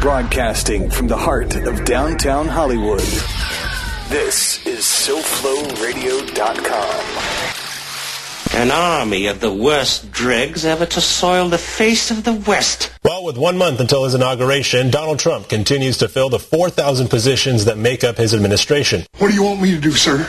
Broadcasting from the heart of downtown Hollywood. This is SoFloRadio.com. An army of the worst dregs ever to soil the face of the West. Well, with one month until his inauguration, Donald Trump continues to fill the 4,000 positions that make up his administration. What do you want me to do, sir?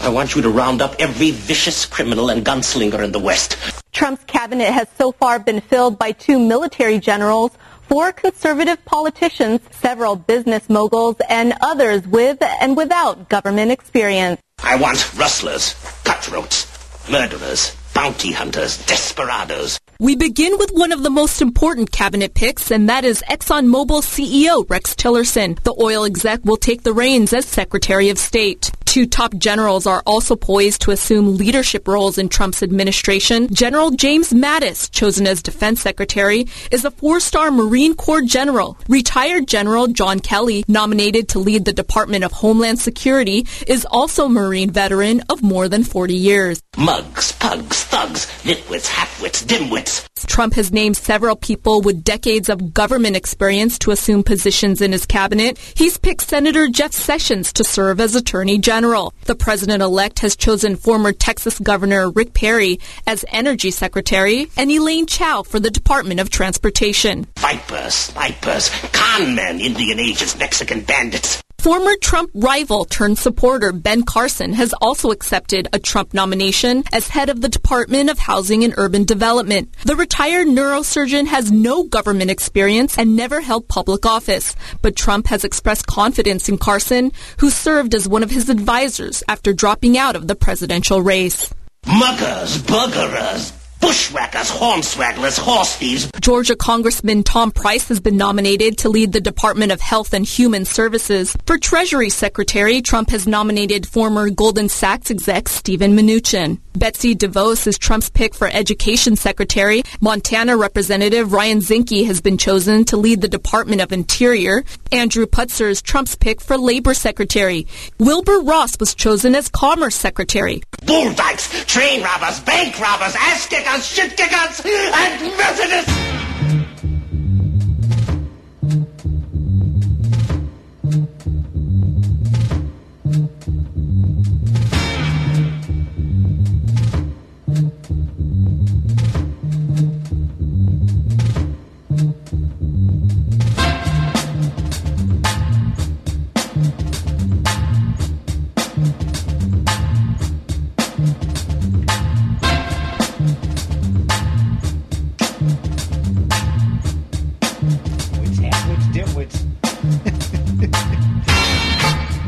I want you to round up every vicious criminal and gunslinger in the West. Trump's cabinet has so far been filled by two military generals, four conservative politicians, several business moguls, and others with and without government experience. I want rustlers, cutthroats, murderers, bounty hunters, desperados. We begin with one of the most important cabinet picks, and that is ExxonMobil CEO Rex Tillerson. The oil exec will take the reins as Secretary of State. Two top generals are also poised to assume leadership roles in Trump's administration. General James Mattis, chosen as Defense Secretary, is a four-star Marine Corps general. Retired General John Kelly, nominated to lead the Department of Homeland Security, is also a Marine veteran of more than 40 years. Mugs, pugs, thugs, nitwits, halfwits, dimwits. Trump has named several people with decades of government experience to assume positions in his cabinet. He's picked Senator Jeff Sessions to serve as Attorney General. The president-elect has chosen former Texas Governor Rick Perry as Energy Secretary and Elaine Chao for the Department of Transportation. Vipers, snipers, con men, Indian agents, Mexican bandits. Former Trump rival turned supporter Ben Carson has also accepted a Trump nomination as head of the Department of Housing and Urban Development. The retired neurosurgeon has no government experience and never held public office, but Trump has expressed confidence in Carson, who served as one of his advisors after dropping out of the presidential race. Muggers, buggerers, bushwhackers, hornswagglers, horse thieves. Georgia Congressman Tom Price has been nominated to lead the Department of Health and Human Services. For Treasury Secretary, Trump has nominated former Goldman Sachs exec Steven Mnuchin. Betsy DeVos is Trump's pick for Education Secretary. Montana Representative Ryan Zinke has been chosen to lead the Department of Interior. Andrew Puzder is Trump's pick for Labor Secretary. Wilbur Ross was chosen as Commerce Secretary. Bull dykes, train robbers, bank robbers, ass kickers, shit kickers, and Methodists.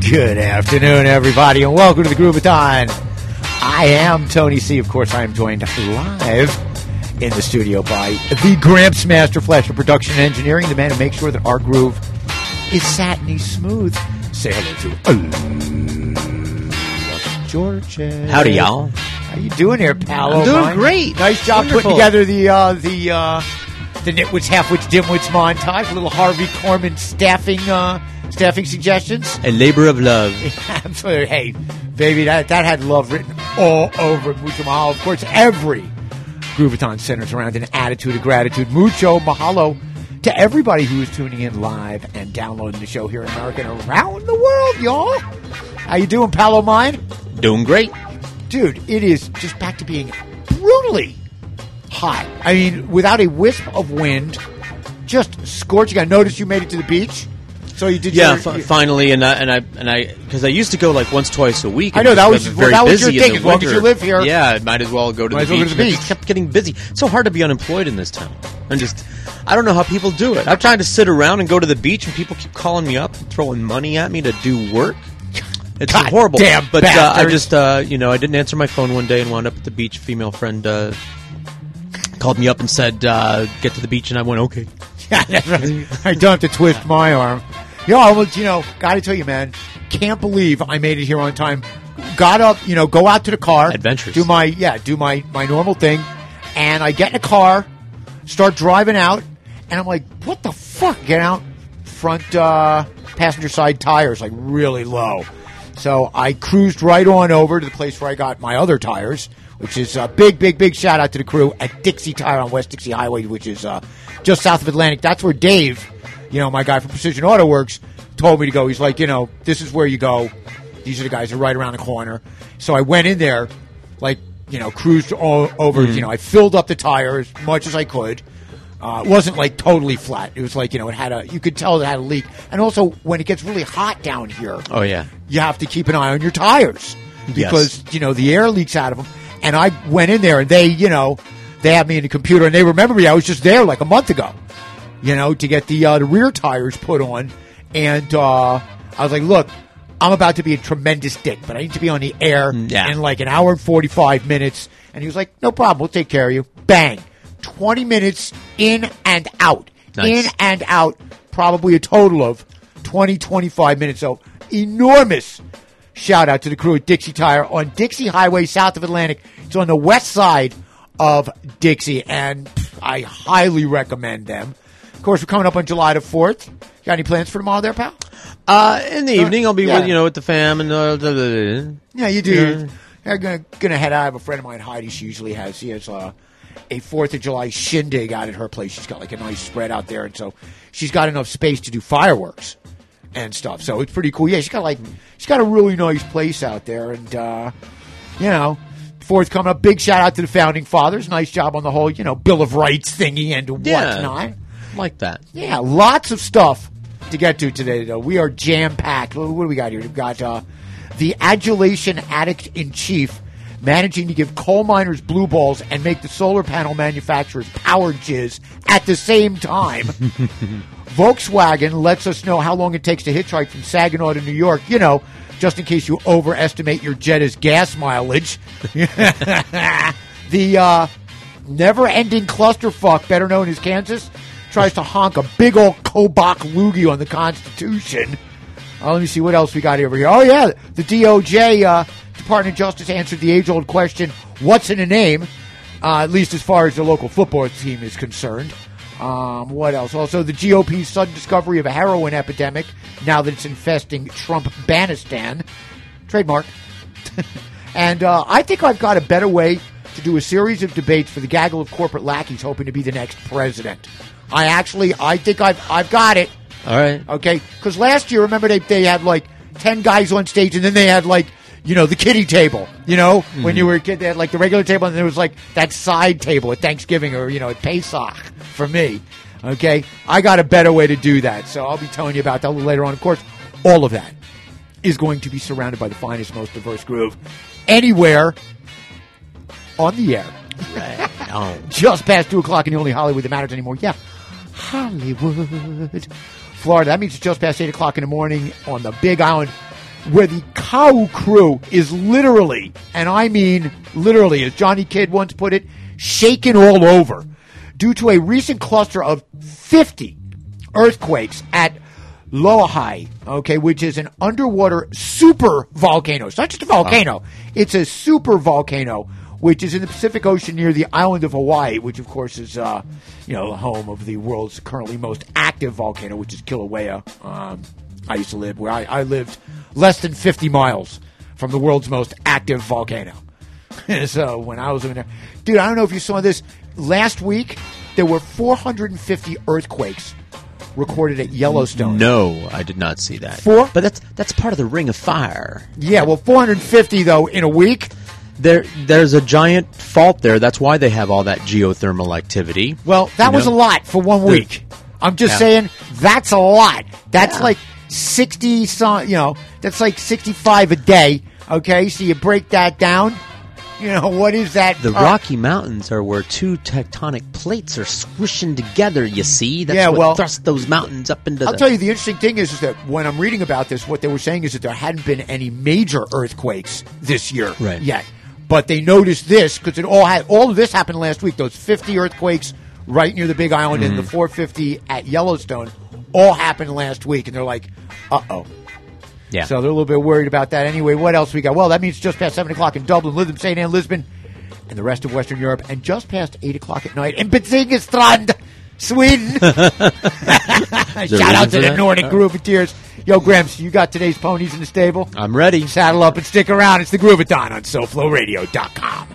Good afternoon, everybody, and welcome to the Groovathon. I am Tony C. Of course, I am joined live in the studio by the Gramps Master Flash of Production and Engineering, the man who makes sure that our groove is satiny smooth. Say hello to Georgia. Howdy, y'all. How you doing here, pal? I'm doing Mine? great. Nice job Wonderful. putting together the uh, the uh, the nitwits, halfwits, dimwits montage. A little Harvey Korman staffing uh, staffing suggestions. A labor of love. Absolutely. Hey, baby, that, that had love written all over it. Mucho mahalo. Of course, every Groovathon centers around an attitude of gratitude. Mucho mahalo to everybody who is tuning in live and downloading the show here in America and around the world, y'all. How you doing, pal of mine? Doing great. Dude, it is just back to being brutally hot. I mean, without a wisp of wind, just scorching. I noticed you made it to the beach. So you did Yeah, your, fi- finally, and I, and I and I because I used to go like once, twice a week. I know, that was- well, very that was your busy thing, as long as you live here. Yeah, I might as well go to the well go beach. to the and I just kept getting busy. It's so hard to be unemployed in this town. I'm just, I don't know how people do it. I'm trying to sit around and go to the beach, and people keep calling me up and throwing money at me to do work. It's God horrible. damn but uh, I just, uh, you know, I didn't answer my phone one day and wound up at the beach. Female friend uh, called me up and said, uh, "Get to the beach," and I went, "Okay." Yeah. I don't have to twist my arm. Know, I was, you know, got to tell you, man, can't believe I made it here on time. Got up, you know, go out to the car, Adventures. do my yeah, do my my normal thing, and I get in a car, start driving out, and I'm like, what the fuck? Get out front uh, passenger side tires like really low. So I cruised right on over to the place where I got my other tires, which is a big, big, big shout out to the crew at Dixie Tire on West Dixie Highway, which is uh, just south of Atlantic. That's where Dave you know, my guy from Precision Auto Works told me to go. He's like, you know, this is where you go. These are the guys that are right around the corner. So I went in there, like, you know, cruised all over. You know, I filled up the tire as much as I could. Uh, it wasn't like totally flat. It was like you know, it had a. You could tell it had a leak. And also, when it gets really hot down here, Oh yeah. you have to keep an eye on your tires because you know the air leaks out of them. And I went in there, and they, you know, they had me in the computer, and they remember me. I was just there like a month ago, you know, to get the uh, the rear tires put on, and uh, I was like, look. I'm about to be a tremendous dick, but I need to be on the air Yeah. in like an hour and 45 minutes. And he was like, no problem. We'll take care of you. Bang. 20 minutes in and out. Nice. In and out. Probably a total of 20, 25 minutes. So enormous shout out to the crew at Dixie Tire on Dixie Highway south of Atlantic. It's on the west side of Dixie, and I highly recommend them. Of course, we're coming up on July the 4th. Got any plans for tomorrow there, pal? Uh, in the evening, I'll be yeah. with you know with the fam and uh, the, the, Yeah, you do. Yeah. I'm gonna gonna head out. I have a friend of mine, Heidi. She usually has. She has uh, a Fourth of July shindig out at her place. She's got like a nice spread out there, and so she's got enough space to do fireworks and stuff. So it's pretty cool. Yeah, she's got like she's got a really nice place out there, and uh, you know. Fourth coming up. Big shout out to the founding fathers. Nice job on the whole, you know, Bill of Rights thingy and yeah, whatnot. Like that. Yeah, lots of stuff to get to today, though. We are jam packed. What, what do we got here? We've got uh, the adulation addict in chief managing to give coal miners blue balls and make the solar panel manufacturers power jizz at the same time. Volkswagen lets us know how long it takes to hitchhike from Saginaw to New York. You know, just in case you overestimate your Jetta's gas mileage. the uh, never-ending clusterfuck, better known as Kansas, tries to honk a big old Kobach loogie on the Constitution. Uh, let me see what else we got over here. Oh yeah, the DOJ, uh, Department of Justice, answered the age-old question: "What's in a name?" Uh, at least as far as the local football team is concerned. Um, what else? Also, the GOP's sudden discovery of a heroin epidemic now that it's infesting Trump Banistan. Trademark. and uh, I think I've got a better way to do a series of debates for the gaggle of corporate lackeys hoping to be the next president. I actually, I think I've, I've got it. All right. Okay, because last year, remember they they had like ten guys on stage, and then they had like you know the kiddie table. You know, hmm. when you were a kid, they had like the regular table, and there was like that side table at Thanksgiving or you know at Pesach for me. Okay, I got a better way to do that, so I'll be telling you about that a little later on. Of course, all of that is going to be surrounded by the finest, most diverse groove anywhere on the air. Oh. Just past two o'clock in the only Hollywood that matters anymore. Yeah, Hollywood, Florida. That means it's just past eight o'clock in the morning on the Big Island, where the cow crew is literally, and I mean literally, as Johnny Kidd once put it, shaken all over due to a recent cluster of fifty earthquakes at Loihi, okay, which is an underwater super volcano. It's not just a volcano; it's a super volcano, which is in the Pacific Ocean near the island of Hawaii, which of course is, uh, you know, the home of the world's currently most active volcano, which is Kilauea. Um, I used to live where I, I lived less than fifty miles from the world's most active volcano. so when I was in there, dude, I don't know if you saw this last week. There were 450 earthquakes recorded at Yellowstone. No, I did not see that. Four? But that's that's part of the Ring of Fire. Yeah, well, 450 though in a week. There, there's a giant fault there. That's why they have all that geothermal activity. Well, that You was know? a lot for one week. I'm just Yeah. saying that's a lot. That's Yeah. like 60 some, you know, that's like 65 a day. Okay, so you break that down. You know, what is that? The uh, Rocky Mountains are where two tectonic plates are squishing together. You see, that's Yeah, what well- thrust those mountains up into. I'll the, tell you the interesting thing is, is that when I'm reading about this, what they were saying is that there hadn't been any major earthquakes this year Right. yet. But they noticed this because it all had all of this happened last week. Those 50 earthquakes right near the Big Island and the Mm-hmm. 450 at Yellowstone all happened last week, and they're like, "Uh oh." Yeah. So they're a little bit worried about that. Anyway, what else we got? Well, that means just past seven o'clock in Dublin, Lytham, St. Anne, Lisbon, and the rest of Western Europe, and just past eight o'clock at night in Bezingestrand, Sweden. Shout out to the that? Nordic Grooveteers. Yo, Gramps, you got today's ponies in the stable? I'm ready. Saddle up and stick around. It's the Groovathon on SoFloRadio.com.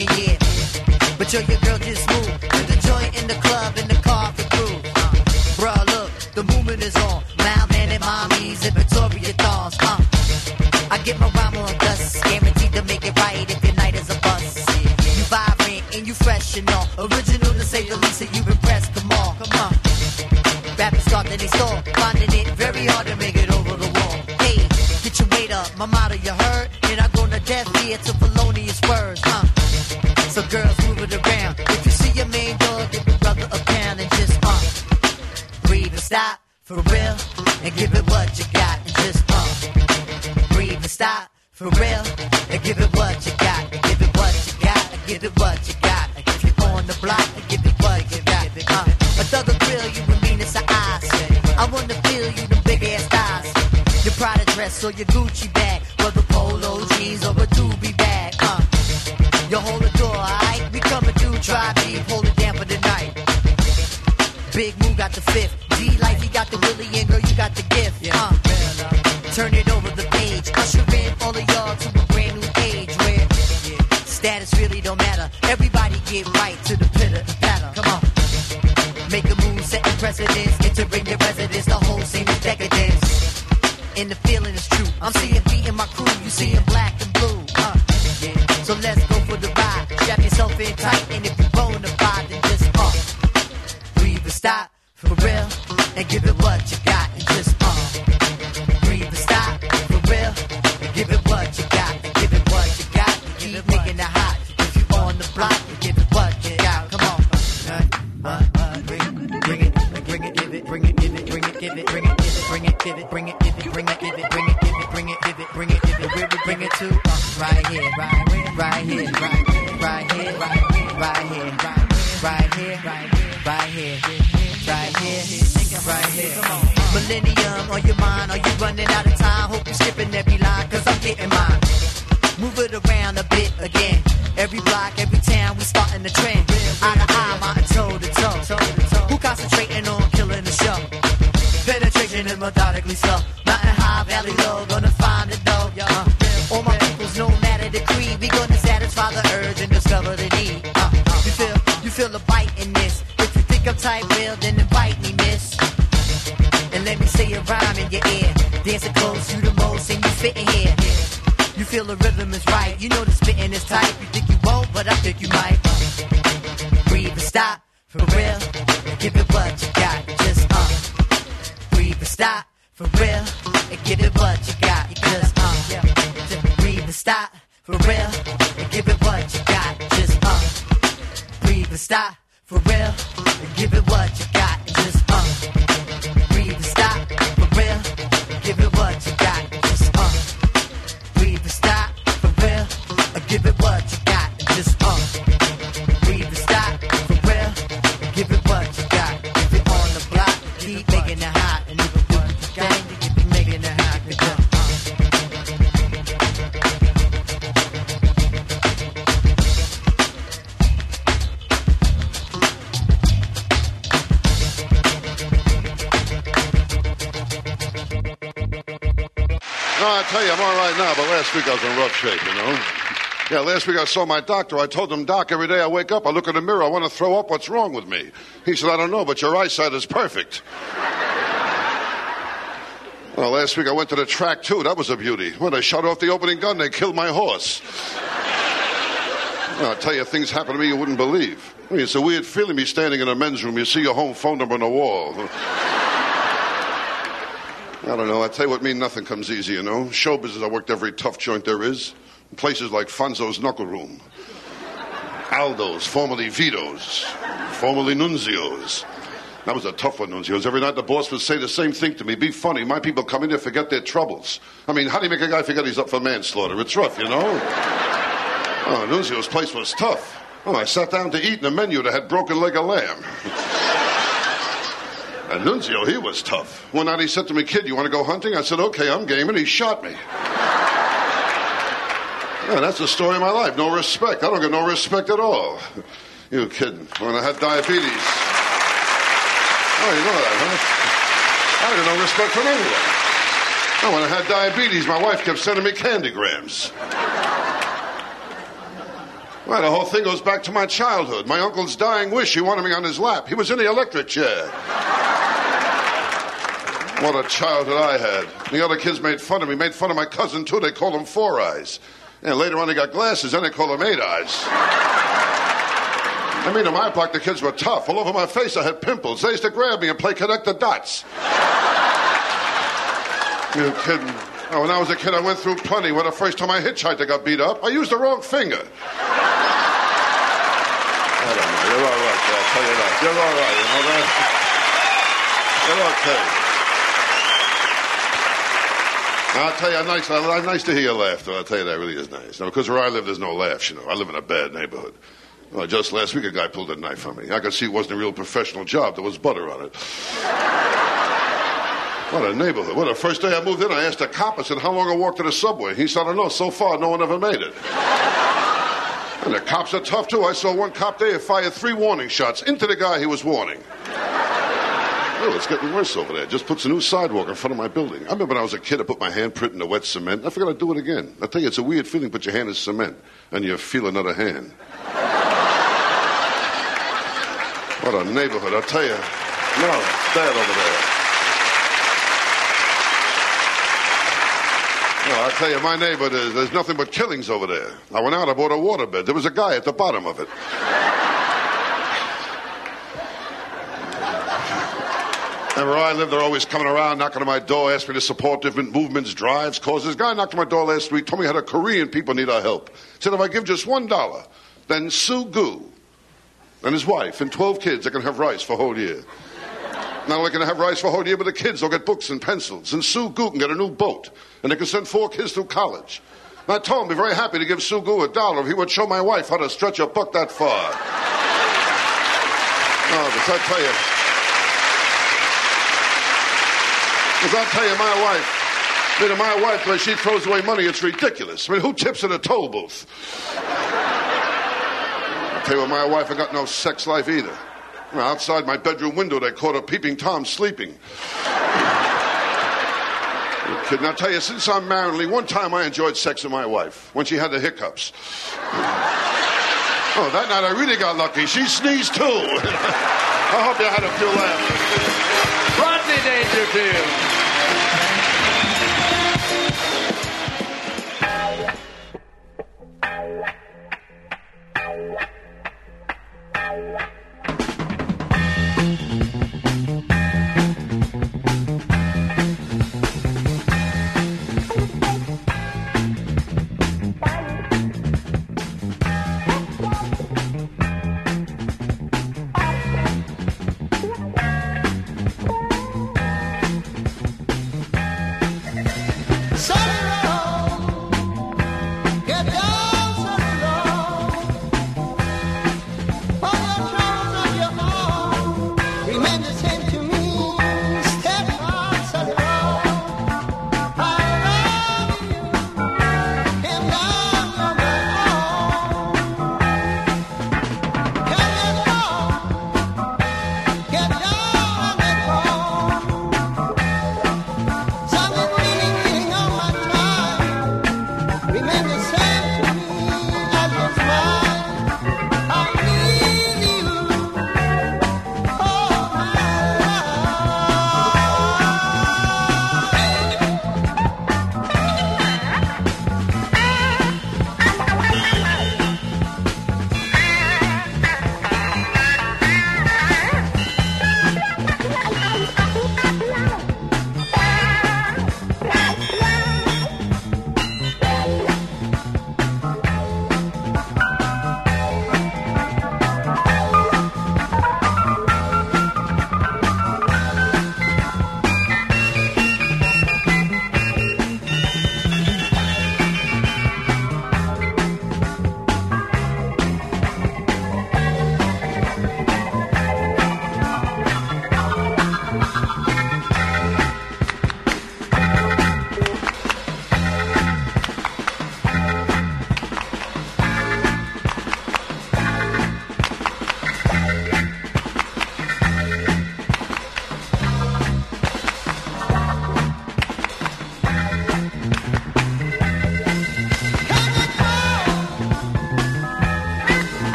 happy Mountain high, valley low, gonna find it though. Uh, all my peoples, no matter the creed, we gonna satisfy the urge and discover the need. Uh, you feel, you feel a bite in this. If you think I'm tight, well, then invite me, miss. And let me say a rhyme in your ear. Dancing close, you the most, and you fit in here. You feel the rhythm is right. You know the spitting is tight. You think you won't, but I think you might. Breathe and stop for real. Give it what you got. Just uh. Breathe and stop for real. For real. Give it what you got. Just uh. Breathe and stop for real. I tell you, I'm all right now, but last week I was in rough shape, you know. Yeah, last week I saw my doctor. I told him, Doc, every day I wake up, I look in the mirror, I want to throw up. What's wrong with me? He said, I don't know, but your eyesight is perfect. Well, last week I went to the track, too. That was a beauty. When they shot off the opening gun, they killed my horse. Well, I'll tell you, things happen to me you wouldn't believe. I mean, it's a weird feeling, me standing in a men's room. You see your home phone number on the wall. I don't know. I tell you what, me, nothing comes easy, you know. Show business, I worked every tough joint there is. Places like Fonzo's Knuckle Room, Aldo's, formerly Vito's, formerly Nunzio's. That was a tough one, Nunzio's. Every night the boss would say the same thing to me. Be funny. My people come in here, forget their troubles. I mean, how do you make a guy forget he's up for manslaughter? It's rough, you know? Oh, Nunzio's place was tough. Oh, I sat down to eat in a menu that had broken leg of lamb. And Nunzio, he was tough. One night he said to me, Kid, you want to go hunting? I said, Okay, I'm game, and he shot me. Yeah, that's the story of my life. No respect. I don't get no respect at all. You kidding? When I had diabetes. Oh, you know that, huh? I didn't no respect from anyone. No, when I had diabetes, my wife kept sending me candygrams. Well, the whole thing goes back to my childhood. My uncle's dying wish, he wanted me on his lap. He was in the electric chair. What a childhood I had. The other kids made fun of me, made fun of my cousin, too. They called him Four Eyes. And later on, they got glasses, then they called him Eight Eyes. I mean, in my block, the kids were tough. All over my face, I had pimples. They used to grab me and play connect the dots. You're kidding? Oh, when I was a kid, I went through plenty. When the first time I hitchhiked, I got beat up. I used the wrong finger. I don't know. You're all right, I'll tell you that. You're all right, you know that? You're okay. I'll tell you, nice, uh, nice to hear you laugh, though. I'll tell you, that really is nice. Now, because where I live, there's no laughs, you know. I live in a bad neighborhood. Well, just last week, a guy pulled a knife on me. I could see it wasn't a real professional job. There was butter on it. What a neighborhood. Well, the first day I moved in, I asked a cop, I said, how long I walked to the subway? He said, I don't know. So far, no one ever made it. And the cops are tough, too. I saw one cop there fire three warning shots into the guy he was warning. Oh, it's getting worse over there. Just puts a new sidewalk in front of my building. I remember when I was a kid, I put my handprint in the wet cement. I forgot to do it again. I tell you, it's a weird feeling. Put your hand in cement, and you feel another hand. What a neighborhood! I tell you, no, it's bad over there. No, I tell you, my neighbor, is there's nothing but killings over there. I went out, I bought a waterbed. There was a guy at the bottom of it. And where I live, they're always coming around, knocking on my door, asking me to support different movements, drives, causes. Guy knocked on my door last week, told me how the Korean people need our help. Said if I give just one dollar, then Sue Gu and his wife and 12 kids going to have rice for a whole year. Not only can they have rice for a whole year, but the kids will get books and pencils. And Sue Gu can get a new boat. And they can send four kids through college. And I told him be very happy to give Sue Gu a dollar if he would show my wife how to stretch a buck that far. No, but I tell you, Because I'll tell you, my wife, I mean, my wife, way she throws away money, it's ridiculous. I mean, who tips at a toll booth? I'll tell you my wife, I got no sex life either. Outside my bedroom window, they caught a peeping Tom sleeping. Kidding? I'll tell you, since I'm married, only one time I enjoyed sex with my wife, when she had the hiccups. Oh, that night I really got lucky. She sneezed too. I hope you had a few laughs. Rodney Dangerfield. Get down,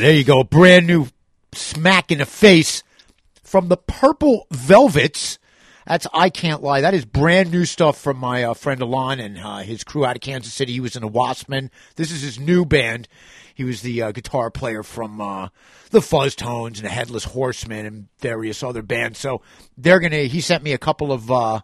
there you go. Brand new smack in the face from the Purple Velvets. That's I can't lie. That is brand new stuff from my uh, friend Alon and uh, his crew out of Kansas City. He was in the Wasman. This is his new band. He was the uh, guitar player from uh, the Fuzz Tones and the Headless Horseman and various other bands. So they're gonna. He sent me a couple of uh,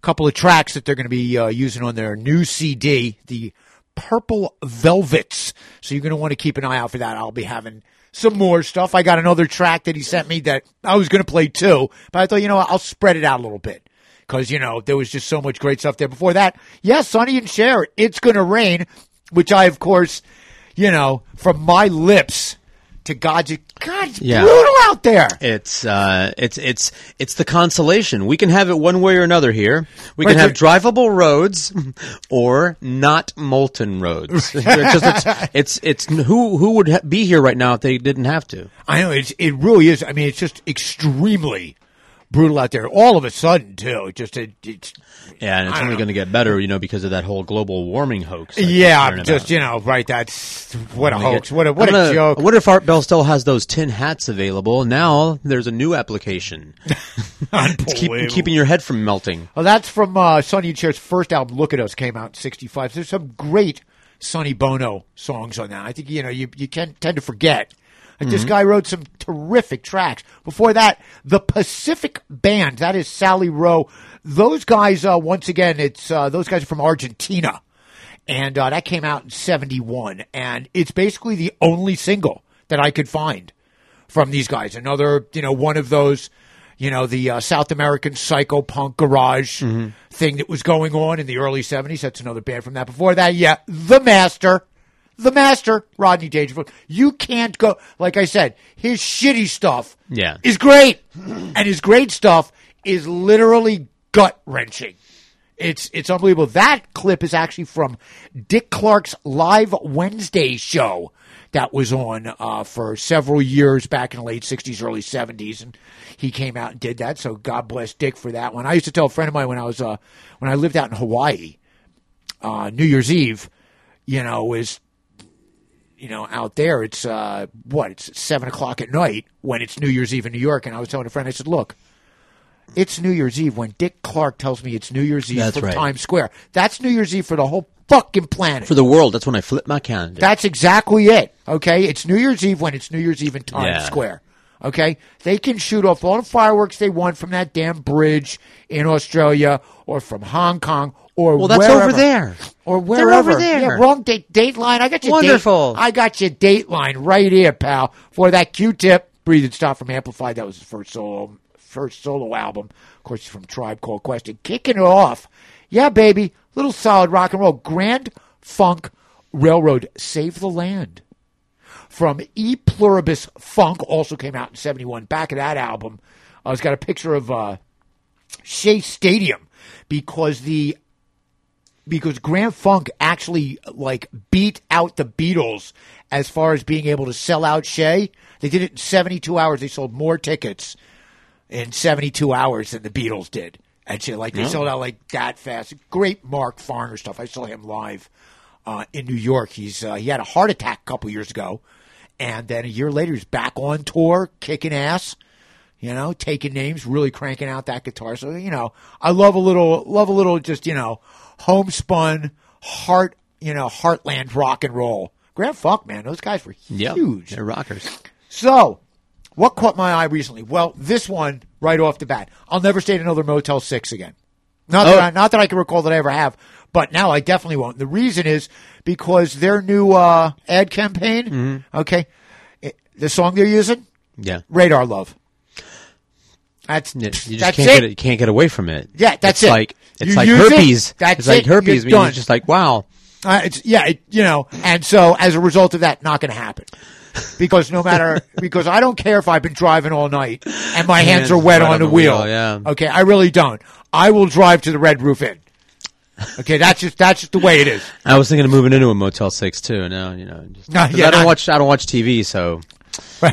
couple of tracks that they're gonna be uh, using on their new CD, the purple velvets. So you're going to want to keep an eye out for that. I'll be having some more stuff. I got another track that he sent me that I was going to play too, but I thought, you know, I'll spread it out a little bit because, you know, there was just so much great stuff there. Before that, yes, yeah, Sonny and Cher, It's Going to Rain, which I, of course, you know, from my lips to God's. God, it's Yeah. brutal out there. It's uh, it's it's it's the consolation. We can have it one way or another here. We Right, can have drivable roads or not molten roads. it's, just, it's, it's it's who who would be here right now if they didn't have to. I know it's it really is. I mean, it's just extremely brutal out there. All of a sudden, too. It just it, it's Yeah, and it's only going to get better, you know, because of that whole global warming hoax. Yeah, just about. you know, right? That's what a hoax. get- What a what a joke. What if Art Bell still has those tin hats available. Now there's a new application. It's keep, keeping your head from melting. Well, that's from uh, Sonny and Cher's first album, Look at Us, came out in '65. There's some great Sonny Bono songs on that. I think you know you you can tend to forget. Like this guy wrote some terrific tracks. Before that, the Pacific Band, that is Sally Rowe. Those guys, uh, once again, it's uh, those guys are from Argentina, and uh, that came out in '71, and it's basically the only single that I could find from these guys. Another, you know, one of those, you know, the uh, South American psycho punk garage thing that was going on in the early 70s. That's another band from that. Before that, yeah, The Master. The Master, Rodney Dangerfield. You can't go, like I said, his shitty stuff Yeah. is great. and his great stuff is literally gut wrenching. It's it's unbelievable. That clip is actually from Dick Clark's live Wednesday show that was on uh, for several years back in the late '60s, early '70s, and he came out and did that. So God bless Dick for that one. I used to tell a friend of mine when I was uh, when I lived out in Hawaii, uh, New Year's Eve, you know, was you know, out there, it's uh, what? It's seven o'clock at night when it's New Year's Eve in New York. And I was telling a friend, I said, "Look, it's New Year's Eve when Dick Clark tells me it's New Year's Eve That's from right. Times Square. That's New Year's Eve for the whole fucking planet. For the world, that's when I flip my calendar. That's exactly it. Okay, it's New Year's Eve when it's New Year's Eve in Times Yeah. Square. Okay, they can shoot off all the fireworks they want from that damn bridge in Australia or from Hong Kong or Well, that's wherever. over there. or wherever. They're over there. Yeah, wrong date. Dateline. I got your Wonderful. Date, I got your Dateline right here, pal. For that Q-tip, Breathe and Stop from Amplified. That was his first solo first solo album. Of course, he's from Tribe Called Quest. Kicking it off. Yeah, baby. Little solid rock and roll. Grand Funk Railroad. Save the Land from E Pluribus Funk also came out in 71. Back of that album, uh, it's got a picture of uh, Shea Stadium because the because Grand Funk actually like beat out the Beatles as far as being able to sell out Shea. They did it in 72 hours. They sold more tickets in 72 hours than the Beatles did. And shit, like they Yeah. sold out like that fast. Great Mark Farner stuff. I saw him live uh, in New York. He's uh, he had a heart attack a couple years ago, and then a year later he's back on tour, kicking ass. You know, taking names, really cranking out that guitar. So you know, I love a little, love a little, just you know, homespun, heart, you know, heartland rock and roll. Grand Funk, man, those guys were Yep, huge. They're rockers. So, what caught my eye recently? Well, this one right off the bat. I'll never stay at another Motel Six again. Not Oh. that I, not that I can recall that I ever have, but now I definitely won't. The reason is because their new uh, ad campaign. Mm-hmm. Okay, it, the song they're using, Yeah. Radar Love. That's Yeah, You just that's can't it. get it. You can't get away from it. Yeah, that's it's it. Like it's You like use it, herpes. that's it's like it, herpes. you're You're just like wow. Uh, it's yeah, it, you know, and so as a result of that, not going to happen. Because no matter, because I don't care if I've been driving all night and my hands are wet right on the wheel. yeah. Okay, I really don't. I will drive to the Red Roof Inn. Okay, that's just that's just the way it is. I was thinking of moving into a Motel Six too. Now you know, just, No, yeah, I don't not- watch. I don't watch TV, so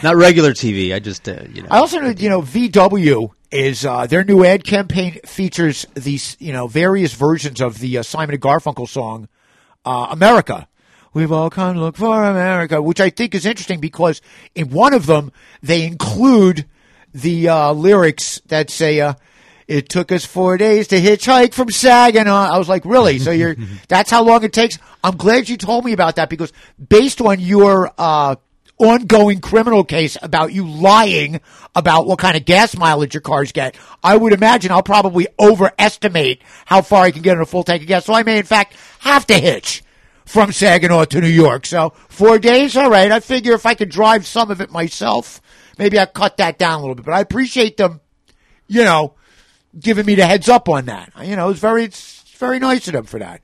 not regular TV. I just uh, you know. I also know, you know, VW is uh, their new ad campaign features these, you know, various versions of the uh, Simon and Garfunkel song uh, "America." We've all come to look for America, which I think is interesting because in one of them they include the uh, lyrics that say, uh, "It took us four days to hitchhike from Saginaw." I was like, "Really? So you're that's how long it takes?" I'm glad you told me about that because based on your uh, ongoing criminal case about you lying about what kind of gas mileage your cars get, I would imagine I'll probably overestimate how far I can get on a full tank of gas. So I may, in fact, have to hitch from Saginaw to New York. So four days, all right. I figure if I could drive some of it myself, maybe I cut that down a little bit. But I appreciate them, you know, giving me the heads up on that. You know, it's very, it's very nice of them for that.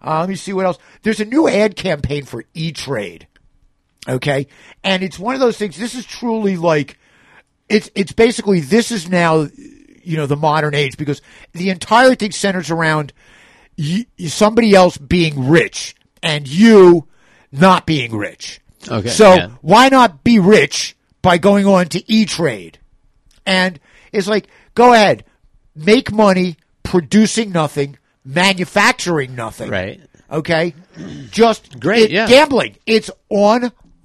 Uh, let me see what else. There's a new ad campaign for E Trade. Okay, and it's one of those things. This is truly like it's it's basically this is now you know the modern age because the entire thing centers around you, somebody else being rich and you not being rich. Okay, so yeah. why not be rich by going on to E Trade? And it's like, go ahead, make money producing nothing, manufacturing nothing. Right. Okay. Just Great, it- yeah. Gambling. It's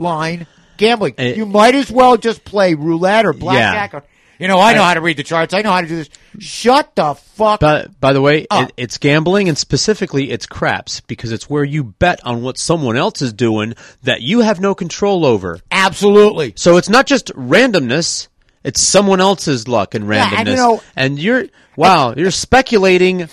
online gambling. It- you might as well just play roulette or blackjack. Yeah. Or, you know, I know how to read the charts. I know how to do this. Shut the fuck But by the way, it, it's gambling and specifically it's craps because it's where you bet on what someone else is doing that you have no control over. Absolutely. So it's not just randomness; it's someone else's luck and Yeah, randomness. and you know- and you're wow, you're speculating.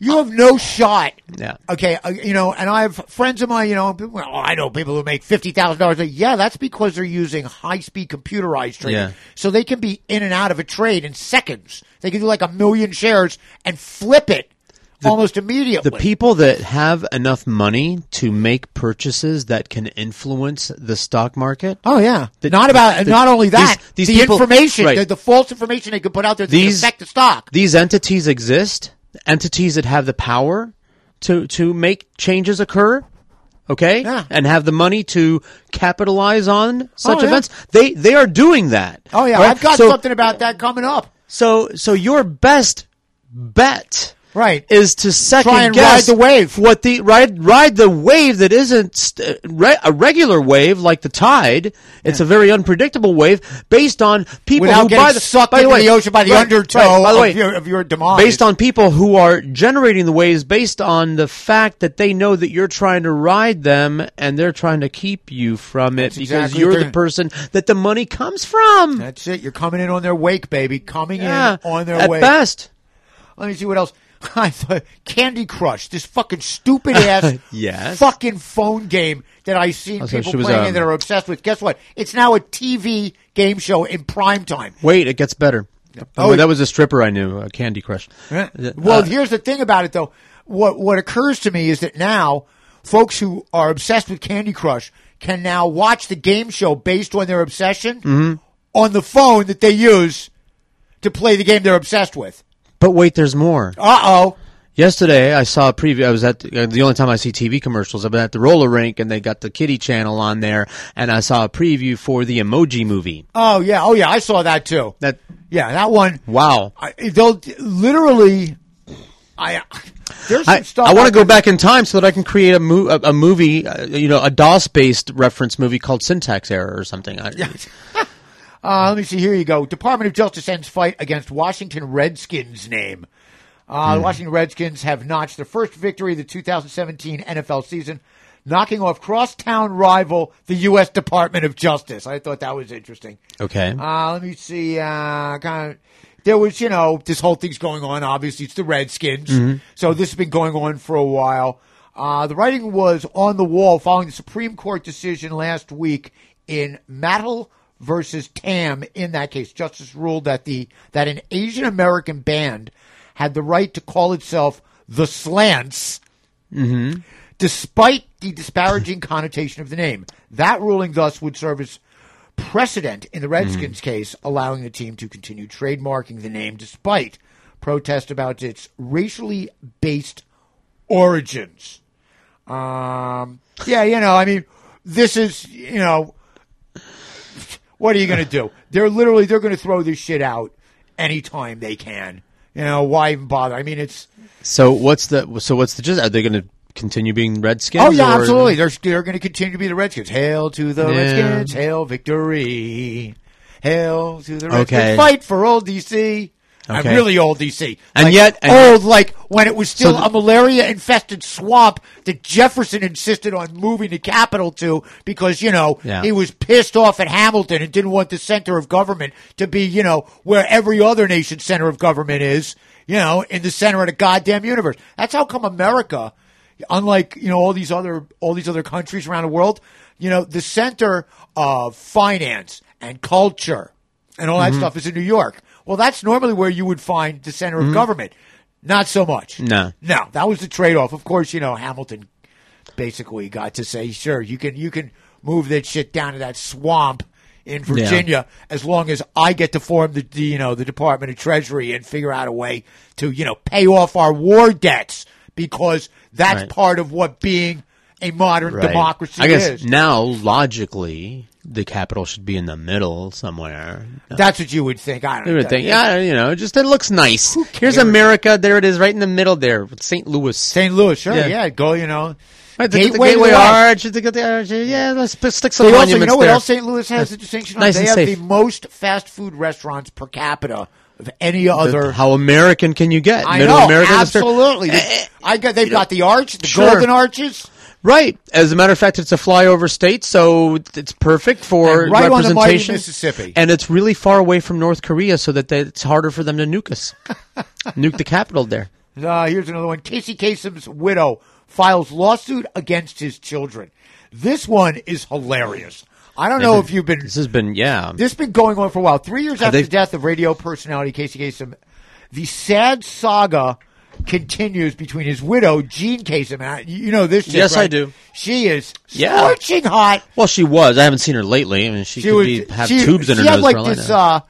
You have no shot. Yeah. Okay, uh, you know, and I have friends of mine, you know, people, oh, I know people who make fifty thousand dollars. a Yeah, that's because they're using high speed computerized trading, Yeah. so they can be in and out of a trade in seconds. They can do like a million shares and flip it almost immediately. The people that have enough money to make purchases that can influence the stock market. Oh yeah, The- not about the- not only that, these- these the people- information, right. the, the false information they could put out there that can These- affect the stock. These entities exist. Entities that have the power to to make changes occur. Okay, Yeah. and have the money to capitalize on oh, such Oh, yeah. events. They they are doing that. Oh yeah, Right? I've got So- something about that coming up. So so your best bet Right. is to second Try and guess ride the wave. What the ride ride the wave that isn't st- re- a regular wave like the tide. It's a very unpredictable wave based on people Without who getting by the sucked by the way, the ocean by the right, undertow right, by the of your- of your demise. Based on people who are generating the waves based on the fact that they know that you're trying to ride them and they're trying to keep you from it That's because exactly you're the person that the money comes from. That's it. You're coming in on their wake, baby. Coming yeah, in on their at wake. best. Let me see what else. I thought Candy Crush, this fucking stupid ass Yes. fucking phone game that I see people she was, playing um, and that are obsessed with. Guess what? It's now a TV game show in prime time. Wait, it gets better. Oh, Oh, that was a stripper I knew, uh, Candy Crush. Yeah. Uh, Well, here's the thing about it, though. What what occurs to me is that now folks who are obsessed with Candy Crush can now watch the game show based on their obsession Mm-hmm. on the phone that they use to play the game they're obsessed with. But wait, there's more. Uh oh. Yesterday, I saw a preview. I was at uh, the only time I see TV commercials. I've been at the roller rink, and they got the Kitty Channel on there, and I saw a preview for the Emoji Movie. Oh yeah. Oh yeah. I saw that too. That Yeah, that one. wow. I, they'll literally. I there's some I, stuff. I want to go back in time so that I can create a, mo- a, a movie, uh, you know, a DOS-based reference movie called Syntax Error or something. I, Uh, let me see. Here you go. Department of Justice ends fight against Washington Redskins name. Uh, Hmm. The Washington Redskins have notched their first victory of the 2017 NFL season, knocking off crosstown rival the U.S. Department of Justice. I thought that was interesting. Okay. Uh, let me see. Uh, kind of, there was, you know, this whole thing's going on. Obviously, it's the Redskins. Mhm. So this has been going on for a while. Uh, the writing was on the wall following the Supreme Court decision last week in Matal versus Tam. In that case, justice ruled that the that an Asian American band had the right to call itself the Slants Mm-hmm. despite the disparaging connotation of the name. That ruling thus would serve as precedent in the Redskins case, allowing the team to continue trademarking the name despite protest about its racially based origins. Um, yeah, you know, I mean, this is, you know, what are you going to do? They're literally they're going to throw this shit out anytime they can. You know, why even bother? I mean, it's So what's the so what's the gist? Are they going to continue being Redskins? Oh yeah, or- absolutely. They're they're going to continue to be the Redskins. Hail to the Yeah. Redskins! Hail victory! Hail to the Redskins! Okay. Fight for old DC. I'm really old DC, And Like, yet- and- old like when it was still So the- a malaria-infested swamp that Jefferson insisted on moving the capital to because you know Yeah. he was pissed off at Hamilton and didn't want the center of government to be you know where every other nation's center of government is. You know, in the center of the goddamn universe. That's how come America unlike you know all these other all these other countries around the world, you know the center of finance and culture and all that Mhm. stuff is in New York. Well, that's normally where you would find the center of mm-hmm. government. Not so much. No. No, that was the trade off. Of course, you know Hamilton basically got to say, "Sure, you can you can move that shit down to that swamp in Virginia as long as I get to form the, the you know the Department of Treasury and figure out a way to you know pay off our war debts because that's Right. part of what being a modern Right. democracy I guess is. now, logically, the capital should be in the middle somewhere. That's what you would think. I don't You would think, yeah, you know, just it looks nice. Here's? America. There it is, right in the middle there, St. Louis. St. Louis, sure, Yeah. yeah, go, you know. Right, the, Gateway the Gateway the Arch. The, the, the, yeah, let's put- stick some They also, you know what else St. Louis has the distinction on? They and have safe. the most fast food restaurants per capita of any other. How American can you get? I Middle know, America, Mr. absolutely. They- I got, they've got the arch, the Sure. golden arches. Right. As a matter of fact, it's a flyover state, so it's perfect for And right on the mighty representation. Mississippi. And it's really far away from North Korea, so that they, it's harder for them to nuke us, nuke the capital there. Uh, here's another one. Casey Kasem's widow files lawsuit against his children. This one is hilarious. I don't know if you've been. This has been, yeah. This has been going on for a while. Three years after the death of radio personality Casey Kasem, the sad saga continues between his widow, Jean Kasem. I- You know this chick, Yes, I do. She is Yeah. scorching hot. Well, she was. I haven't seen her lately. I mean, she, could was- be, have she- tubes in her she nose like for all I this. know. Uh,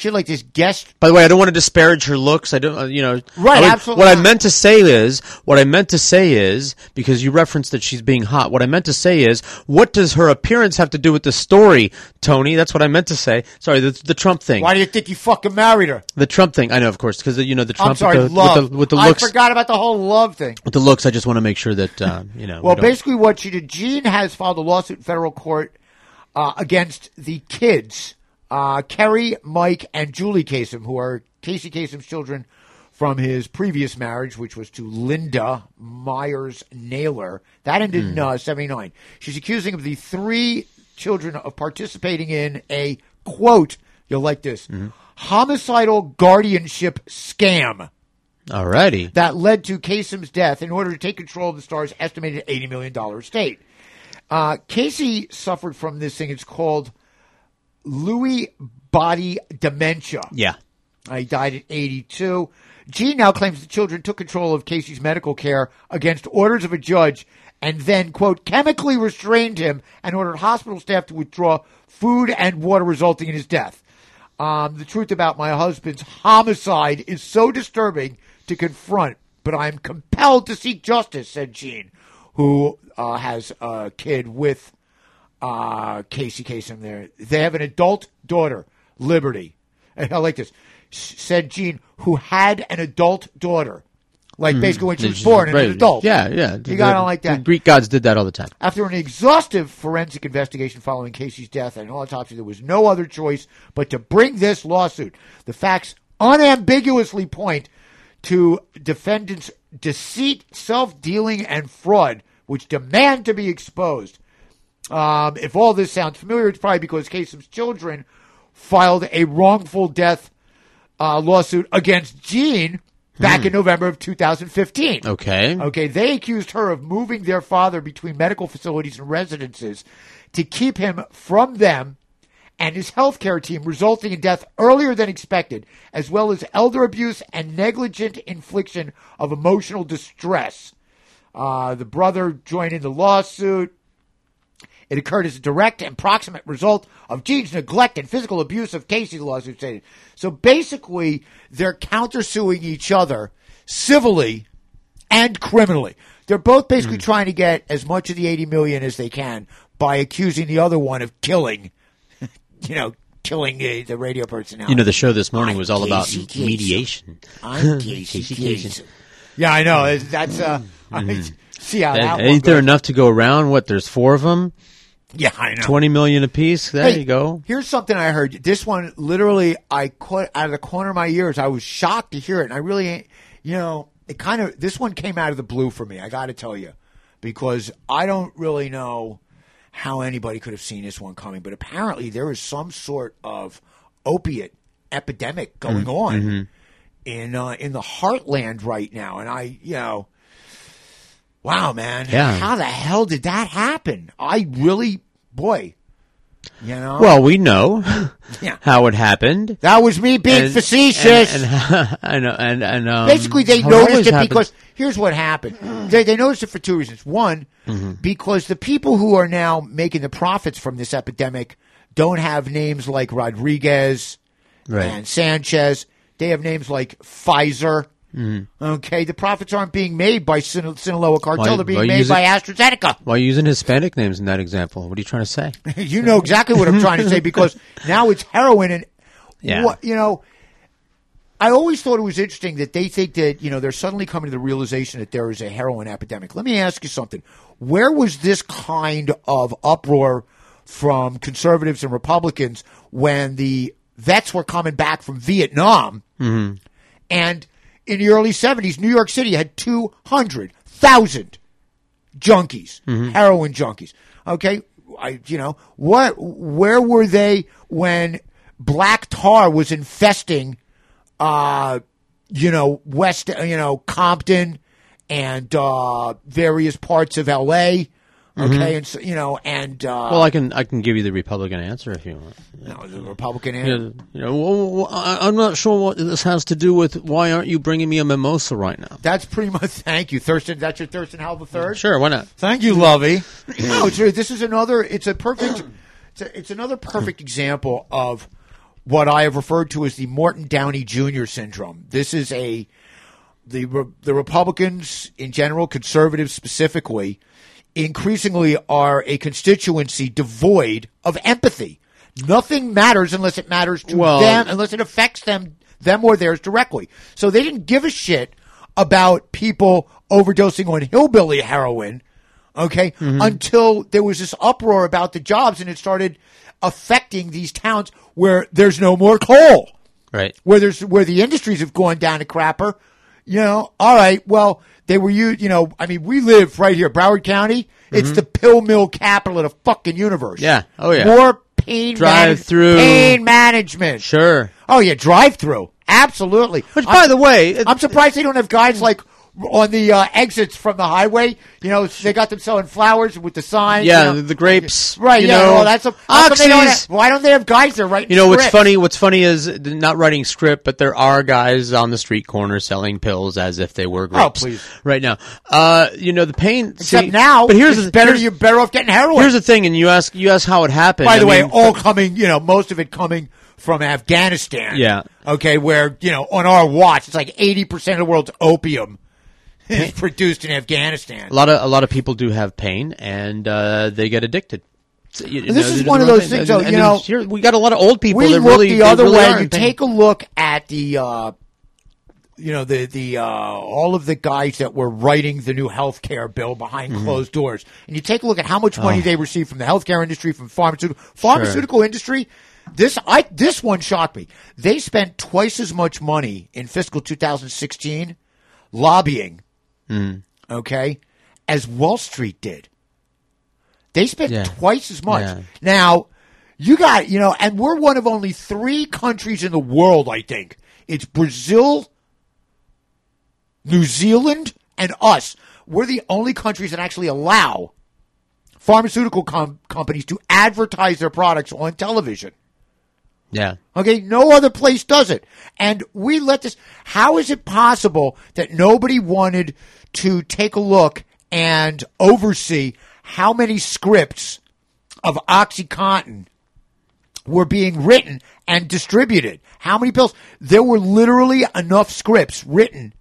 she like this guest By the way, I don't want to disparage her looks. I don't, uh, you know. Right, would- absolutely What I meant to say is, what I meant to say is, because you referenced that she's being hot. What I meant to say is, what does her appearance have to do with the story, Tony? That's what I meant to say. Sorry, the, the Trump thing. Why do you think you fucking married her? The Trump thing. I know, of course, because you know the Trump I'm sorry, with, the, love. with the with the I forgot about the whole love thing. With the looks, I just want to make sure that uh, you know. Well, we basically, what she did, Jean has filed a lawsuit in federal court uh, against the kids, uh, Kerry, Mike, and Julie Kasem, who are Casey Kasem's children from his previous marriage, which was to Linda Myers Naylor. That ended in uh, 79. She's accusing of the three children of participating in a, quote, you'll like this, homicidal guardianship scam alrighty. that led to Kasem's death in order to take control of the star's estimated $80 million estate. Uh, Casey suffered from this thing. It's called Lewy body dementia. Yeah. He died at 82. Jean now claims the children took control of Casey's medical care against orders of a judge and then, quote, chemically restrained him and ordered hospital staff to withdraw food and water, resulting in his death. Um, the truth about my husband's homicide is so disturbing to confront, but I'm compelled to seek justice, said Jean, who uh, has a kid with uh, Casey Kasem there. They have an adult daughter, Liberty. And I like this. Said Jean, who had an adult daughter. Like basically when she was born, Right. an adult. Yeah, yeah. You got to like that. The. Greek gods did that all the time. After an exhaustive forensic investigation following Casey's death and an autopsy, there was no other choice but to bring this lawsuit. The facts unambiguously point to defendants' deceit, self dealing, and fraud, which demand to be exposed. Um, if all this sounds familiar, it's probably because Kasem's children filed a wrongful death uh, lawsuit against Jean back in November of 2015. Okay. Okay, they accused her of moving their father between medical facilities and residences to keep him from them and his healthcare team, resulting in death earlier than expected, as well as elder abuse and negligent infliction of emotional distress. Uh, the brother joined in the lawsuit. It occurred as a direct and proximate result of Jean's neglect and physical abuse of Casey, the lawsuit stated. So basically, they're countersuing each other civilly and criminally. They're both basically trying to get as much of the 80 million as they can by accusing the other one of killing, you know, killing uh, the radio personality. You know, the show this morning I'm was all about Casey mediation. I'm Casey Kasem. Yeah, I know. That's uh, I see how that one ain't there goes. enough to go around? What? There's four of them. Yeah, I know. Twenty million apiece. There Hey, you go. Here's something I heard. This one, literally, I caught out of the corner of my ears. I was shocked to hear it, and I really, ain't- you know, it kind of. This one came out of the blue for me. I got to tell you, because I don't really know how anybody could have seen this one coming. But apparently, there is some sort of opiate epidemic going Mm, on mm-hmm. in uh, in the heartland right now, and I, you know. Wow, man. Yeah. How the hell did that happen? I really, boy, You know. Well, we know Yeah. how it happened. that was me being And- facetious. And, and, and, and, and, um, Basically, they it noticed it because here's what happened. They, they noticed it for two reasons. One, Mm-hmm. because the people who are now making the profits from this epidemic don't have names like Rodriguez Right. and Sanchez. They have names like Pfizer. Mm-hmm. Okay, the profits aren't being made by Sin- Sinaloa cartel; Why- they're being made use by AstraZeneca. Why are you using Hispanic names in that example? What are you trying to say? you know exactly what I'm trying to say because now it's heroin and Yeah. what you know. I always thought it was interesting that they think that you know they're suddenly coming to the realization that there is a heroin epidemic. Let me ask you something: Where was this kind of uproar from conservatives and Republicans when the vets were coming back from Vietnam? Mm-hmm. And in the early 70s, New York City had 200,000 junkies, heroin junkies. Okay. I, you know, what, where were they when black tar was infesting, uh, you know, West, you know, Compton and, uh, various parts of LA. Okay. And, so, you know, and, uh, Well, I can I can give you the Republican answer if you want. no, the Republican answer. know, you know, well, well, I'm not sure what this has to do with why aren't you bringing me a mimosa right now? That's pretty much, thank you. Thurston, that's your Thurston Howell the third? Sure, why not? Thank you, Lovey. no, it's, this is another. It's a perfect. It's, a, it's another perfect example of what I have referred to as the Morton Downey Jr. syndrome. This is a the the Republicans in general, conservatives specifically, increasingly are a constituency devoid of empathy. Nothing matters unless it matters to Well- them, unless it affects them them or theirs directly. So they didn't give a shit about people overdosing on hillbilly heroin, okay, mm-hmm. until there was this uproar about the jobs and it started affecting these towns where there's no more coal Right. where there's where the industries have gone down to crapper. You know, all right. Well, they were you. You know, I mean, we live right here, Broward County. It's the pill mill capital of the fucking universe. Mm-hmm. Yeah. Oh, yeah. More pain Drive-through. pain management. Sure. Oh yeah, drive through. Absolutely. Which, by the way, it- I'm surprised they don't have guys like on the uh, exits from the highway. You know, they got them selling flowers with the signs. Yeah, you know. the, grapes. Right. You yeah. know, well, that's a, they don't have- why don't they have guys there writing You know what's funny? What's funny is not writing script, but there are guys on the street corner selling pills as if they were grapes. Oh, please. Right now, uh, you know the pain. Except see- now, but here's the better. here's- You're better off getting heroin. Here's the thing, and you ask you ask how it happened. By the I way, mean, all coming, you know, most of it coming from Afghanistan. Yeah. Okay, where, you know, on our watch, it's like 80% of the world's opium is produced in Afghanistan. a lot of a lot of people do have pain, and uh, they get addicted. So, you This know, is one of those things, though, and you know, here, we got a lot of old people we that look really the other really way. You pain. take a look at the, uh, you know, the, the, uh, all of the guys that were writing the new health care bill behind Mm-hmm. closed doors. And you take a look at how much money Oh. they received from the healthcare industry, from pharmaceutical, pharmaceutical industry. This, I, this one shocked me. They spent twice as much money in fiscal 2016 lobbying, Mm. okay, as Wall Street did. They spent Yeah. twice as much. Yeah. Now, you got, you know, and we're one of only three countries in the world, I think. It's Brazil, New Zealand, and us. We're the only countries that actually allow pharmaceutical com- companies to advertise their products on television. Yeah. Okay, no other place does it. And we let this. How is it possible that nobody wanted to take a look and oversee how many scripts of OxyContin were being written and distributed? How many pills? There were literally enough scripts written,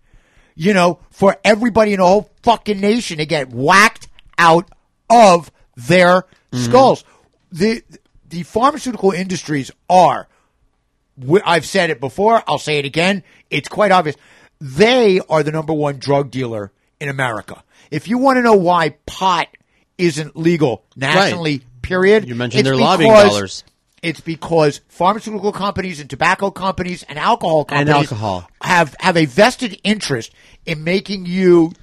you know, for everybody in the whole fucking nation to get whacked out of their mm-hmm. skulls. The the pharmaceutical industries are I've said it before. I'll say it again. It's quite obvious. They are the number one drug dealer in America. If you want to know why pot isn't legal nationally, period. You mentioned it's their lobbying dollars. It's because pharmaceutical companies and tobacco companies and alcohol companies And alcohol. have have a vested interest in making you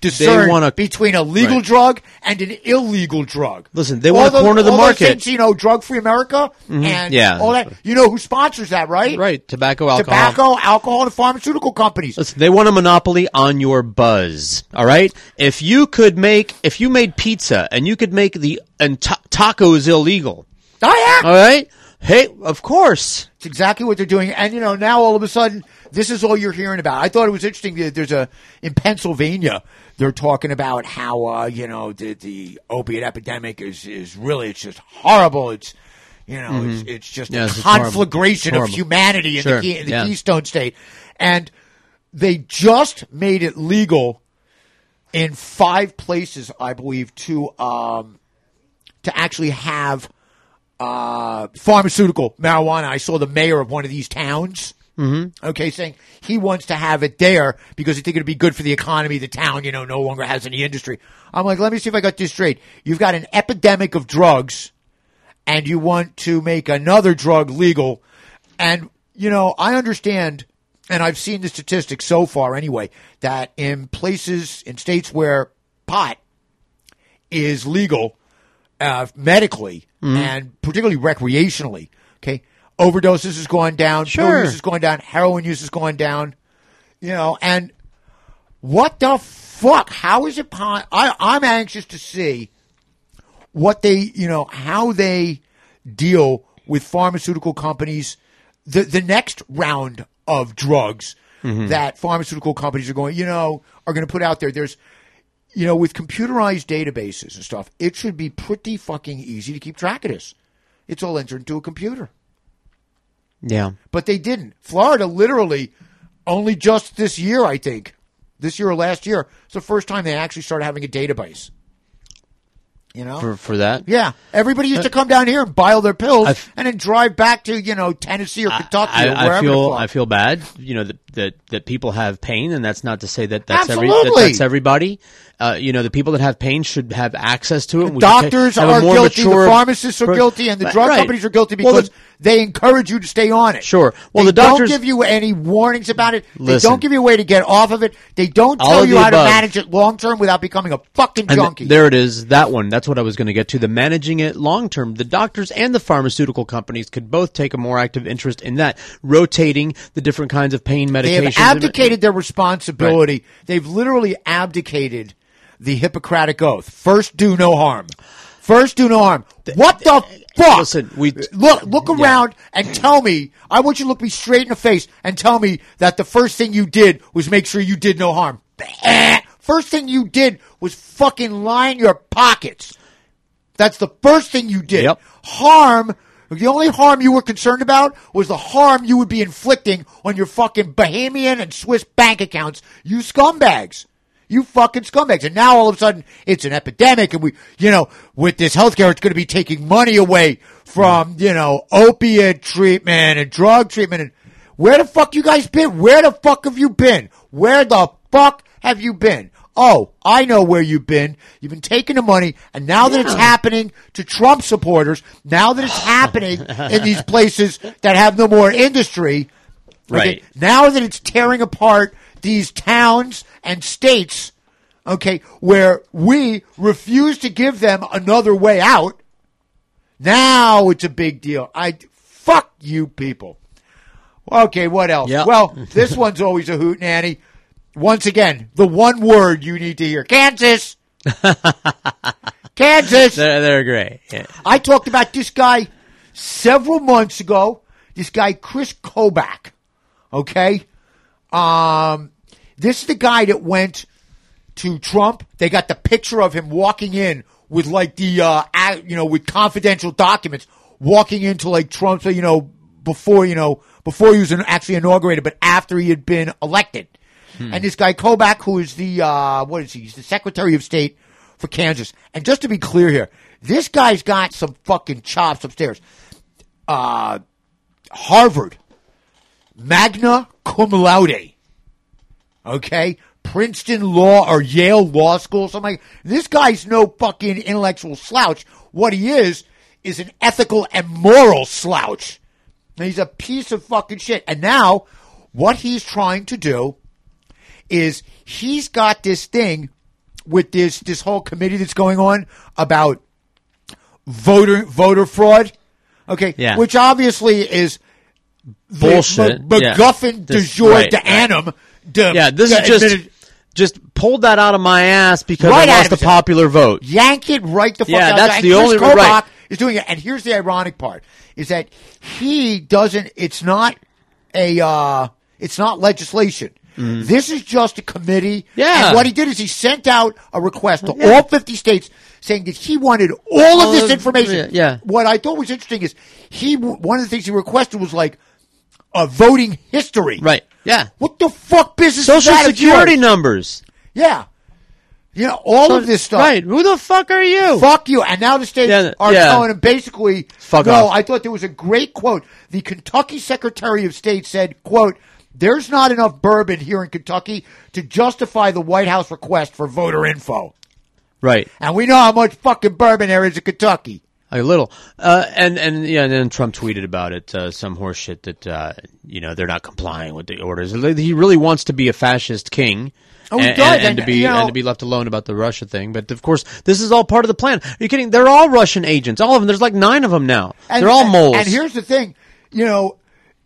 discern wanna- between a legal Right. drug and an illegal drug. Listen, they wanna those- corner the market. things, you know, drug free America and Mm-hmm. Yeah. all that. You know who sponsors that, right? Right. Tobacco, alcohol. Tobacco, alcohol, and pharmaceutical companies. Listen, they want a monopoly on your buzz. All right. If you could make, if you made pizza and you could make the and ta- tacos illegal, Oh yeah. All right. Hey, of course. It's exactly what they're doing. And, you know, now all of a sudden, this is all you're hearing about. I thought it was interesting that there's a, in Pennsylvania, they're talking about how, uh, you know, the, the opiate epidemic is, is really, it's just horrible. It's, you know, it's, Mhm. it's just Yes, a it's horrible. conflagration It's of humanity in Sure, the, in the yeah. Keystone State. And they just made it legal in five places, I believe, to, um, to actually have uh, pharmaceutical marijuana. I saw the mayor of one of these towns. Mm-hmm. Okay, saying he wants to have it there because he think it'd be good for the economy. The town, you know, no longer has any industry. I'm like, let me see if I got this straight. You've got an epidemic of drugs, and you want to make another drug legal. And you know, I understand, and I've seen the statistics so far anyway, that in places in states where pot is legal uh, medically Mhm. and particularly recreationally. Okay, overdoses is going down, Sure. use has gone down, heroin use is going down. You know, and what the fuck? How is it? Po- I I'm anxious to see what they, you know, how they deal with pharmaceutical companies. The the next round of drugs Mhm. that pharmaceutical companies are going, you know, are going to put out there. There's you know, with computerized databases and stuff, it should be pretty fucking easy to keep track of this. It's all entered into a computer. Yeah. But they didn't. Florida literally only just this year, I think, this year or last year, it's the first time they actually started having a database. You know? For for that. yeah. Everybody used to come down here and buy all their pills I've- and then drive back to, you know, Tennessee or Kentucky I, or wherever I feel. I feel bad, you know that, that that people have pain, and that's not to say that that's every Absolutely. that, that's everybody. Uh, you know, the people that have pain should have access to it. Doctors take- are more guilty, mature the pharmacists are guilty, and the drug right. companies are guilty Well, the- because they encourage you to stay on it. Sure. Well, they the doctors don't give you any warnings about it. They Listen. don't give you a way to get off of it. They don't tell you the how to manage it long term without becoming a fucking And junkie. there it is. That one. That's what I was going to get to. The managing it long term. The doctors and the pharmaceutical companies could both take a more active interest in that, rotating the different kinds of pain medications. They have abdicated their responsibility. They've literally abdicated the Hippocratic oath. First, do no harm. First, do no harm. What the fuck? Listen, we look look around and tell me. I want you to look me straight in the face and tell me that the first thing you did was make sure you did no harm. First thing you did was fucking line your pockets. That's the first thing you did. Harm. The only harm you were concerned about was the harm you would be inflicting on your fucking Bahamian and Swiss bank accounts. You scumbags. You fucking scumbags. And now all of a sudden it's an epidemic and we, you know, with this healthcare, it's going to be taking money away from, you know, opiate treatment and drug treatment. And where the fuck you guys been? Where the fuck have you been? Where the fuck have you been? Oh, I know where you've been. You've been taking the money, and now that it's happening to Trump supporters, now that it's happening in these places that have no more industry, okay, Right. now that it's tearing apart these towns and states, okay, where we refuse to give them another way out, now it's a big deal. I fuck you people. Okay, what else? Well, this one's always a hoot nanny. Once again, the one word you need to hear: Kansas. Kansas. They're, they're great. Yeah. I talked about this guy several months ago. This guy, Chris Kobach. Okay. Um, this is the guy that went to Trump. They got the picture of him walking in with like the, uh, you know, with confidential documents walking into like Trump's, you know, before, you know, before he was actually inaugurated, but after he had been elected. And this guy Kobach, who is the, uh, what is he? He's the Secretary of State for Kansas. And just to be clear here, this guy's got some fucking chops upstairs. Uh, Harvard, magna cum laude. Okay? Princeton Law or Yale Law School, something like This guy's no fucking intellectual slouch. What he is, is an ethical and moral slouch. He's a piece of fucking shit. And now, what he's trying to do is he's got this thing with this this whole committee that's going on about voter voter fraud. Okay, Yeah. which obviously is the Bullshit. M- Yeah. MacGuffin de jour right, de annum. de- Yeah, this de- is just admitted- just pulled that out of my ass because Right I lost the popular vote. yank it right the fuck Yeah, out. that's and the Chris only- Kobach right. is doing it. And here's the ironic part: is that he doesn't. It's not a. Uh, it's not legislation. Mm. This is just a committee. Yeah. And what he did is he sent out a request to Yeah. all 50 states saying that he wanted all of All this of- information. yeah. What I thought was interesting is he one of the things he requested was like a voting history. Right. Yeah. What the fuck business is Social of security numbers. Yeah. You know, all So- of this stuff. Right. Who the fuck are you? Fuck you. And now the states Yeah, are yeah. telling him basically, Fuck no, off. I thought there was a great quote. The Kentucky Secretary of State said, quote, there's not enough bourbon here in Kentucky to justify the White House request for voter info. Right. And we know how much fucking bourbon there is in Kentucky. A little, uh, and and yeah, and then Trump tweeted about it, uh, some horseshit that uh, you know they're not complying with the orders. He really wants to be a fascist king, Oh, and, and, and to be you know- and to be left alone about the Russia thing. But of course, this is all part of the plan. Are you kidding? They're all Russian agents, all of them. There's like nine of them now. And, they're all and- moles. And here's the thing, you know,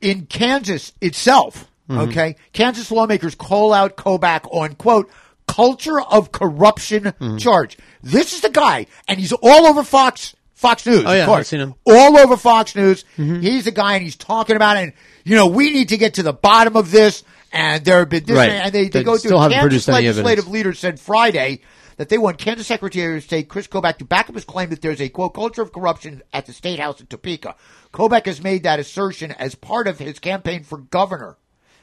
in Kansas itself, Mhm. okay, Kansas lawmakers call out Kobach on quote culture of corruption Mm-hmm. charge. This is the guy, and he's all over Fox Fox News. Oh, yeah, of course. I've seen him. all over Fox News. Mm-hmm. He's the guy, and he's talking about it. And you know, we need to get to the bottom of this. And there have been this, Right. and they, they They go through. Kansas legislative leaders said Friday that they want Kansas Secretary of State Chris Kobach to back up his claim that there's a quote culture of corruption at the state house in Topeka. Kobach has made that assertion as part of his campaign for governor.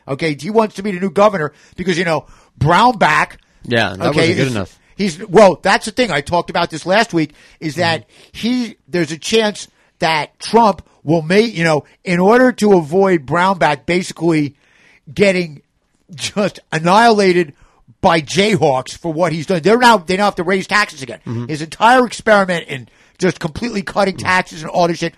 Okay, he wants to be the new governor because you know Brownback. Yeah, that okay, wasn't good enough. He's well. That's the thing. I talked about this last week. Is that Mm-hmm. he? There's a chance that Trump will make you know in order to avoid Brownback basically getting just annihilated by Jayhawks for what he's done. They're now they now have to raise taxes again. Mm-hmm. His entire experiment in just completely cutting taxes and all this shit,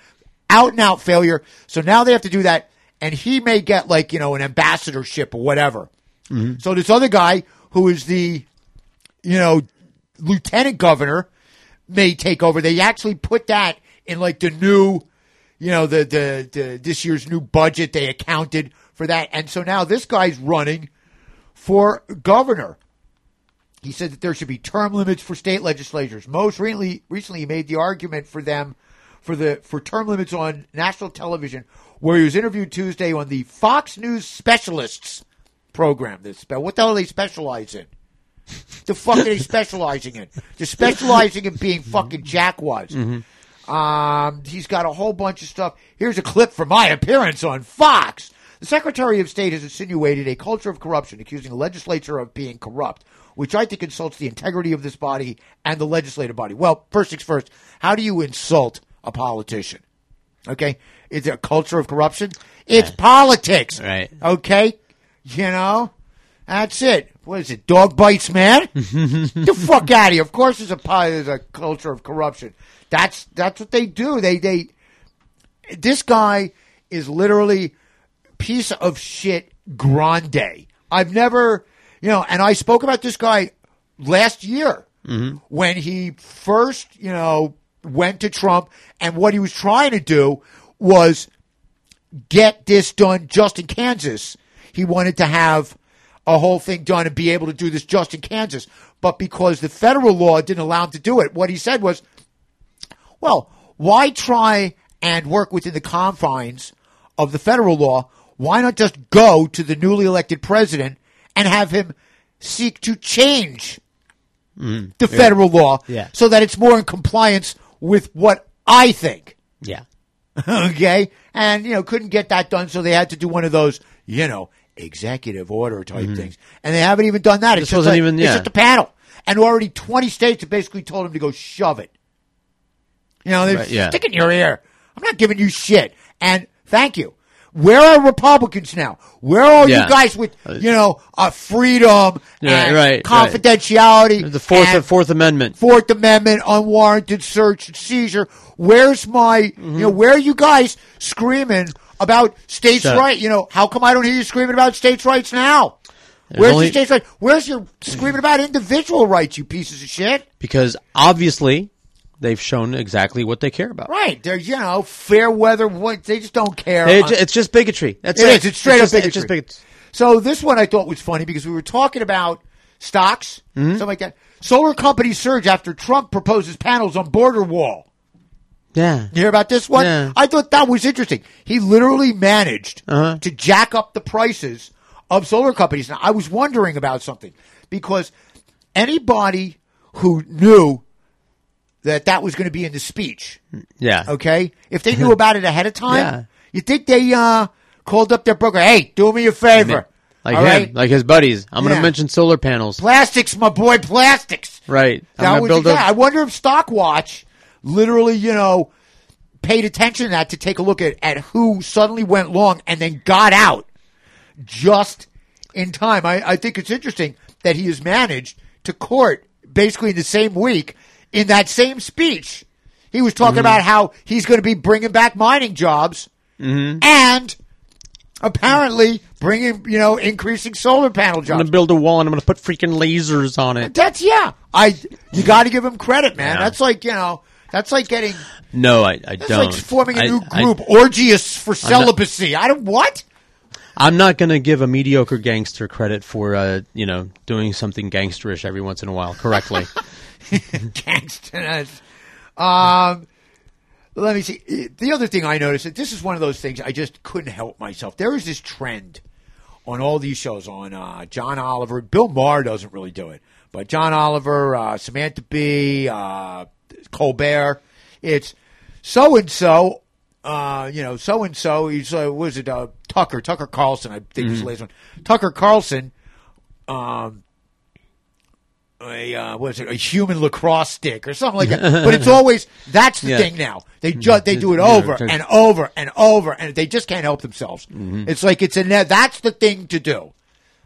out and out failure. So now they have to do that, and he may get like you know an ambassadorship or whatever. So this other guy who is the you know, lieutenant governor may take over. They actually put that in like the new, you know, the, the, the this year's new budget. They accounted for that. And so now this guy's running for governor. He said that there should be term limits for state legislatures. Most recently, recently he made the argument for them for the for term limits on national television, where he was interviewed Tuesday on the Fox News Specialists program. This what the hell do they specialize in? the fuck are they specializing in? They're specializing in being fucking jackwads. Um, he's got a whole bunch of stuff. Here's a clip from my appearance on Fox. The Secretary of State has insinuated a culture of corruption, accusing the legislature of being corrupt, which I think insults the integrity of this body and the legislative body. Well, first things first, how do you insult a politician? Okay? Is it a culture of corruption? It's politics. Right. Okay? You know? That's it. What is it? Dog bites man? Get the fuck out of here. Of course there's a there's a culture of corruption. That's that's what they do. They they this guy is literally piece of shit grande. I've never you know, and I spoke about this guy last year mm-hmm. when he first, you know, went to Trump and what he was trying to do was get this done just in Kansas. He wanted to have a whole thing done and be able to do this just in Kansas. But because the federal law didn't allow him to do it, what he said was, well, why try and work within the confines of the federal law? Why not just go to the newly elected president and have him seek to change mm, the Yeah. federal law Yeah. so that it's more in compliance with what I think? Yeah. okay, and you know couldn't get that done, so they had to do one of those, you know, executive order type mm-hmm. things, and they haven't even done that. This it's just wasn't like- even- It's just a panel, and already twenty states have basically told him to go shove it. You know, they're Right, yeah. stick it in your ear. I'm not giving you shit, and thank you. Where are Republicans now? Where are Yeah. you guys with you know uh, freedom Yeah, and right, right. confidentiality? The fourth and- Fourth Amendment. Fourth Amendment, unwarranted search and seizure. Where's my, Mm-hmm. you know, where are you guys screaming about states' rights? You know, how come I don't hear you screaming about states' rights now? Where's only- your states' rights? Where's your screaming about individual rights, you pieces of shit? Because obviously they've shown exactly what they care about. Right. They're, you know, fair weather, what, they just don't care. They it's just bigotry. That's It it. is. It's straight up just, bigotry. It's just bigotry. So this one I thought was funny because we were talking about stocks, Mm-hmm. something like that. Solar companies surge after Trump proposes panels on border wall. Yeah. You hear about this one? Yeah. I thought that was interesting. He literally managed Uh-huh. to jack up the prices of solar companies. Now, I was wondering about something because anybody who knew that that was going to be in the speech, Yeah. okay, if they knew about it ahead of time, Yeah. you think they uh, called up their broker, hey, do me a favor. Like all him, right? like his buddies. I'm going to mention solar panels. Plastics, my boy, plastics. Right. That was yeah, I a, wonder if Stockwatch literally, you know, paid attention to that to take a look at, at who suddenly went long and then got out just in time. I, I think it's interesting that he has managed to court basically in the same week in that same speech. He was talking Mm-hmm. about how he's going to be bringing back mining jobs Mm-hmm. and apparently bringing, you know, increasing solar panel jobs. I'm going to build a wall and I'm going to put freaking lasers on it. That's yeah. I you got to give him credit, man. Yeah. That's like you know. That's like getting. No, I, I That's don't. like forming a I- new I- group, orgies for I'm not- celibacy. I don't what. I'm not going to give a mediocre gangster credit for, uh, you know, doing something gangsterish every once in a while correctly. Gangster. Um, let me see. The other thing I noticed, this is one of those things I just couldn't help myself. There is this trend on all these shows on uh, John Oliver. Bill Maher doesn't really do it, but John Oliver, uh, Samantha Bee, uh, Colbert. It's so and so. Uh, you know, so and so. He's uh, was it uh, Tucker? Tucker Carlson, I think was the latest one. Tucker Carlson. Um, a uh, what is it? A human lacrosse stick or something like that. but it's always that's the Yeah. thing now. They ju- they do it Yeah, over just- and over and over, and they just can't help themselves. Mm-hmm. It's like it's a that's the thing to do.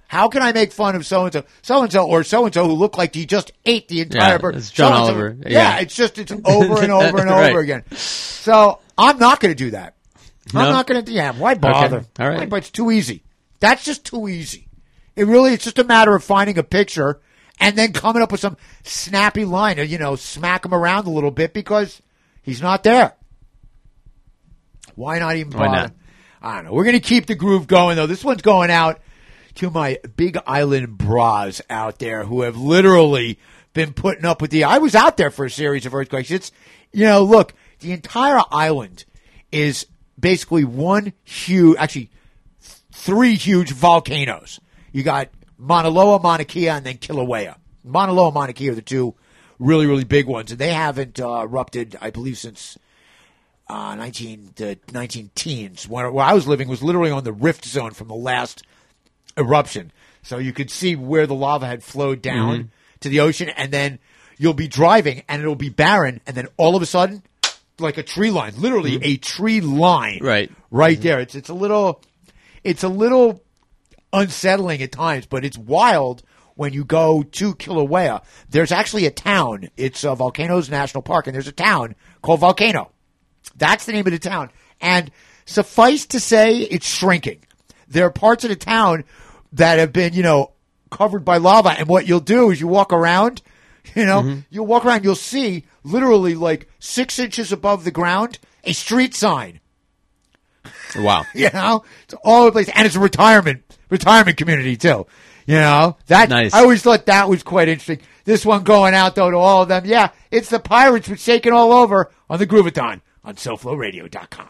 How can I make fun of so and so, so and so, or so and so who look like he just ate the entire Yeah, bird? it's John So-and-so- Oliver. Yeah. Yeah. it's just it's over and over and Right. over again. So I'm not going to do that. I'm not going to. Yeah, why bother? All right. Why- But it's too easy. That's just too easy. It really, it's just a matter of finding a picture and then coming up with some snappy line, or you know, smack him around a little bit because he's not there. Why not even Why bother? not? I don't know. We're going to keep the groove going though. This one's going out to my Big Island bras out there who have literally been putting up with the. I was out there for a series of earthquakes. It's you know, look, the entire island is basically one huge, actually three huge volcanoes. You got Mauna Loa, Mauna Kea, and then Kilauea. Mauna Loa Mauna Kea are the two really, really big ones, and they haven't uh, erupted, I believe, since uh, 19, the 19 teens. Where, where I was living was literally on the rift zone from the last eruption. So you could see where the lava had flowed down to the ocean, and then you'll be driving, and it'll be barren, and then all of a sudden, like a tree line, literally a tree line, Right. right there. It's it's a little, it's a little unsettling at times, but it's wild when you go to Kilauea. There's actually a town. It's uh, Volcanoes National Park, and there's a town called Volcano. That's the name of the town. And suffice to say, it's shrinking. There are parts of the town that have been, you know, covered by lava. And what you'll do is you walk around, you know, you'll walk around, you'll see literally like six inches above the ground a street sign. Wow. You know, it's all over the place, and it's a retirement retirement community too. You know that Nice. I always thought that was quite interesting. This one going out though to all of them. Yeah, it's the pirates with shaking all over on the Groovathon on SoFloRadio.com.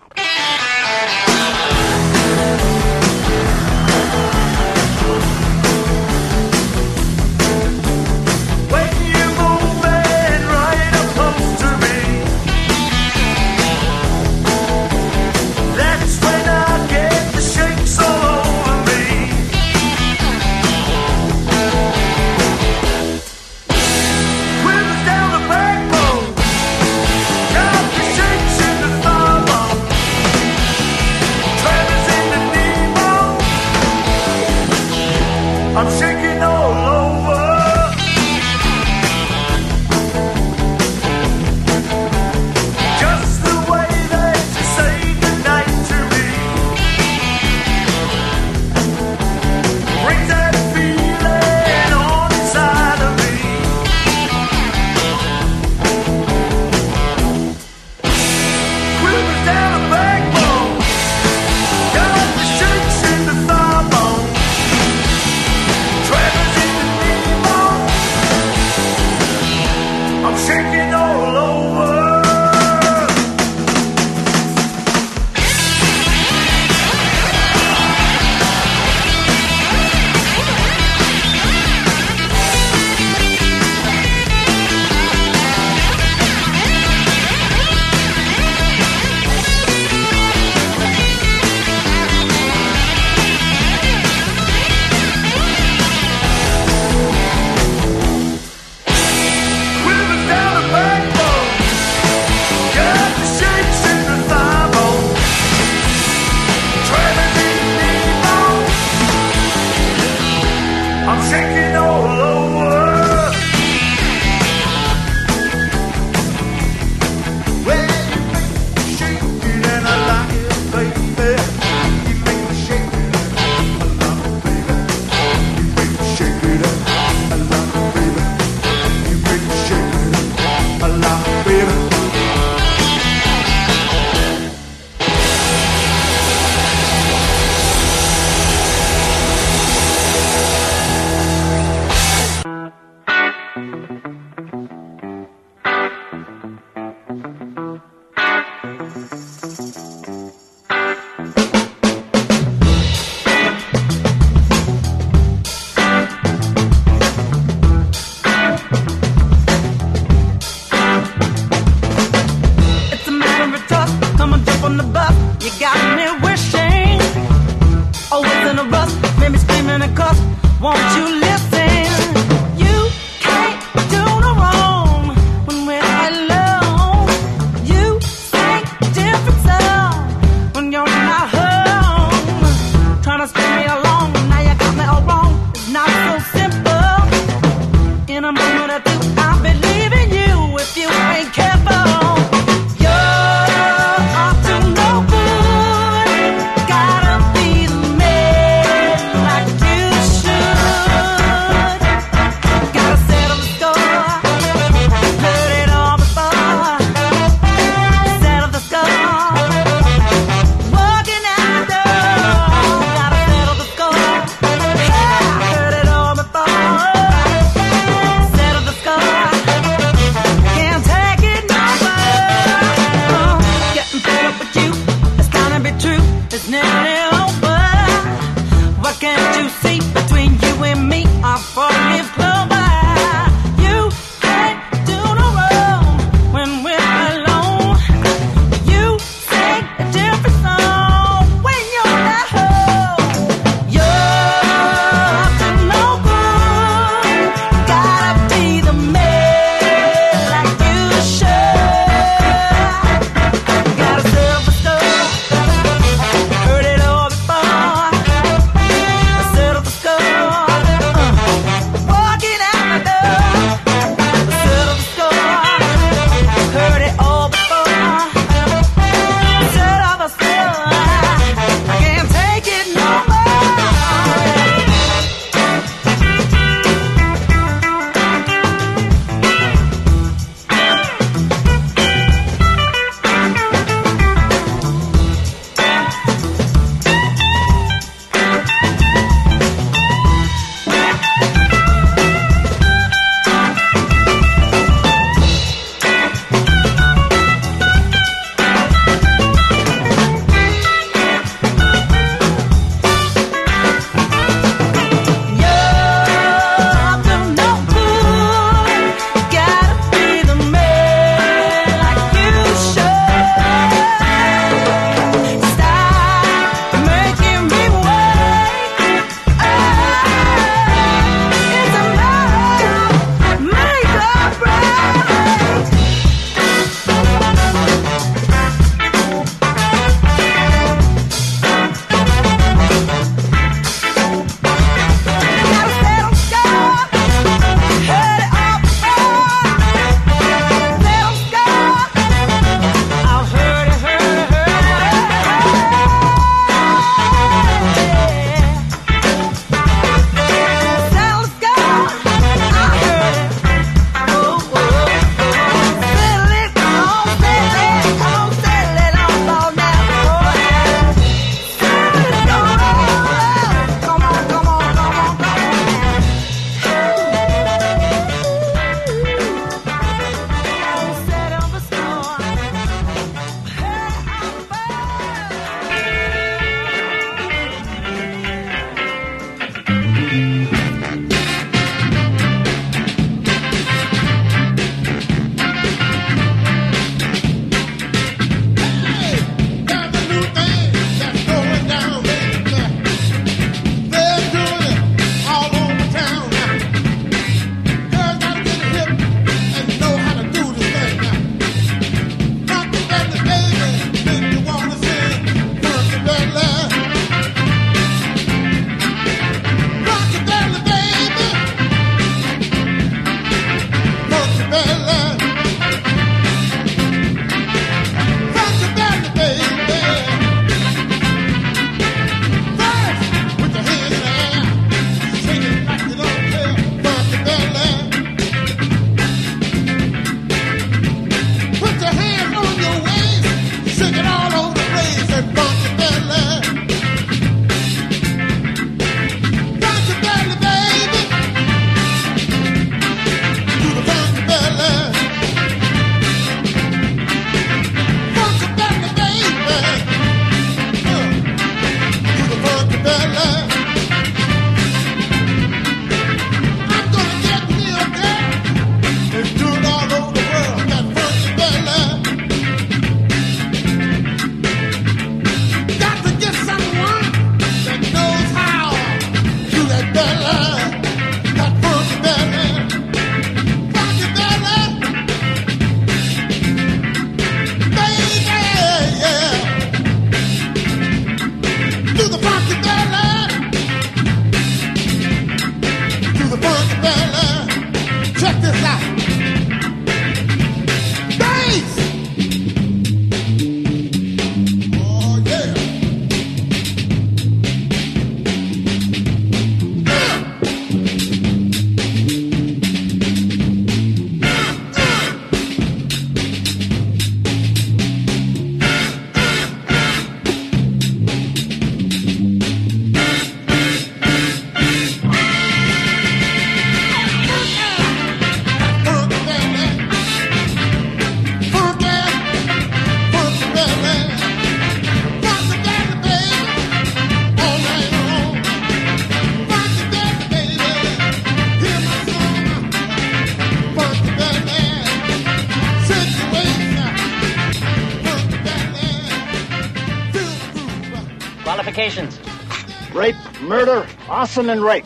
arson, and rape.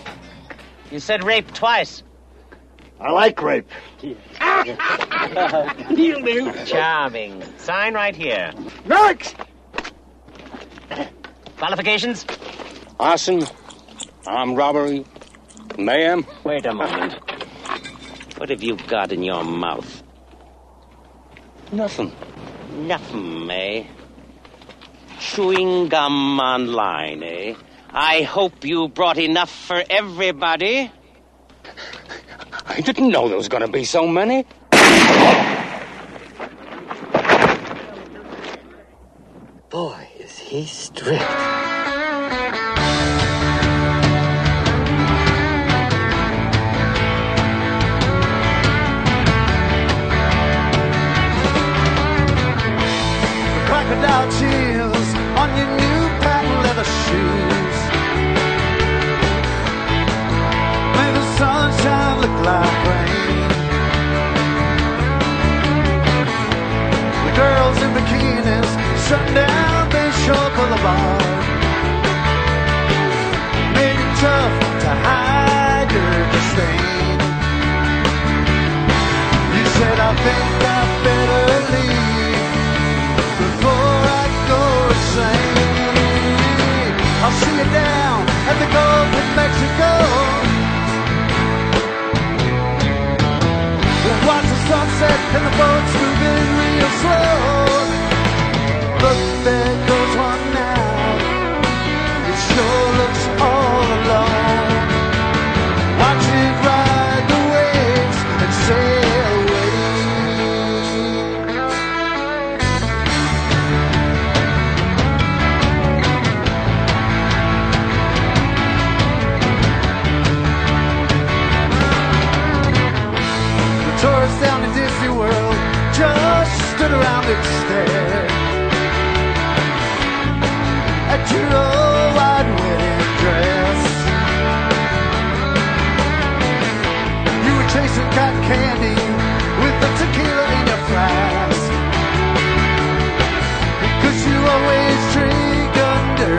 You said rape twice. I like rape. you do. Charming. Sign right here. Next! Qualifications? Arson, armed robbery, mayhem. Wait a moment. What have you got in your mouth? Nothing. Nothing, eh? Chewing gum online, eh? I hope you brought enough for everybody. I didn't know there was going to be so many. Boy, is he strict. Bikinis shut down Bayshore Boulevard. Made it tough to hide your disdain. You said I think I better leave before I go insane. I'll see you down at the Gulf of Mexico. We'll watch the sunset and the boats moving real slow. Old wedding dress. You were chasing cotton candy with the tequila in your you always drink under.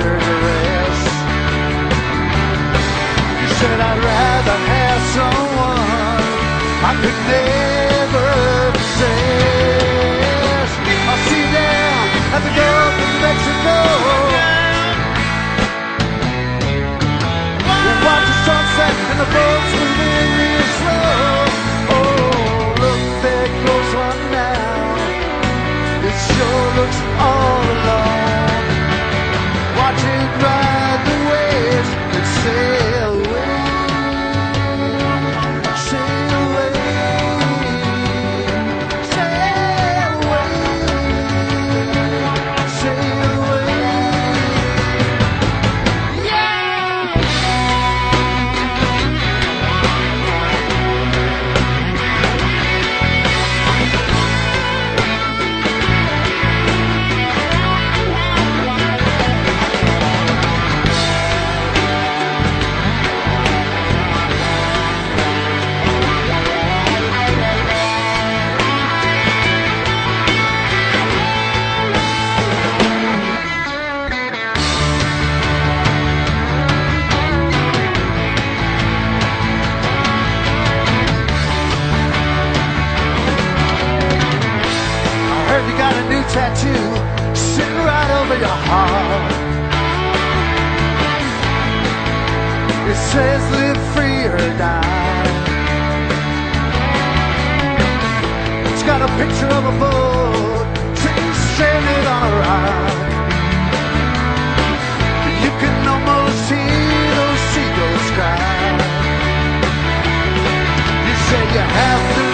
You said I'd rather have someone I could never possess. The Gulf of Mexico. We'll watch the sunset and the slow. Oh, look, there goes one now. It sure looks all alone. Watch it ride the waves and sail heart. It says live free or die. It's got a picture of a boat stranded on a rock. You can almost hear those seagulls cry. You say you have to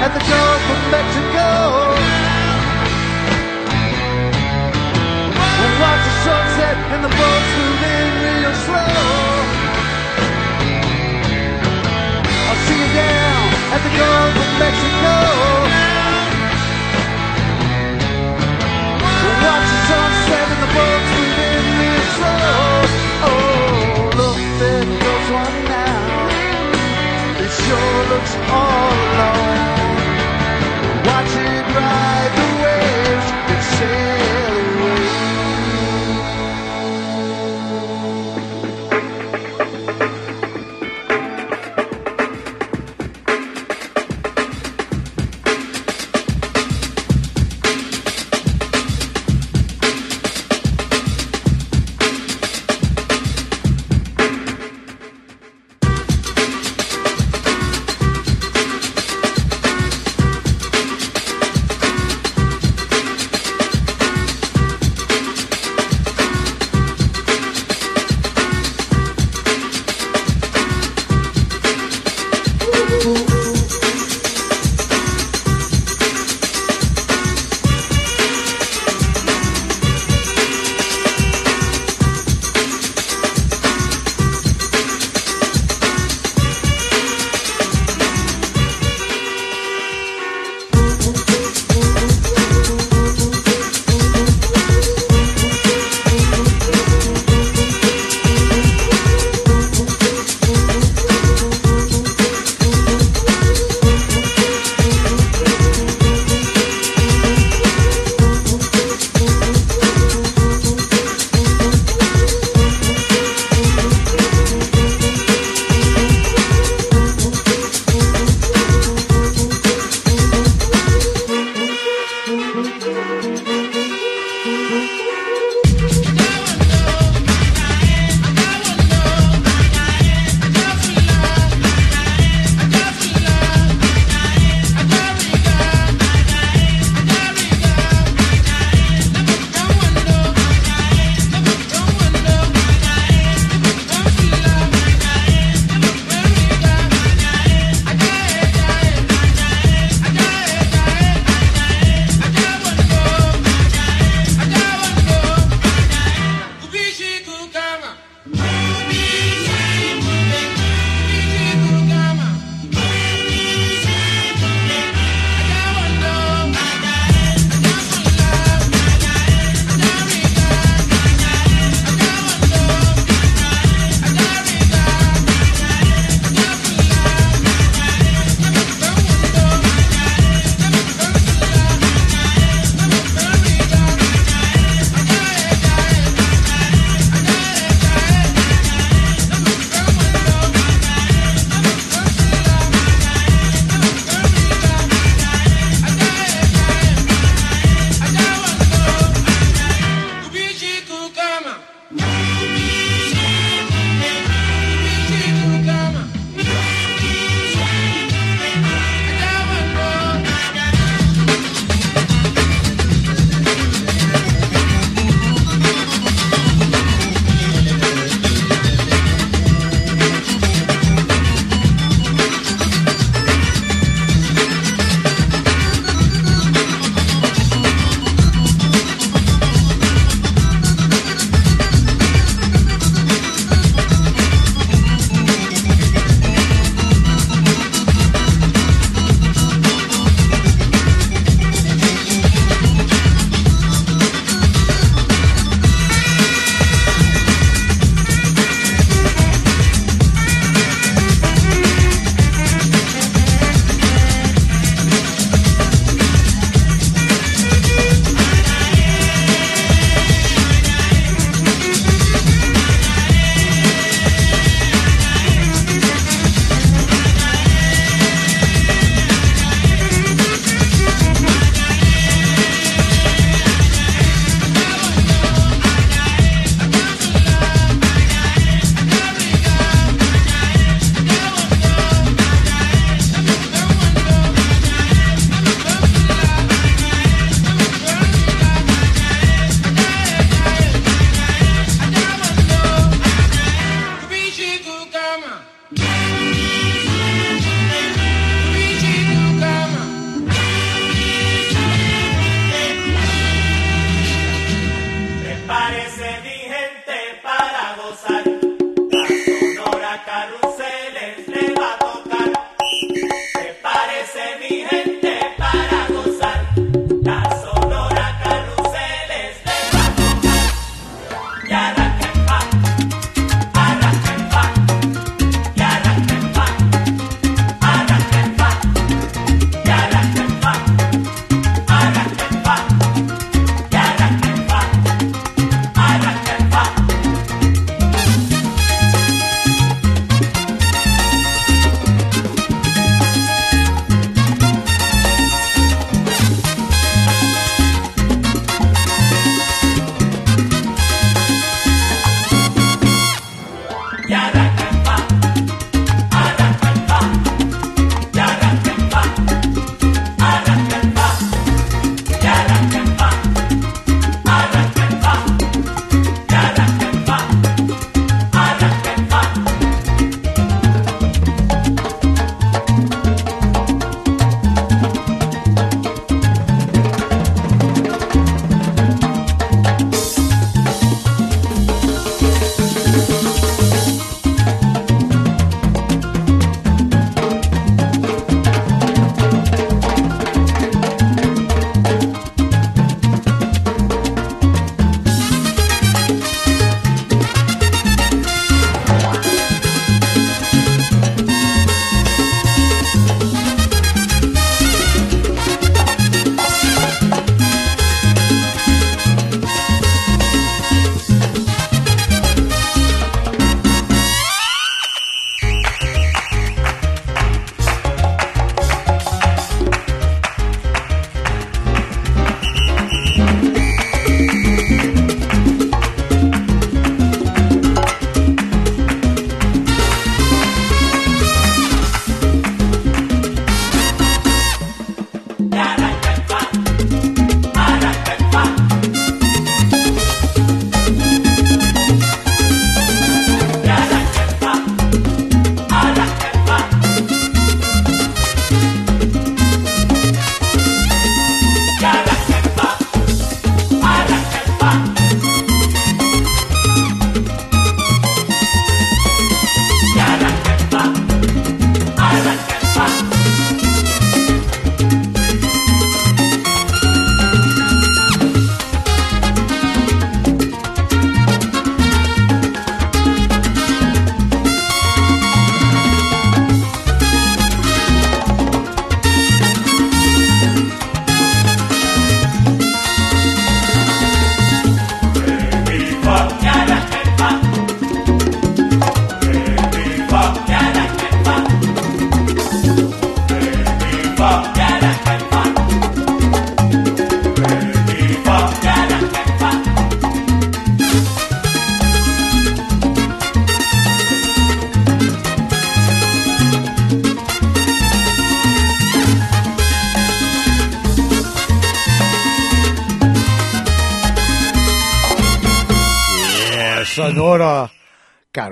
at the Gulf of Mexico. We'll watch the sunset and the boats moving real slow. I'll see you down at the Gulf of Mexico.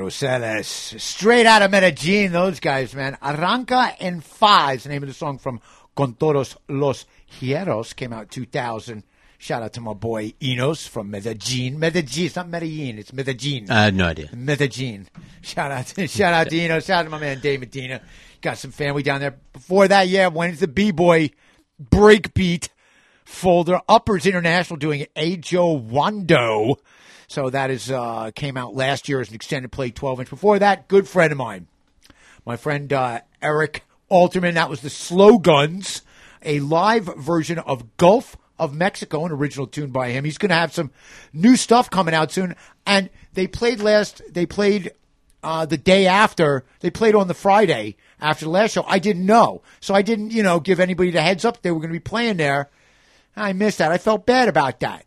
Caruseles. Straight out of Medellin, those guys, man. Arranca en is the name of the song from Con Todos Los Hieros. Came out 2000. Shout out to my boy Enos from Medellin. Medellin, it's not Medellin, it's Medellin. I had no idea. Medellin. Shout out to shout out to Enos. Shout out to my man Dave Medina. Got some family down there. Before that, yeah, went into B boy breakbeat folder. Uppers International doing Ajo Wando. So that is uh, came out last year as an extended play 12 inch. Before that, good friend of mine, my friend uh, Eric Alterman. That was the Slow Guns, a live version of Gulf of Mexico, an original tune by him. He's going to have some new stuff coming out soon. And they played last. They played uh, the day after. They played on the Friday after the last show. I didn't know, so I didn't, you know, give anybody the heads up they were going to be playing there. I missed that. I felt bad about that.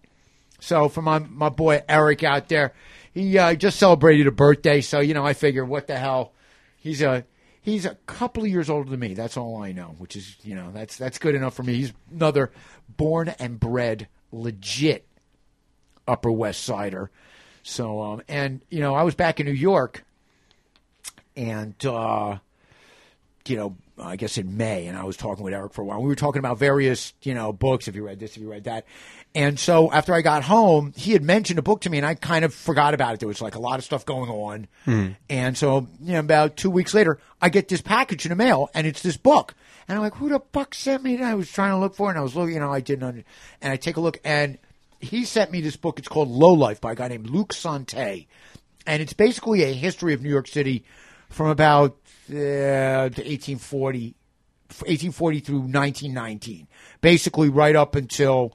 So for my my boy Eric out there, he uh, just celebrated a birthday. So you know, I figure, what the hell? He's a he's a couple of years older than me. That's all I know. Which is you know that's that's good enough for me. He's another born and bred legit Upper West Sider. So um and you know I was back in New York, and uh, you know, I guess in May, and I was talking with Eric for a while. We were talking about various, you know, books. If you read this, if you read that, and so after I got home, he had mentioned a book to me, and I kind of forgot about it. There was like a lot of stuff going on, Hmm. and so you know, about two weeks later, I get this package in the mail, and it's this book, and I'm like, "Who the fuck sent me that?" I was trying to look for it, and I was looking, you know, I didn't, under- and I take a look, and he sent me this book. It's called Low Life by a guy named Luc Sante, and it's basically a history of New York City from about uh, 1840, 1840 through 1919, basically right up until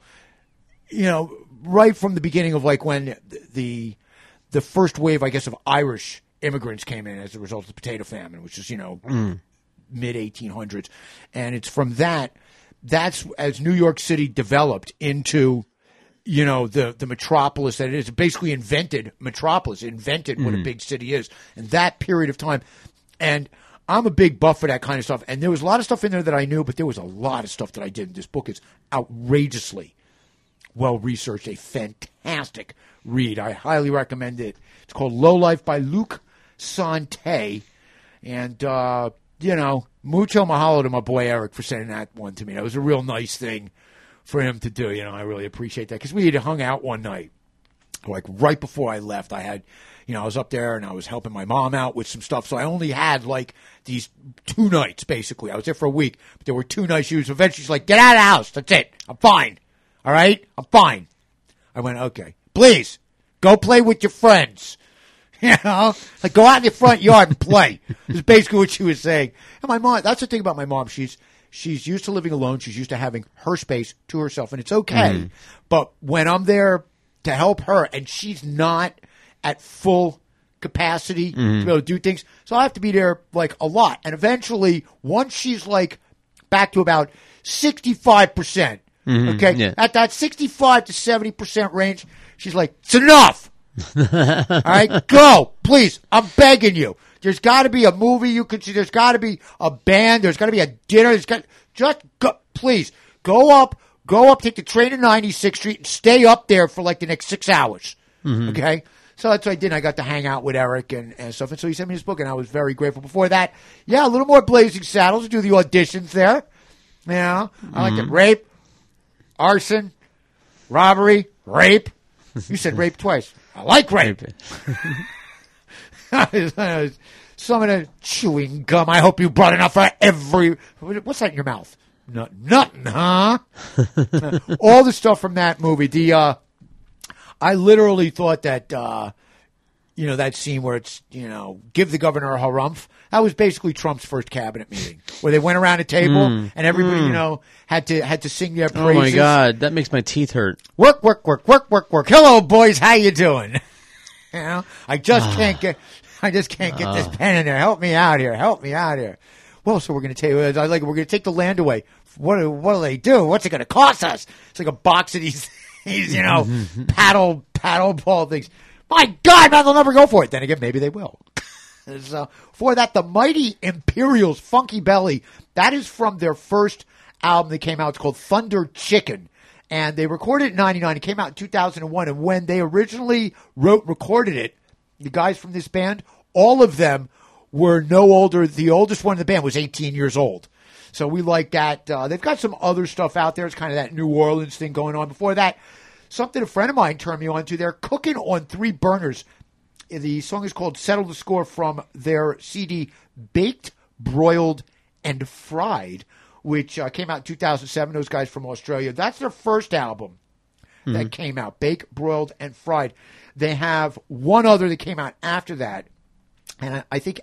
you know, right from the beginning of like when the the first wave, I guess, of Irish immigrants came in as a result of the potato famine, which is you know Mm. mid 1800s, and it's from that that's as New York City developed into you know the the metropolis that it is. It basically invented metropolis, invented what a Mhm. big city is, and that period of time, and. I'm a big buff for that kind of stuff, and there was a lot of stuff in there that I knew, but there was a lot of stuff that I didn't. This book is outrageously well researched, a fantastic read. I highly recommend it. It's called Low Life by Luc Sante. And, uh, you know, mucho mahalo to my boy Eric for sending that one to me. That was a real nice thing for him to do. You know, I really appreciate that because we had hung out one night, like right before I left. I had, you know, I was up there and I was helping my mom out with some stuff. So I only had like these two nights basically. I was there for a week, but there were two nights. She was eventually she's like, get out of the house. That's it. I'm fine. All right. I'm fine. I went, okay, please go play with your friends. You know, like go out in the front yard and play. is basically what she was saying. And my mom, that's the thing about my mom. She's she's used to living alone. She's used to having her space to herself, and it's okay. Mhm. But when I'm there to help her, and she's not at full capacity to Mhm. be able to do things, so I have to be there like a lot. And eventually, once she's like back to about sixty five percent, Mhm, okay, yeah. at that sixty five to seventy percent range, she's like, "It's enough." All right, go, please. I'm begging you. There's got to be a movie you can see. There's got to be a band. There's got to be a dinner. There's got just go, please go up, go up, take the train to 96th Street, and stay up there for like the next six hours. Mhm. Okay, so that's what I did. I got to hang out with Eric and, and stuff, and so he sent me his book, and I was very grateful. Before that, yeah, a little more Blazing Saddles to do the auditions there. You know, I like it. Mhm. Rape, arson, robbery, rape. You said rape twice. I like rape. Some of the chewing gum. I hope you brought enough for every. What's that in your mouth? Not, nothing, huh? All the stuff from that movie. The uh, I literally thought that uh, you know that scene where it's you know give the governor a harumph. That was basically Trump's first cabinet meeting, where they went around a table Mm. and everybody you Mm. know had to had to sing their praises. Oh my god, that makes my teeth hurt. Work, work, work, work, work, work. Hello, boys. How you doing? you know, I just can't get, I just can't get this Ah. pen in there. Help me out here. Help me out here. Well, so we're going to take, I like, we're going to take the land away. What, what do they do? What's it going to cost us? It's like a box of these, these, you know, paddle, paddle ball things. My God, man, they'll never go for it. Then again, maybe they will. So for that, the Mighty Imperials, Funky Belly, that is from their first album that came out. It's called Thunder Chicken. And they recorded it in 99. It came out in 2001. And when they originally wrote, recorded it, the guys from this band, all of them were no older. The oldest one in the band was 18 years old. So we like that. Uh, they've got some other stuff out there. It's kind of that New Orleans thing going on. Before that, something a friend of mine turned me on to. They're cooking on three burners. The song is called Settle the Score from their CD Baked, Broiled, and Fried, which uh, came out in 2007. Those guys from Australia. That's their first album that Mhm. came out Baked, Broiled, and Fried. They have one other that came out after that. And I, I think,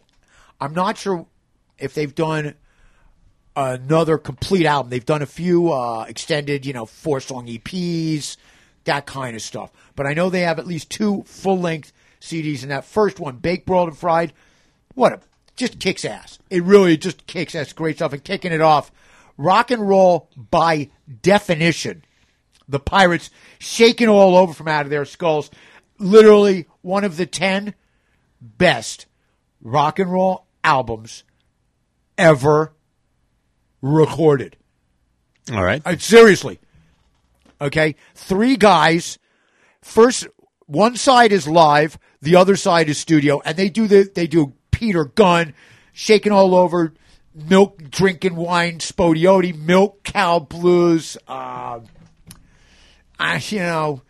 I'm not sure if they've done another complete album. They've done a few uh, extended, you know, four song EPs, that kind of stuff. But I know they have at least two full length CDs. And that first one, Baked, Broiled, and Fried, what a just kicks ass. It really just kicks ass. Great stuff. And kicking it off, rock and roll by definition. The Pirates shaking all over from out of their skulls. Literally one of the 10 best rock and roll albums ever recorded. All right. Uh, seriously. Okay? Three guys. First, one side is live, the other side is studio, and they do the they do Peter Gunn shaking all over milk drinking wine, Spo-Dee-O-Dee, milk cow blues, uh, uh, you know,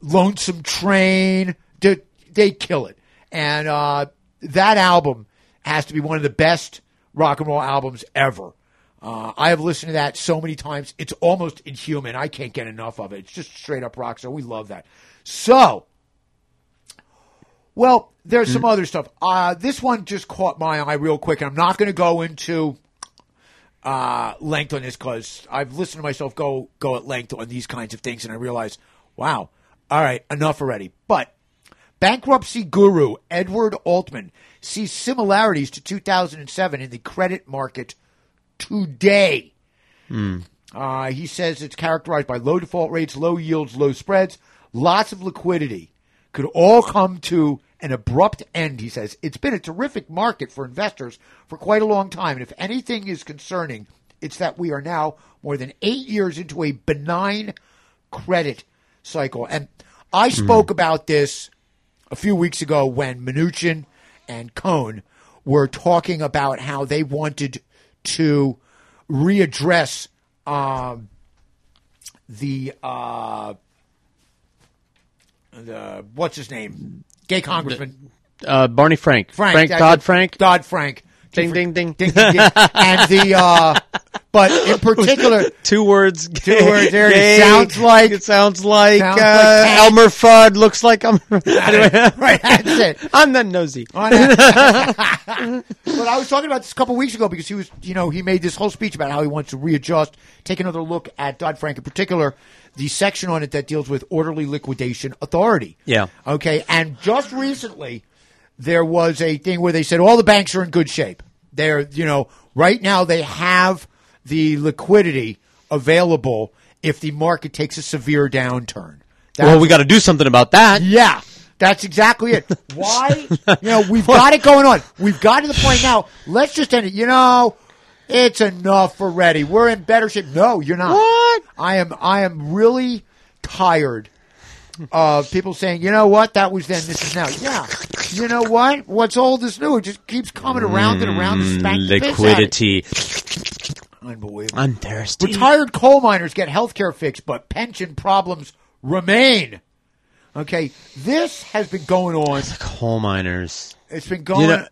Lonesome Train. They, they kill it. And uh, that album has to be one of the best rock and roll albums ever. Uh, I have listened to that so many times. It's almost inhuman. I can't get enough of it. It's just straight up rock. So we love that. So, well, there's some other stuff. Uh, this one just caught my eye real quick, and I'm not going to go into uh, length on this because I've listened to myself go go at length on these kinds of things, and I realize, wow, all right, enough already. But bankruptcy guru Edward Altman sees similarities to 2007 in the credit market today. Uh, he says it's characterized by low default rates, low yields, low spreads, lots of liquidity. Could all come to an abrupt end, he says. It's been a terrific market for investors for quite a long time. And if anything is concerning, it's that we are now more than eight years into a benign credit cycle. And I spoke about this a few weeks ago when Mnuchin and Cohn were talking about how they wanted to readdress um, the uh, the what's his name, gay congressman Uh, Barney Frank. Frank that's Dodd. Frank. Dodd Frank. Ding, ding, ding. ding, ding, ding. and the uh, but in particular, Two words. Two words there. It sounds like It sounds like, sounds uh, like Elmer Fudd looks like I'm. anyway, right, that's it. I'm that nosy. But I was talking about this a couple weeks ago because he was, you know, he made this whole speech about how he wants to readjust, take another look at Dodd Frank in particular, the section on it that deals with orderly liquidation authority. Yeah. Okay, and just recently there was a thing where they said all the banks are in good shape. They're, you know, right now they have the liquidity available if the market takes a severe downturn. well, we got to do something about that. Yeah, that's exactly it. Why? You know, we've got it going on. We've got to the point now. Let's just end it. You know, it's enough already. We're in better shape. No, you're not. What? I am. I am really tired of people saying, you know what, that was then, this is now. Yeah. You know what? What's old is new. It just keeps coming around and around to mm, spank the piss out of it. Liquidity. Unbelievable. I'm thirsty. Retired coal miners get health care fixed, but pension problems remain. Okay, this has been going on. Coal miners. It's been going. You know-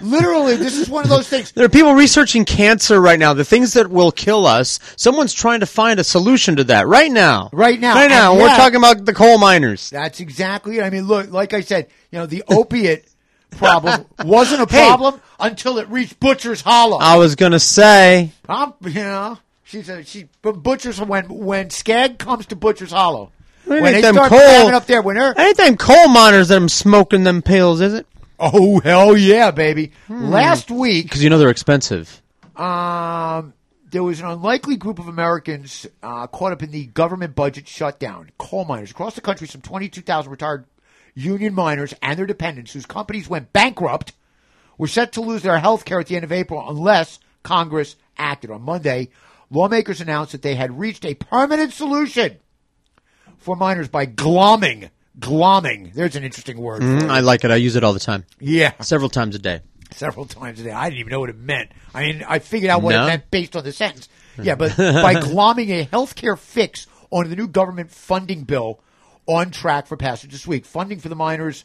literally, this is one of those things. There are people researching cancer right now, the things that will kill us. Someone's trying to find a solution to that right now. Right now. Right now. And We're yeah. talking about the coal miners. That's exactly it. I mean, look, like I said, you know, the opiate problem wasn't a Hey. problem until it reached Butcher's Hollow. I was going to say, I'm, you know, she's a, she, but Butcher's when when Skag comes to Butcher's Hollow, when ain't they them start coal- up there, when they're ain't them coal miners that I'm smoking them pills, is it? Oh hell yeah, baby! Hmm. Last week, Because you know they're expensive. Um, there was an unlikely group of Americans uh, caught up in the government budget shutdown. Coal miners across the country, some 22,000 retired union miners and their dependents whose companies went bankrupt were set to lose their health care at the end of April unless Congress acted. On Monday, lawmakers announced that they had reached a permanent solution for miners by glomming. Glomming. There's an interesting word. Mm. I like it. I use it all the time. Yeah. Several times a day. several times a day. I didn't even know what it meant. I mean, I figured out what No? it meant based on the sentence. Yeah, but by glomming a healthcare fix onto the new government funding bill on track for passage this week, funding for the miners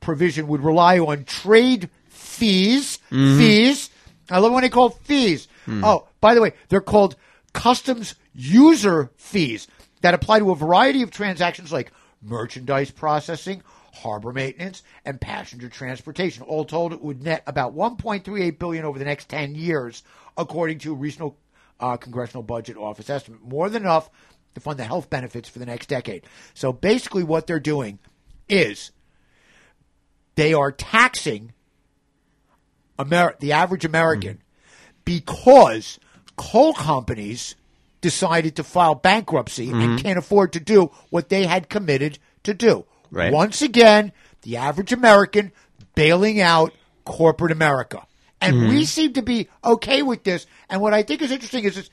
provision would rely on trade fees. Mhm. Fees. I love when they call fees. Hmm. Oh, by the way, they're called customs user fees that apply to a variety of transactions like merchandise processing, harbor maintenance, and passenger transportation. All told, it would net about 1.38 billion over the next 10 years, according to a regional uh, congressional budget office estimate. More than enough to fund the health benefits for the next decade. So basically, what they're doing is they are taxing Amer- the average American because coal companies decided to file bankruptcy and Mhm. can't afford to do what they had committed to do. Right. Once again, the average American bailing out corporate America. And we Mhm. seem to be okay with this. And what I think is interesting is,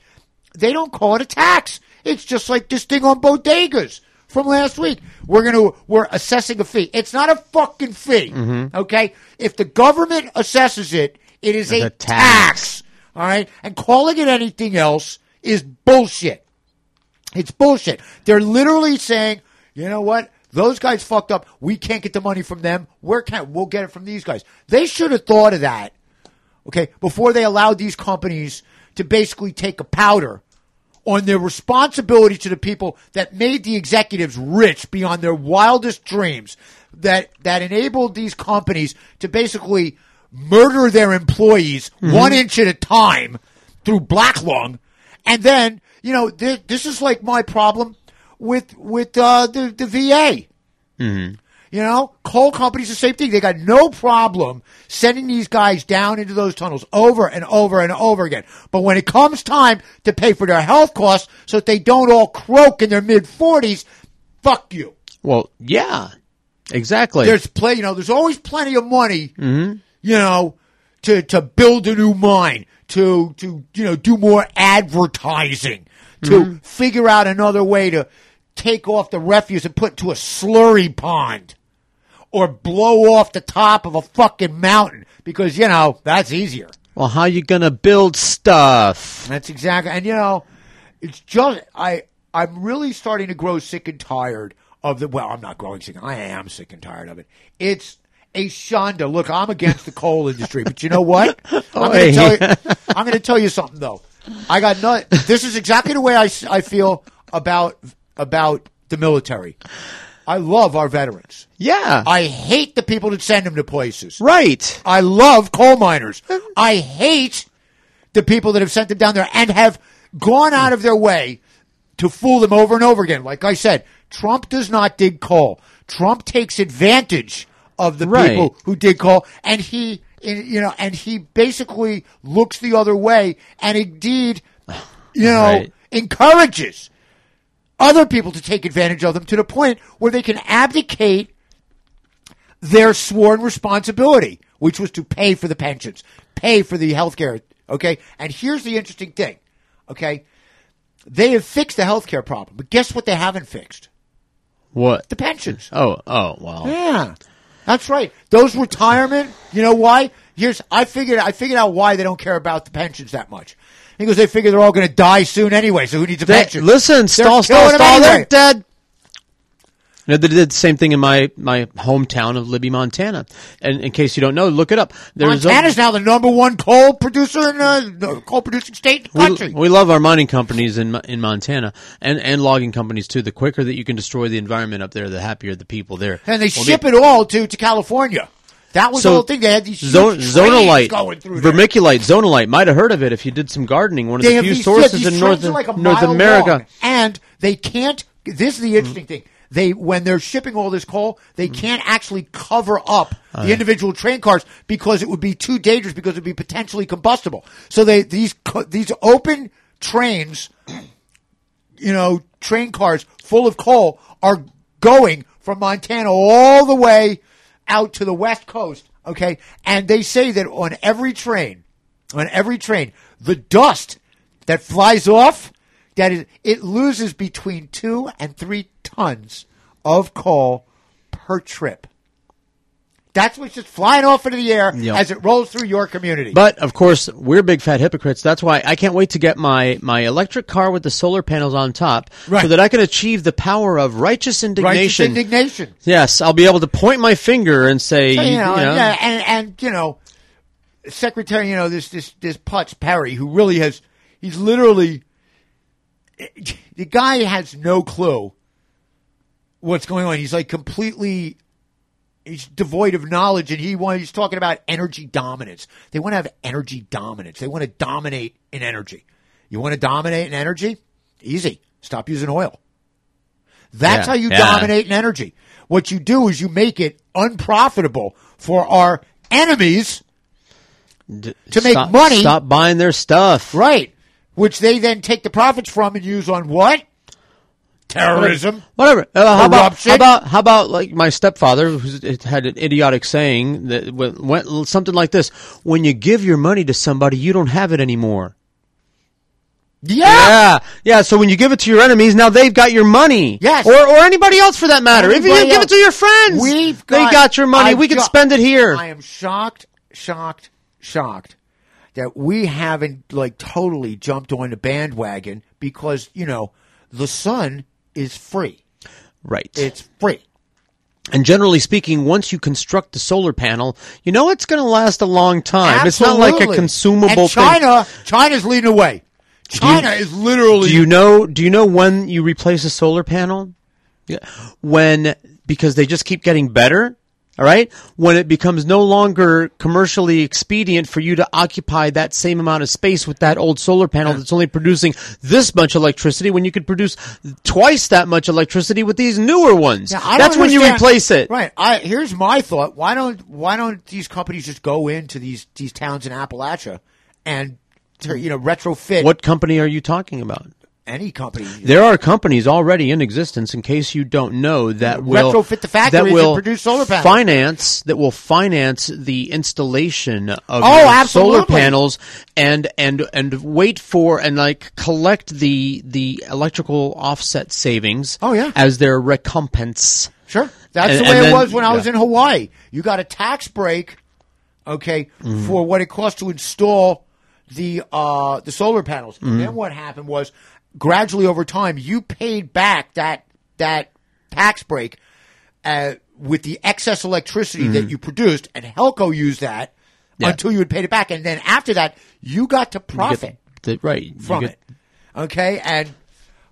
they don't call it a tax. It's just like this thing on bodegas from last week. We're going to we're assessing a fee. It's not a fucking fee. Mhm. Okay? If the government assesses it, It is It's a, a tax. tax. All right, and calling it anything else is bullshit. It's bullshit. They're literally saying, you know what? Those guys fucked up. We can't get the money from them. Where can we'll get it from these guys? They should have thought of that. Okay, before they allowed these companies to basically take a powder on their responsibility to the people that made the executives rich beyond their wildest dreams, that that enabled these companies to basically murder their employees mm-hmm. one inch at a time through black lung, and then you know th- this is like my problem with with uh, the the VA. Mm-hmm. You know, coal companies the same thing. They got no problem sending these guys down into those tunnels over and over and over again. But when it comes time to pay for their health costs so that they don't all croak in their mid forties, fuck you. Well, yeah, exactly. There's play, you know, there's always plenty of money, Mhm. you know, to to build a new mine, to to you know do more advertising, to Mhm. figure out another way to take off the refuse and put into a slurry pond, or blow off the top of a fucking mountain because you know that's easier. well, how you gonna build stuff? That's exactly, and you know, it's just I I'm really starting to grow sick and tired of the. Well, I'm not growing sick. I am sick and tired of it. It's a shonda. Look, I'm against the coal industry, but you know what? I'm going to tell you. I'm going to tell you something though. I got no. This is exactly the way I, I feel about about the military. I love our veterans. Yeah. I hate the people that send them to places. Right. I love coal miners. I hate the people that have sent them down there and have gone out of their way to fool them over and over again. Like I said, Trump does not dig coal. Trump takes advantage of the Right. people who did call, and he, you know, and he basically looks the other way, and indeed, you know, Right. encourages other people to take advantage of them to the point where they can abdicate their sworn responsibility, which was to pay for the pensions, pay for the health care. Okay. And here's the interesting thing. Okay. They have fixed the health care problem, but guess what they haven't fixed? What? The pensions. Oh, oh, wow. Yeah. That's right. Those retirement, you know why? Here's I figured I figured out why they don't care about the pensions that much. Because they figure they're all going to die soon anyway, so who needs a They- pension? listen, They're stall, stall, killing them. They're dead. You know, they did the same thing in my, my hometown of Libby, Montana. And in case you don't know, look it up. There's Montana's now the number one coal producer in uh, the coal producing state in the we, country. we love our mining companies in in Montana and, and logging companies too. The quicker that you can destroy the environment up there, the happier the people there. and they Well, ship it all to, to California. That was the whole thing. They had these Zon- huge zonolite, trains going through there. vermiculite, zonolite. Might have heard of it if you did some gardening. One of They the few these, sources yeah, in North like North America. long, and they can't. This is the interesting thing. They when they're shipping all this coal, they Mm. can't actually cover up Oh, the individual train cars because it would be too dangerous because it would be potentially combustible. So they these these open trains, you know, train cars full of coal are going from Montana all the way out to the west coast. Okay, and they say that on every train, on every train, the dust that flies off, that is, it loses between two and three tons of coal per trip. That's what's just flying off into the air Yep. as it rolls through your community. But of course, we're big fat hypocrites. That's why I can't wait to get my, my electric car with the solar panels on top, so that I can achieve the power of righteous Righteous indignation. indignation. Yes, I'll be able to point my finger and say, So, you you know, know, and, yeah, and and you know, Secretary, you know this this this Putz Perry, who really has, he's literally, the guy has no clue what's going on. He's like completely, he's devoid of knowledge, and he he's talking about energy dominance. They want to have energy dominance. They want to dominate in energy. You want to dominate in energy? Easy. Stop using oil. That's Yeah, how you yeah. dominate in energy. What you do is you make it unprofitable for our enemies d- to make stop, money. Stop buying their stuff. Right. Which they then take the profits from and use on what? Terrorism. Whatever. Uh, how about how about how about like my stepfather who had an idiotic saying that went, something like this: "When you give your money to somebody, you don't have it anymore." Yeah. Yeah, yeah. So when you give it to your enemies, now they've got your money. Yes. or or anybody else for that matter. if you Anybody give it to your friends, We've they got- got your money. I've we can got- spend it here. I am shocked, shocked, shocked that we haven't like totally jumped on the bandwagon because you know the sun is free. Right. It's free. And generally speaking, once you construct the solar panel, you know it's going to last a long time. It's not like a consumable And thing. China, China's leading the way. China is literally. Do you know? Do you know when you replace a solar panel? Yeah. When because they just keep getting better. All right. When it becomes no longer commercially expedient for you to occupy that same amount of space with that old solar panel that's only producing this much electricity, when you could produce twice that much electricity with these newer ones. Now, I don't that's when you replace it. Right. I, here's my thought. Why don't Why don't these companies just go into these these towns in Appalachia and you know retrofit What company are you talking about? Any company? There are companies already in existence. In case you don't know, that will Retrofit the factories that will produce solar panels. Finance that will finance the installation of Oh, solar panels and and and wait for and like collect the the electrical offset savings. Oh, yeah. as their recompense. Sure. That's And- the way it then- was when I was in Hawaii. You got a tax break, okay, Mm-hmm. for what it cost to install the uh, the solar panels. Mhm. And then what happened was gradually over time you paid back that that tax break uh, with the excess electricity that Mhm. you produced, and Helco used that Yeah. until you had paid it back, and then after that you got to profit the- right from get- it. Okay, and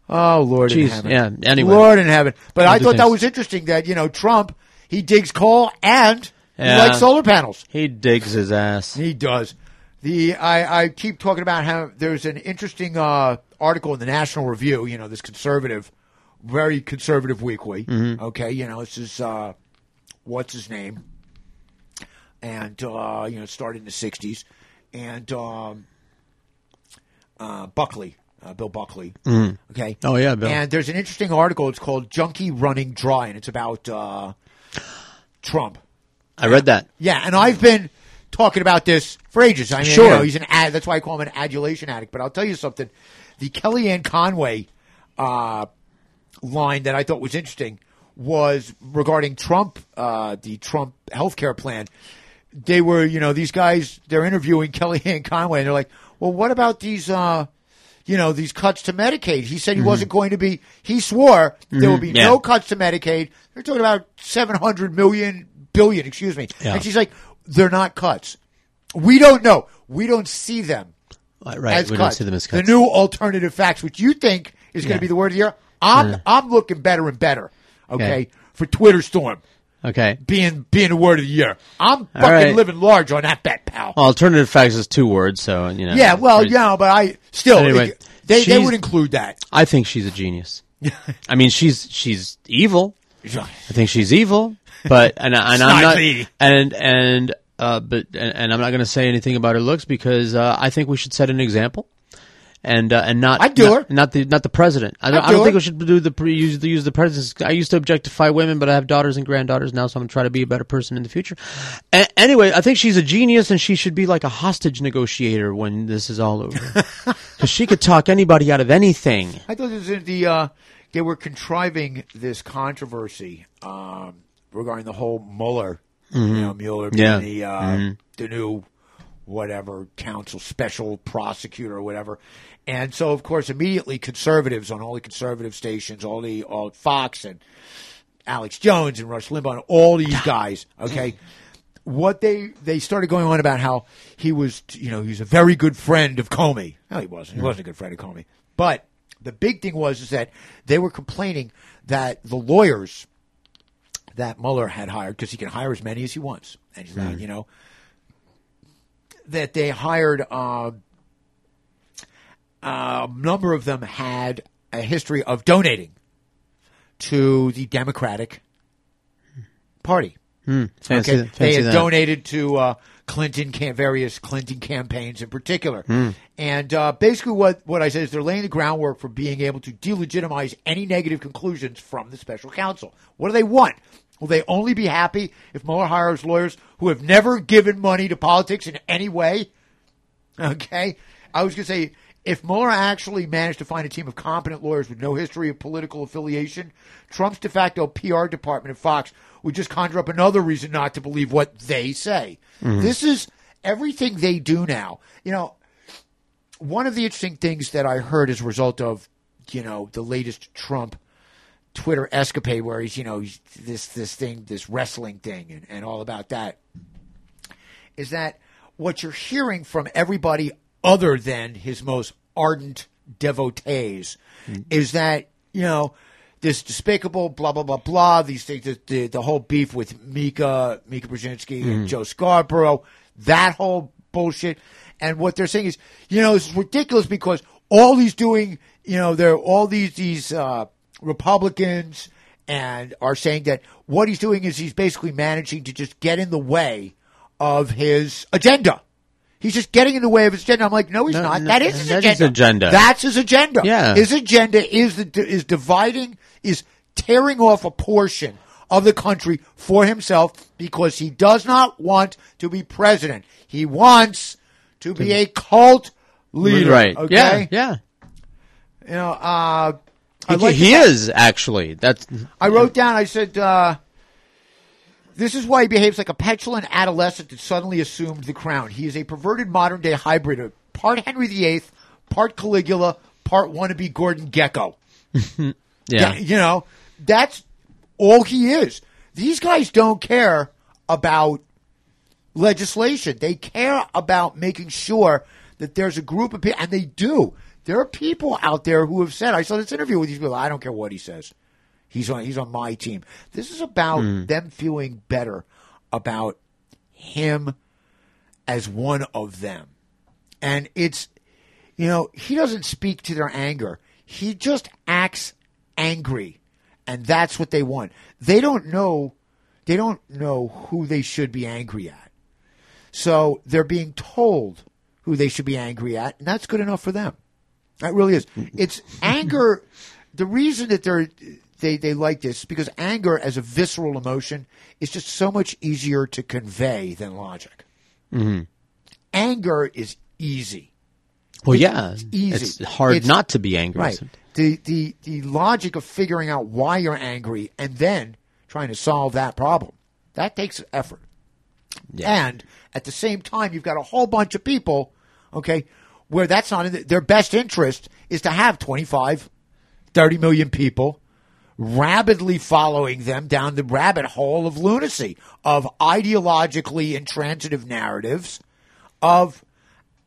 oh Lord in Jeez, heaven, yeah, anyway. Lord in heaven. But I thought that was interesting that you know Trump he digs coal and Yeah. he likes solar panels. He digs his ass. He does. The I, I keep talking about how there's an interesting uh, article in the National Review. You know this conservative, very conservative weekly. Mhm. Okay, you know this is uh, what's his name, and uh, you know started in the '60s, and um, uh, Buckley, uh, Bill Buckley. Mhm. Okay. Oh, yeah, Bill. And there's an interesting article. It's called "Junkie Running Dry," and it's about uh, Trump. I read that. Yeah, and I've been talking about this for ages. I mean, Sure. you know, he's an ad, that's why I call him an adulation addict. But I'll tell you something: the Kellyanne Conway uh, line that I thought was interesting was regarding Trump, uh, the Trump healthcare plan. They were, you know, these guys they're interviewing Kellyanne Conway, and they're like, "Well, what about these?" Uh, you know these cuts to Medicaid. He said he Mhm. wasn't going to be. He swore there would be yeah. no cuts to Medicaid. They're talking about seven hundred million billion. Excuse me. Yeah. And she's like, they're not cuts. We don't know. We don't see them. Uh, right, we don't see them as The new alternative facts, which you think is going Yeah. to be the word of the year. I'm Yeah. I'm looking better and better. Okay, Okay. for Twitter storm Okay. being being the word of the year. I'm All fucking right. living large on that bet, pal. Alternative facts is two words, so you know. yeah, well, pretty- yeah, but I still Anyway, it- they they would include that. I think she's a genius. I mean, she's she's evil. I think she's evil, but and, and I'm not and and uh, but and, and I'm not going to say anything about her looks because uh, I think we should set an example. And uh, and not I'd do not, her. not the not the president. I don't, I'd I don't do think we should do the use the use the president. I used to objectify women, but I have daughters and granddaughters now, so I'm going to try to be a better person in the future. A- anyway, I think she's a genius, and she should be like a hostage negotiator when this is all over, because she could talk anybody out of anything. I thought this was the uh, they were contriving this controversy um, regarding the whole Mueller, you Mhm. know, Mueller being Yeah. the uh, Mhm. the new whatever counsel, special prosecutor or whatever. And so, of course, immediately conservatives on all the conservative stations, all the all Fox and Alex Jones and Rush Limbaugh, and all these guys, okay. What they they started going on about how he was, you know, he's a very good friend of Comey. No, he wasn't. He wasn't a good friend of Comey. But the big thing was is that they were complaining that the lawyers that Mueller had hired, because he can hire as many as he wants, and he's not, Mhm. you know, that they hired. Um, a number of them had a history of donating to the Democratic Party. Hmm, fancy okay, that- they had that. donated to uh, Clinton, various Clinton campaigns in particular, Hmm. and uh, basically what what I said is they're laying the groundwork for being able to delegitimize any negative conclusions from the special counsel. What do they want? Will they only be happy if Mueller hires lawyers who have never given money to politics in any way? Okay. I was going to say, if Mueller actually managed to find a team of competent lawyers with no history of political affiliation, Trump's de facto PR department at Fox would just conjure up another reason not to believe what they say. Mhm. This is everything they do now, you know, one of the interesting things that I heard as a result of, you know, the latest Trump Twitter escapade where he's, you know, he's this this thing, this wrestling thing and, and all about that, is that what you're hearing from everybody other than his most ardent devotees is that, you know, this despicable blah blah blah blah, these things the, the, the whole beef with Mika, Mika Brzezinski and Mhm. Joe Scarborough, that whole bullshit. And what they're saying is, you know, it's ridiculous because all he's doing, you know, there are all these these uh, Republicans and are saying that what he's doing is he's basically managing to just get in the way of his agenda. He's just getting in the way of his agenda. I'm like, no, he's No, not. no, that is his that's agenda. his agenda. That's his agenda. Yeah. His agenda is the, is dividing, is tearing off a portion of the country for himself because he does not want to be president. He wants to be a cult leader. Right. Okay. Yeah. Yeah. You know, uh, He, like he is actually. That's. I wrote down. I said, uh, "This is why he behaves like a petulant adolescent that suddenly assumed the crown. He is a perverted modern day hybrid of part Henry VIII, part Caligula, part wannabe Gordon Gekko. Yeah. you know, that's all he is. These guys don't care about legislation. They care about making sure that there's a group of people, and they do. There are people out there who have said, I saw this interview with these people, I don't care what he says. He's on he's on my team. This is about Hmm. them feeling better about him as one of them. And it's you know, he doesn't speak to their anger. He just acts angry. And that's what they want. They don't know they don't know who they should be angry at. So they're being told who they should be angry at, and that's good enough for them. That really is. It's anger. The reason that they're they they like this because anger as a visceral emotion is just so much easier to convey than logic. Mhm. Anger is easy. Well, It's yeah. easy. It's hard It's- not to be angry. Right. The the the logic of figuring out why you're angry and then trying to solve that problem that takes effort. And at the same time, you've got a whole bunch of people, okay, where that's not in the, their best interest is to have 25, 30 million people rabidly following them down the rabbit hole of lunacy, of ideologically intransitive narratives, of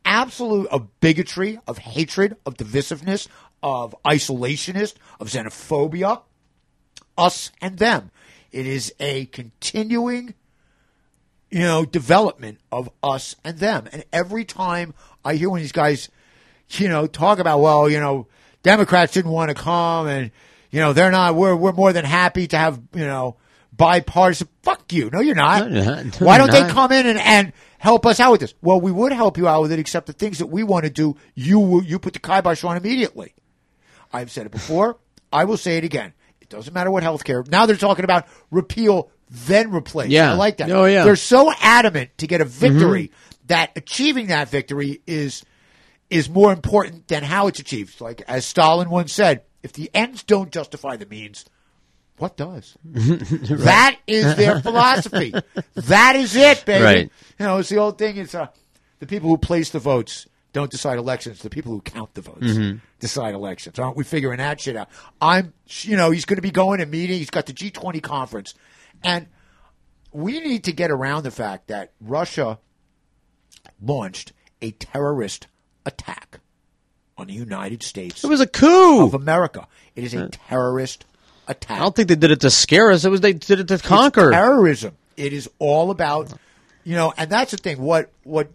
absolute of bigotry, of hatred, of divisiveness, of isolationist, of xenophobia, us and them. It is a continuing, you know, development of us and them. And every time I hear when these guys, you know, talk about, well, you know, Democrats didn't want to come and, you know, they're not, we're, we're more than happy to have, you know, bipartisan. Fuck you. No, you're not. No, you're not. Why don't they come in and, and help us out with this? Well, we would help you out with it, except the things that we want to do, you, you put the kibosh on immediately. I've said it before. I will say it again. It doesn't matter what health care. Now they're talking about repeal, then replace. Yeah. I like that. Oh, yeah. They're so adamant to get a mm-hmm. victory that achieving that victory is is more important than how it's achieved. Like as Stalin once said, if the ends don't justify the means, what does? That is their philosophy. That is it, baby. Right. You know, it's the old thing. It's uh, the people who place the votes don't decide elections. The people who count the votes Mhm. decide elections. Aren't we figuring that shit out? I'm, you know, he's going to be going to meeting. He's got the G20 conference, and we need to get around the fact that Russia launched a terrorist attack on the United States. It was a coup of America. It is a terrorist attack. I don't think they did it to scare us. It was they did it to conquer. terrorism. It is all about, you know, and that's the thing. What what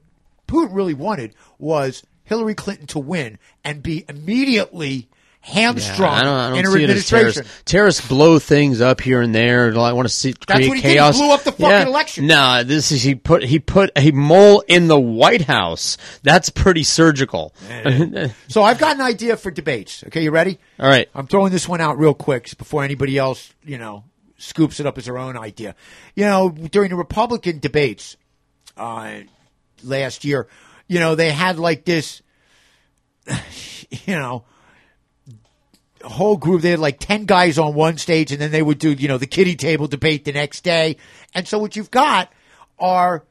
Putin really wanted was Hillary Clinton to win and be immediately hamstrung I don't, I don't in her see it as administration. terrorists. Terrorists blow things up here and there. I want to see create what he did. He blew up the fucking Yeah. election. Nah, this is he put he put a mole in the White House. That's pretty surgical. so I've got an idea for debates. Okay, you ready? All right. I'm throwing this one out real quick before anybody else, you know, scoops it up as their own idea. You know, during the Republican debates uh, last year, you know, they had like this, you know, whole group. They had like 10 guys on one stage, and then they would do, you know, the kiddie table debate the next day. And so what you've got are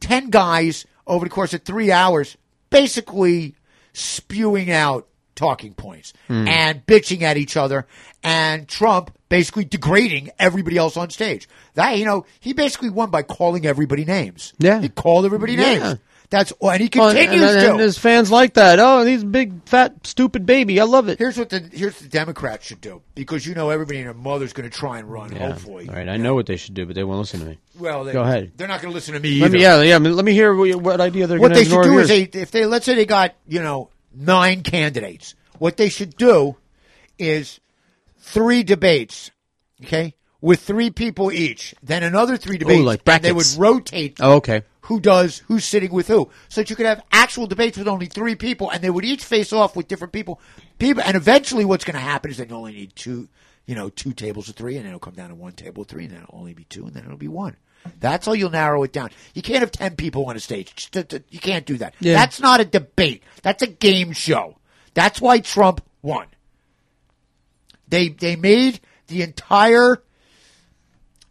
ten guys over the course of three hours, basically spewing out talking points Hmm. and bitching at each other, and Trump basically degrading everybody else on stage. That you know, he basically won by calling everybody names. Yeah. he called everybody Yeah. names. That's oh, and he Well, and- continues and, to. and his fans like that. Oh, he's a big, fat, stupid baby. I love it. Here's what the here's what the Democrats should do because you know everybody and their mother's going to try and run. Yeah. Hopefully, All right, I know what they should do, but they won't listen to me. well, they, Go ahead. They're not going to listen to me Let either. me, yeah, yeah. I mean, let me hear what, what idea they're what going to do. What they should do of is they, if they let's say they got you know nine candidates, what they should do is three debates, okay, with three people each. Then another three debates, like and they would rotate. Oh, okay. Who does who's sitting with who, so that you could have actual debates with only three people, and they would each face off with different people. People, and eventually, what's going to happen is that you only need two, you know, two tables of three, and then it'll come down to one table of three, and then it'll only be two, and then it'll be one. That's how you'll narrow it down. You can't have ten people on a stage. You can't do that. Yeah. That's not a debate. That's a game show. That's why Trump won. They they made the entire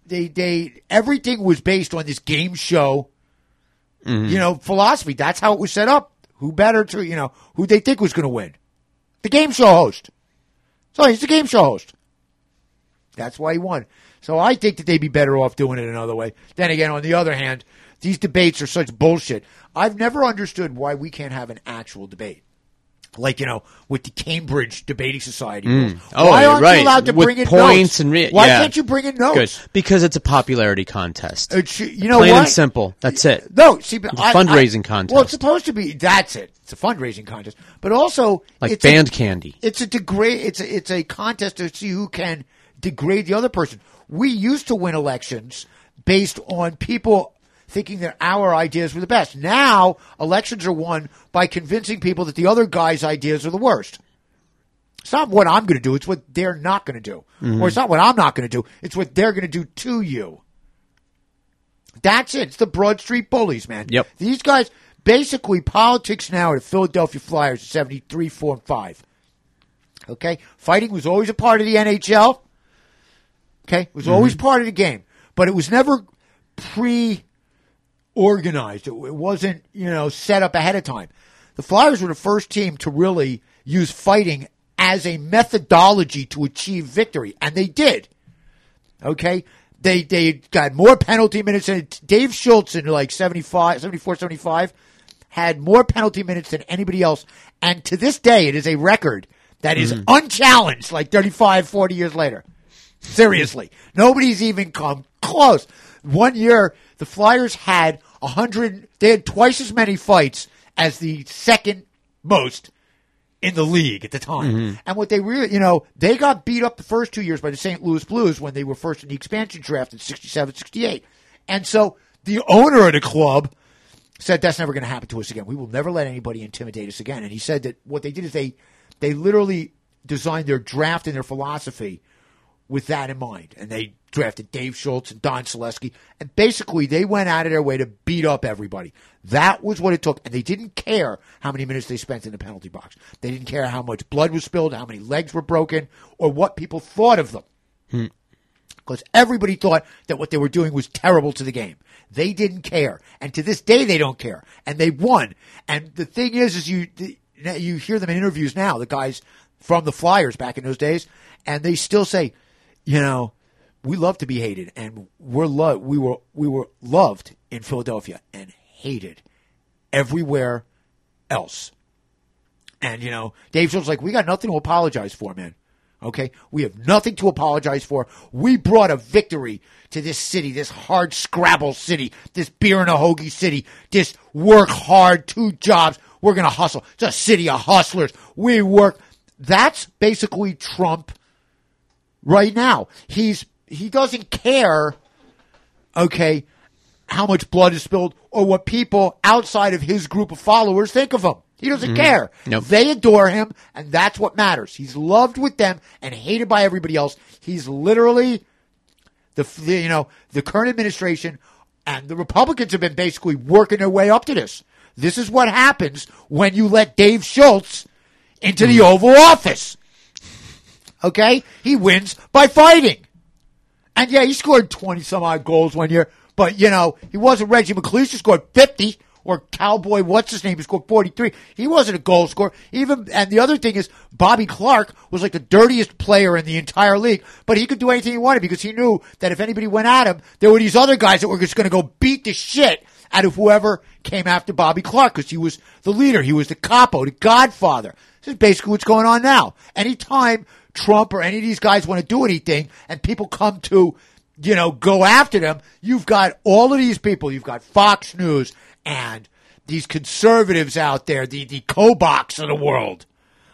they they everything was based on this game show mm-hmm. you know philosophy. That's how it was set up. Who better to you know who they think was going to win? The game show host. So he's the game show host. That's why he won. So I think that they'd be better off doing it another way. Then again, on the other hand, these debates are such bullshit. I've never understood why we can't have an actual debate. Like, you know, with the Cambridge Debating Society. Mm. Oh, why you're aren't right. you allowed to With bring in points notes? and re- why yeah. can't you bring in notes? Good. Because it's a popularity contest. It's, you know Plain what? and simple. That's it. No, see, but It's a I- fundraising I- contest. Well, it's supposed to be. That's it. It's a fundraising contest, but also Like it's a- candy. It's a degrade. It's a, it's a contest to see who can degrade the other person. We used to win elections based on people thinking that our ideas were the best. Now elections are won by convincing people that the other guy's ideas are the worst. It's not what I'm going to do. It's what they're not going to do. Mhm. Or it's not what I'm not going to do. It's what they're going to do to you. That's it. It's the Broad Street Bullies, man. Yep. These guys, basically, politics now are the Philadelphia Flyers, 73, 4, and 5. Okay? Fighting was always a part of the NHL. Okay? It was always part of the game. But it was never pre organized. It, it wasn't, you know, set up ahead of time. The Flyers were the first team to really use fighting as a methodology to achieve victory, and they did. Okay? They they got more penalty minutes than Dave Schultz in like 75, 74, 75 had more penalty minutes than anybody else. And to this day, it is a record that is mm. unchallenged like 35, 40 years later. Seriously. Nobody's even come close. One year, the Flyers had hundred, they had twice as many fights as the second most in the league at the time. Mhm. And what they really, you know, they got beat up the first two years by the St. Louis Blues when they were first in the expansion draft in 67, 68. And so the owner of the club said that's never going to happen to us again. We will never let anybody intimidate us again. And he said that what they did is they they literally designed their draft and their philosophy with that in mind. And they drafted Dave Schultz and Don Saleski. And basically they went out of their way to beat up everybody. That was what it took. And they didn't care how many minutes they spent in the penalty box. They didn't care how much blood was spilled, how many legs were broken, or what people thought of them hmm. because everybody thought that what they were doing was terrible to the game. They didn't care, and to this day they don't care, and they won. And the thing is, is you you hear them in interviews now, the guys from the Flyers back in those days, and they still say, you know, we love to be hated, and we're lo- we were we were loved in Philadelphia and hated everywhere else. And you know, Dave Schultz like, we got nothing to apologize for, man. Okay, we have nothing to apologize for. We brought a victory to this city, this hard scrabble city, this beer and a hoagie city, this work hard, two jobs. We're gonna hustle. It's a city of hustlers. We work. That's basically Trump right now. He's he doesn't care. Okay, how much blood is spilled or what people outside of his group of followers think of him. He doesn't Mhm. care. Nope. They adore him, and that's what matters. He's loved with them and hated by everybody else. He's literally the, the you know the current administration and the Republicans have been basically working their way up to this. This is what happens when you let Dave Schultz into the Oval Office. Okay, he wins by fighting. And yeah, he scored 20 some odd goals one year, But you know, he wasn't Reggie McLeish who scored fifty or Cowboy, what's his name, who scored 43. He wasn't a goal scorer. Even, and the other thing is, Bobby Clarke was like the dirtiest player in the entire league, but he could do anything he wanted because he knew that if anybody went at him, there were these other guys that were just going to go beat the shit out of whoever came after Bobby Clarke because he was the leader. He was the capo, the godfather. This is basically what's going on now. Anytime Trump or any of these guys want to do anything and people come to, you know, go after them, you've got all of these people. You've got Fox News and these conservatives out there, the, the Kobachs of the world,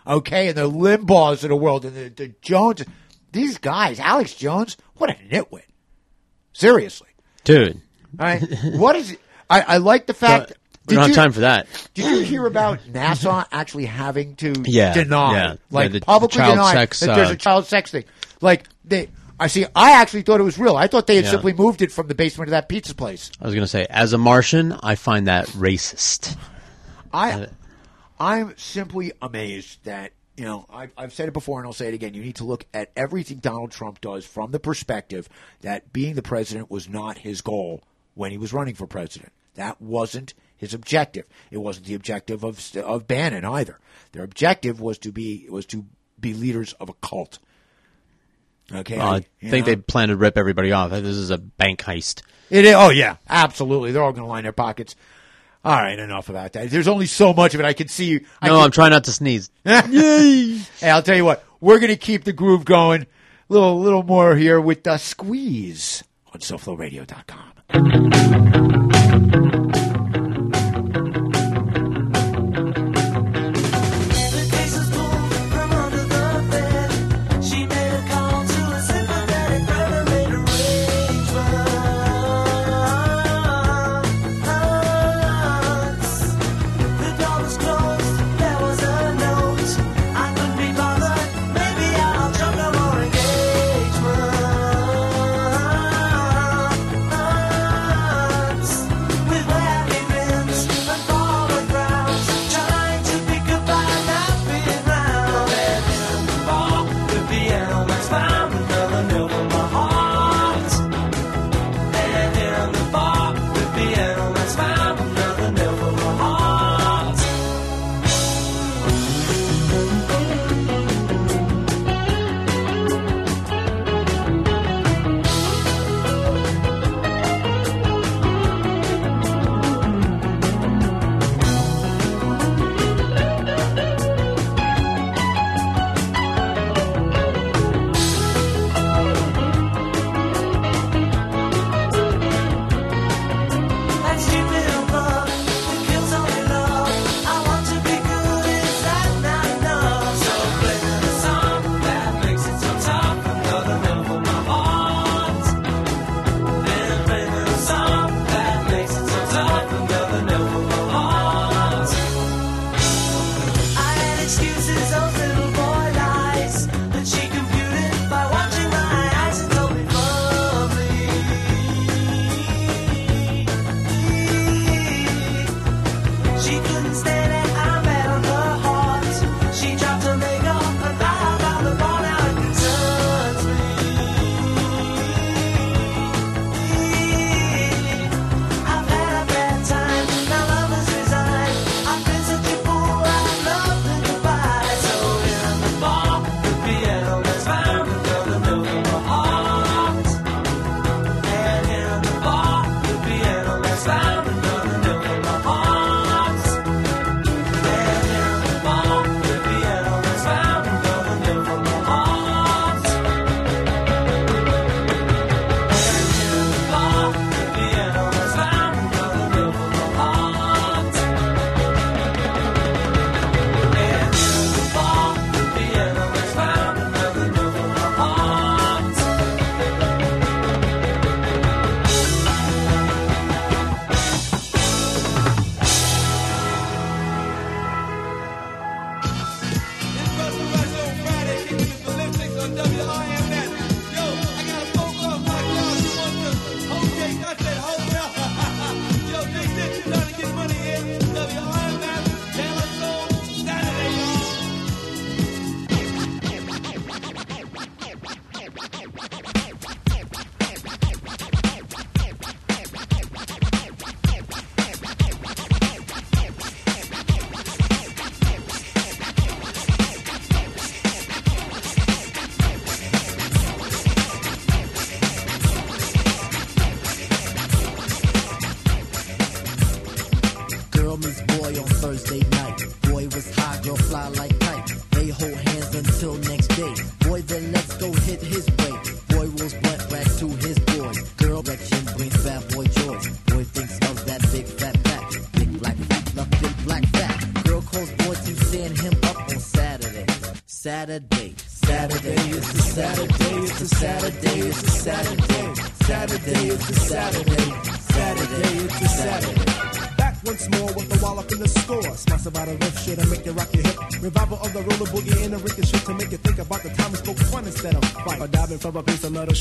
okay, and the Limbaughs of the world, and the, the Jones. These guys, Alex Jones, what a nitwit. Seriously. Dude. All right. what is it? I, I like the fact. We don't Did have time for that. Did you hear about NASA actually having to Yeah, deny, yeah. like Yeah, the- the publicly child deny sex, that there's uh, a child sex thing? Like they, I see. I actually thought it was real. I thought they had Yeah. simply moved it from the basement of that pizza place. I was going to say, as a Martian, I find that racist. I, I'm simply amazed that you know I've, I've said it before and I'll say it again. You need to look at everything Donald Trump does from the perspective that being the president was not his goal when he was running for president. That wasn't his objective. It wasn't the objective of of Bannon either. Their objective was to be was to be leaders of a cult. Okay, Uh, I think know? they plan to rip everybody off. This is a bank heist. It is, oh yeah, absolutely. They're all going to line their pockets. All right, enough about that. There's only so much of it I can see. I No, can- I'm trying not to sneeze. Hey, I'll tell you what. We're going to keep the groove going. A little, little more here with the Squeeze on SoFloRadio.com.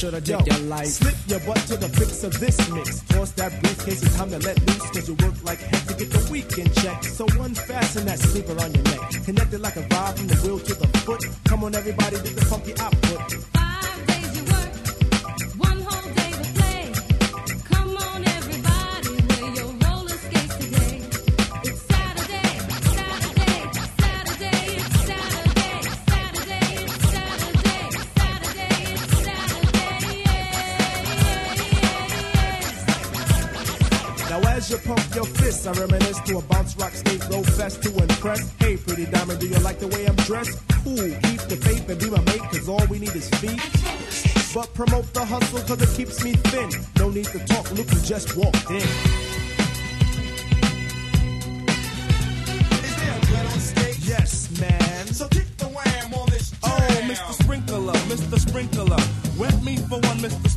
should have your life. Slip your butt to the fix of this mix. Toss that briefcase, it's time to let loose. Cause you work like heck to get the weekend check. So unfasten that sleeper on your neck. Connected like a vibe from the wheel to the foot. Come on, everybody, get the funky output. As you pump your fists, I reminisce to a bounce rock skate roll fest to impress. Hey, pretty diamond, do you like the way I'm dressed? Cool, keep the faith and be my mate, cause all we need is feet. But promote the hustle cause it keeps me thin. No need to talk, look who just walked in. Is there a dread on stage? Yes, man. So kick the wham on this Oh, Mr. Sprinkler, Mr. Sprinkler.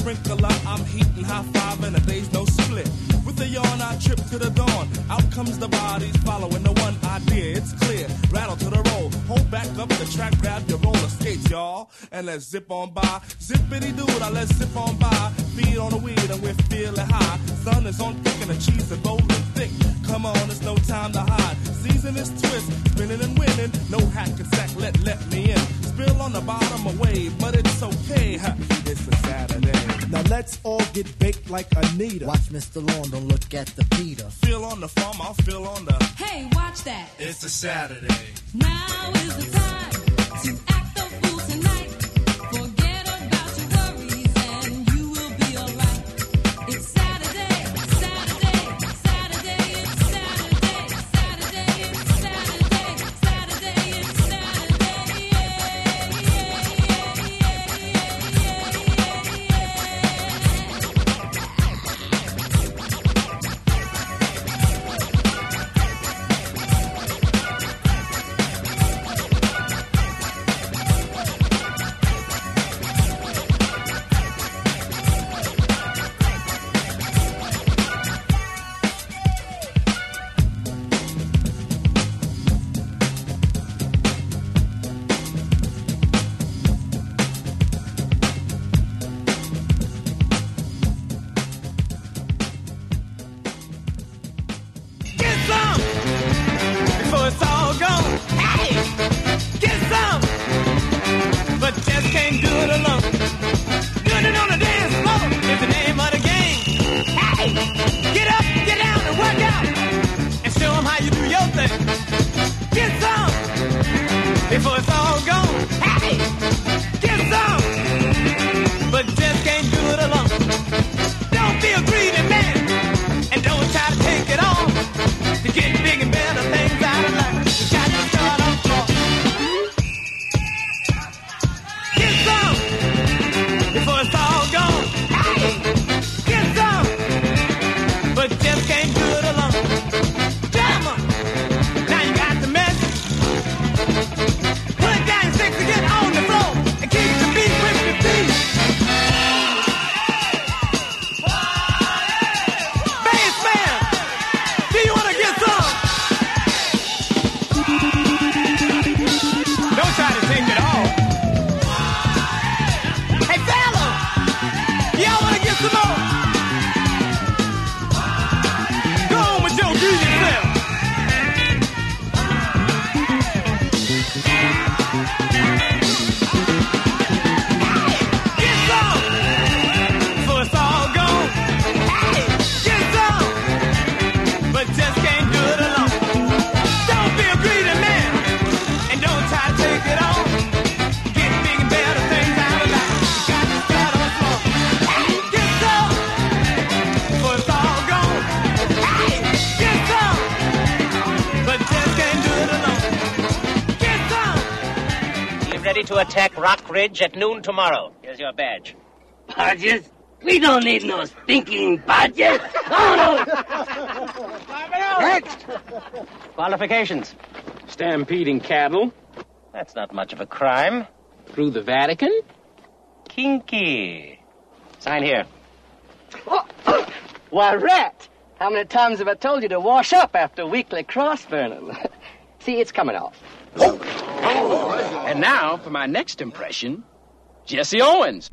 Sprinkler. I'm heating high five and a day's no split. With a yawn, I trip to the dawn. Out comes the bodies following the one idea. It's clear. Rattle to the roll. Hold back up the track, grab your roller skates, y'all. And let's zip on by. Zippity doo, now let's zip on by. Feed on the weed and we're feeling high. Sun is on thick and the cheese is rolling thick. Come on, it's no time to hide. Season is twist, spinning and winning. No hack and sack, let let me in. Spill on the bottom away, but it's okay. It's a Saturday. Now let's all get baked like Anita. Watch Mr. Lawn, don't look at the Peter. Feel on the farm, I'll feel on the. Hey, watch that. It's a Saturday. Now is the time to act Ridge at noon tomorrow. Here's your badge. Badges? We don't need no stinking badges. Oh, no. Next. Qualifications. Stampeding cattle. That's not much of a crime. Through the Vatican? Kinky. Sign here. Oh, oh. Why, rat! How many times have I told you to wash up after weekly cross burning? See, it's coming off. Oh, And now for my next impression Jesse Owens.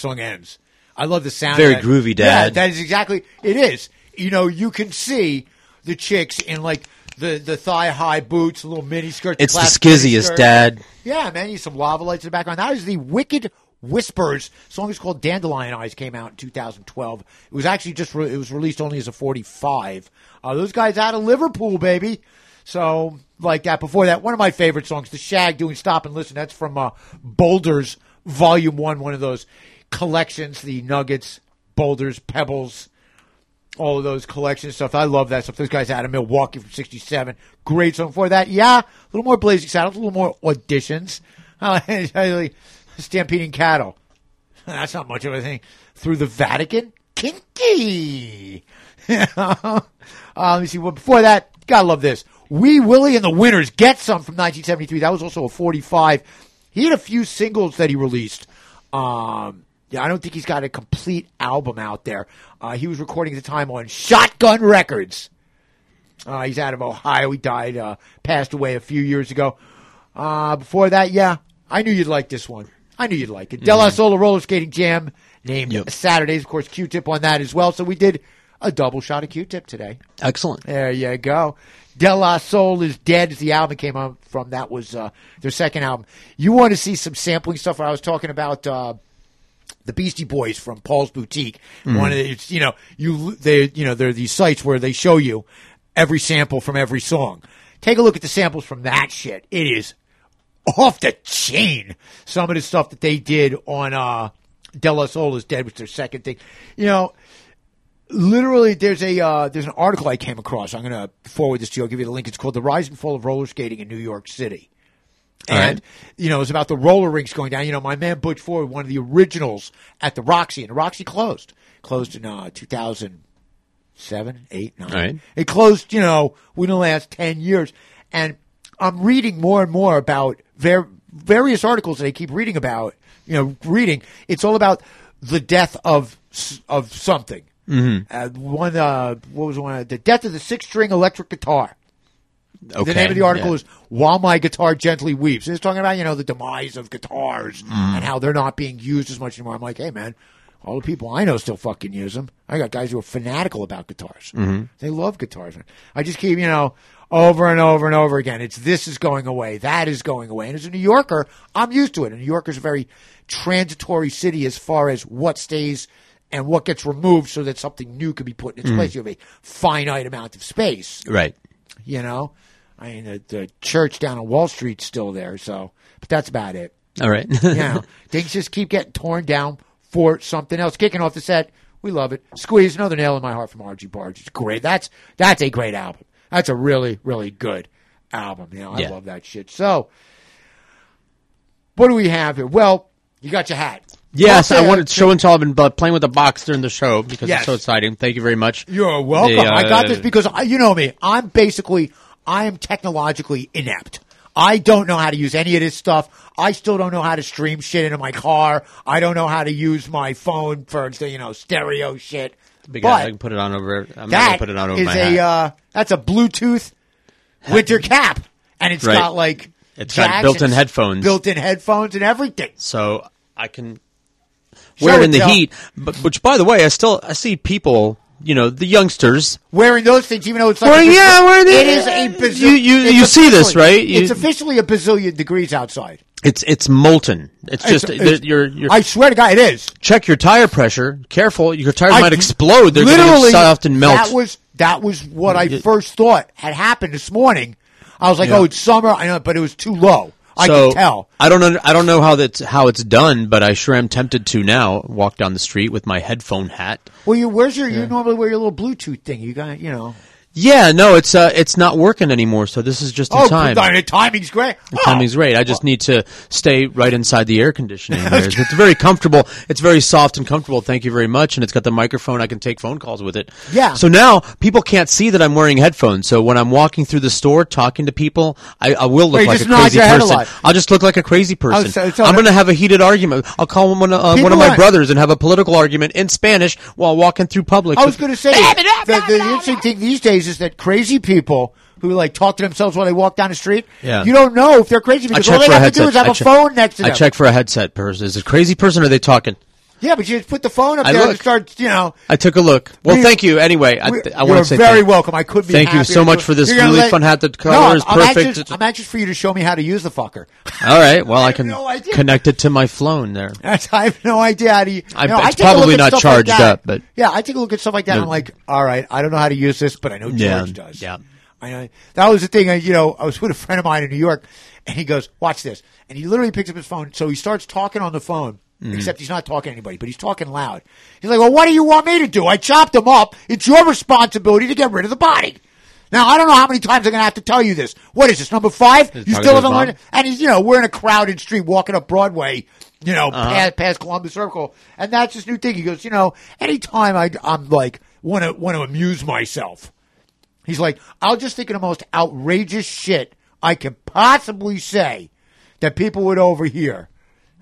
Song ends. I love the sound. Very groovy, Dad. Yeah, that is exactly. It is. You know, you can see the chicks in like the the thigh high boots, little mini skirts. It's the skizziest. Dad. Yeah, man. You some lava lights in the background. That is the Wicked Whispers song. is called Dandelion Eyes. Came out in 2012. It was actually just re- it was released only as a 45. Uh, those guys out of Liverpool, baby. So like that. Before that, one of my favorite songs, The Shag doing Stop and Listen. That's from uh, Boulders Volume One, one of those collections. The Nuggets, Boulders, Pebbles all of those collection stuff. I love that stuff. Those guys out of Milwaukee from '67, great song. For that, yeah, a little more Blazing Saddles, a little more auditions. I Stampeding Cattle. That's not much of a thing. Through the Vatican, kinky. uh, let me see. Well, before that, gotta love this. Wee Willie and the Winners get some from 1973. That was also a 45. He had a few singles that he released. Um, yeah, I don't think he's got a complete album out there. Uh, he was recording at the time on Shotgun Records. Uh, he's out of Ohio. He died, uh, passed away a few years ago. Uh, before that, yeah, I knew you'd like this one. I knew you'd like it. De La Soul a Roller Skating Jam named Saturdays. Of course, Q-Tip on that as well. So we did a double shot of Q-Tip today. Excellent. There you go. De La Soul is Dead is the album it came out from. That was uh, their second album. You want to see some sampling stuff? I was talking about uh, the Beastie Boys from Paul's Boutique. Mhm. One of the, it's, you know you they you know there are these sites where they show you every sample from every song. Take a look at the samples from that shit. It is off the chain. Some of the stuff that they did on uh, De La Soul is Dead was their second thing. You know, literally there's a uh, there's an article I came across. I'm going to forward this to you. I'll give you the link. It's called "The Rise and Fall of Roller Skating in New York City." And right. you know, it's about the roller rinks going down. You know, my man Butch Ford, one of the originals at the Roxy, and the Roxy closed, closed in uh, 2007, eight, nine. All right. It closed, you know, within the last ten years. And I'm reading more and more about ver- various articles that I keep reading about. You know, reading. It's all about the death of of something. Mhm. Uh, one, uh, what was one? The death of the six string electric guitar. Okay, The name of the article yeah. is "While My Guitar Gently Weeps." It's talking about you know the demise of guitars Mm. and how they're not being used as much anymore. I'm like, hey man, all the people I know still fucking use them. I got guys who are fanatical about guitars. Mhm. They love guitars. I just keep you know over and over and over again. It's this is going away, that is going away. And as a New Yorker, I'm used to it. And New Yorker's a very transitory city as far as what stays and what gets removed, so that something new can be put in its Mm. place. You have a finite amount of space Right. You know. I mean, the, the church down on Wall Street's still there, so but that's about it. All right. you know, things just keep getting torn down for something else. Kicking off the set, we love it. Squeeze, another nail in my heart from Argybargy. It's great. That's that's a great album. That's a really really good album. You know, I Yeah. love that shit. So, what do we have here? Well, you got your hat. Yes, I wanted to show and tell. I've been uh, playing with the box during the show because Yes. it's so exciting. Thank you very much. You're welcome. The, uh, I got this because I, you know me. I'm basically I am technologically inept. I don't know how to use any of this stuff. I still don't know how to stream shit into my car. I don't know how to use my phone for you know stereo shit. Big but I can put it on over. I'm not gonna put it on over is my a hat. uh, that's a Bluetooth winter cap, and it's Right. got like It's got jacks built-in and headphones. built-in headphones, and everything. So I can Show wear it it, in the heat. But which, by the way, I still I see people, you know, the youngsters. Wearing those things, even though it's like Well, a- yeah, wearing the- it is a bazillion. You- you- you see this, right? You- it's officially a bazillion degrees outside. It's it's molten. It's just It's- it's- you're, you're. I swear to God, it is. check your tire pressure. Careful, your tires I- might explode. They're literally, soft and melt. That was that was what I first thought had happened this morning. I was like, Yeah. oh, it's summer. I know, but it was too low. I so could tell. I don't know. I don't know how that's how it's done, but I sure am tempted to now walk down the street with my headphone hat. Well, you where's your? You normally wear your little Bluetooth thing. You got, you know. Yeah, no, it's uh, it's not working anymore. So this is just in oh, time. darn it, timing's great. The timing's great. I just need to stay right inside the air conditioning. It's very comfortable. It's very soft and comfortable. Thank you very much. And it's got the microphone. I can take phone calls with it. Yeah. So now people can't see that I'm wearing headphones. So when I'm walking through the store talking to people, I, I will look Wait, like a crazy person. I'll just look like a crazy person. Oh, so- so- I'm going to have a heated argument. I'll call one, uh, one of my aren't- brothers and have a political argument in Spanish while walking through public. I was going to say the, the, the interesting thing these days is that crazy people who like talk to themselves while they walk down the street. Yeah. You don't know if they're crazy because all they have to do is have I a check- phone next to them. I check for a headset person. Is it a crazy person or are they talking? Yeah, but you just put the phone up I there look. and start. You know. I took a look. Well, We- thank you. Anyway, I, we- I want to say very thank- welcome. I couldn't be Thank you so much for this really let- fun hat. The No, is I'm perfect. Anxious, I'm anxious for you to show me how to use the fucker. All right. Well, I can no connect it to my phone there. That's, I have no idea how to. You I- know, it's I take a look probably not charged like up, but- yeah, I take a look at stuff like that. and No. I'm mm. like, all right, I don't know how to use this, but I know George Yeah, does. yeah. I that was the thing. I, you know, I was with a friend of mine in New York, and he goes, "Watch this," and he literally picks up his phone. So he starts talking on the phone. Mhm. Except he's not talking to anybody, but he's talking loud. He's like, "Well, what do you want me to do? I chopped him up. It's your responsibility to get rid of the body." Now I don't know how many times I'm going to have to tell you this. What is this number five? He's You still haven't learned? And he's, you know, we're in a crowded street walking up Broadway, you know, Uh-huh. past, past Columbus Circle, and that's his new thing. He goes, you know, anytime I, I'm like want to want to amuse myself, he's like, I'll just think of the most outrageous shit I could possibly say that people would overhear.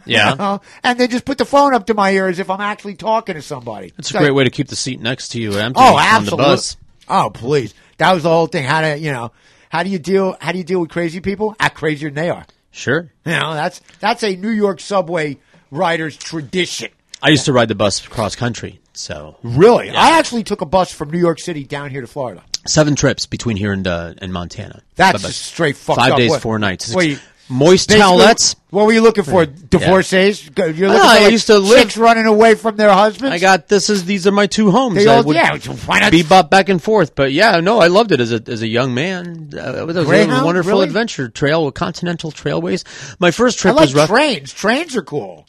Yeah. You know? and they just put the phone up to my ear as if I'm actually talking to somebody. It's It's a great way to keep the seat next to you empty Oh, on the absolutely. bus. Oh, please. That was the whole thing. How to, you know, how do you deal? How do you deal with crazy people? Act crazier than they are. Sure. You know, that's that's a New York subway rider's tradition. I used to ride the bus cross country, so Really, I actually took a bus from New York City down here to Florida. seven trips between here and uh, and Montana. That's By bus. just straight fucked Five up. days, What- four nights. you- Moist Basically, towelettes. What were you looking for? Divorcees? You're looking for I like used to live- chicks running away from their husbands. I got this is these are my two homes. They I all- would yeah, why not- bebop back and forth? But yeah, no, I loved it as a as a young man. Uh, it was a Greyhound? wonderful Really? adventure trail, with continental trailways. My first I trip like was rough. trains. Trains are cool.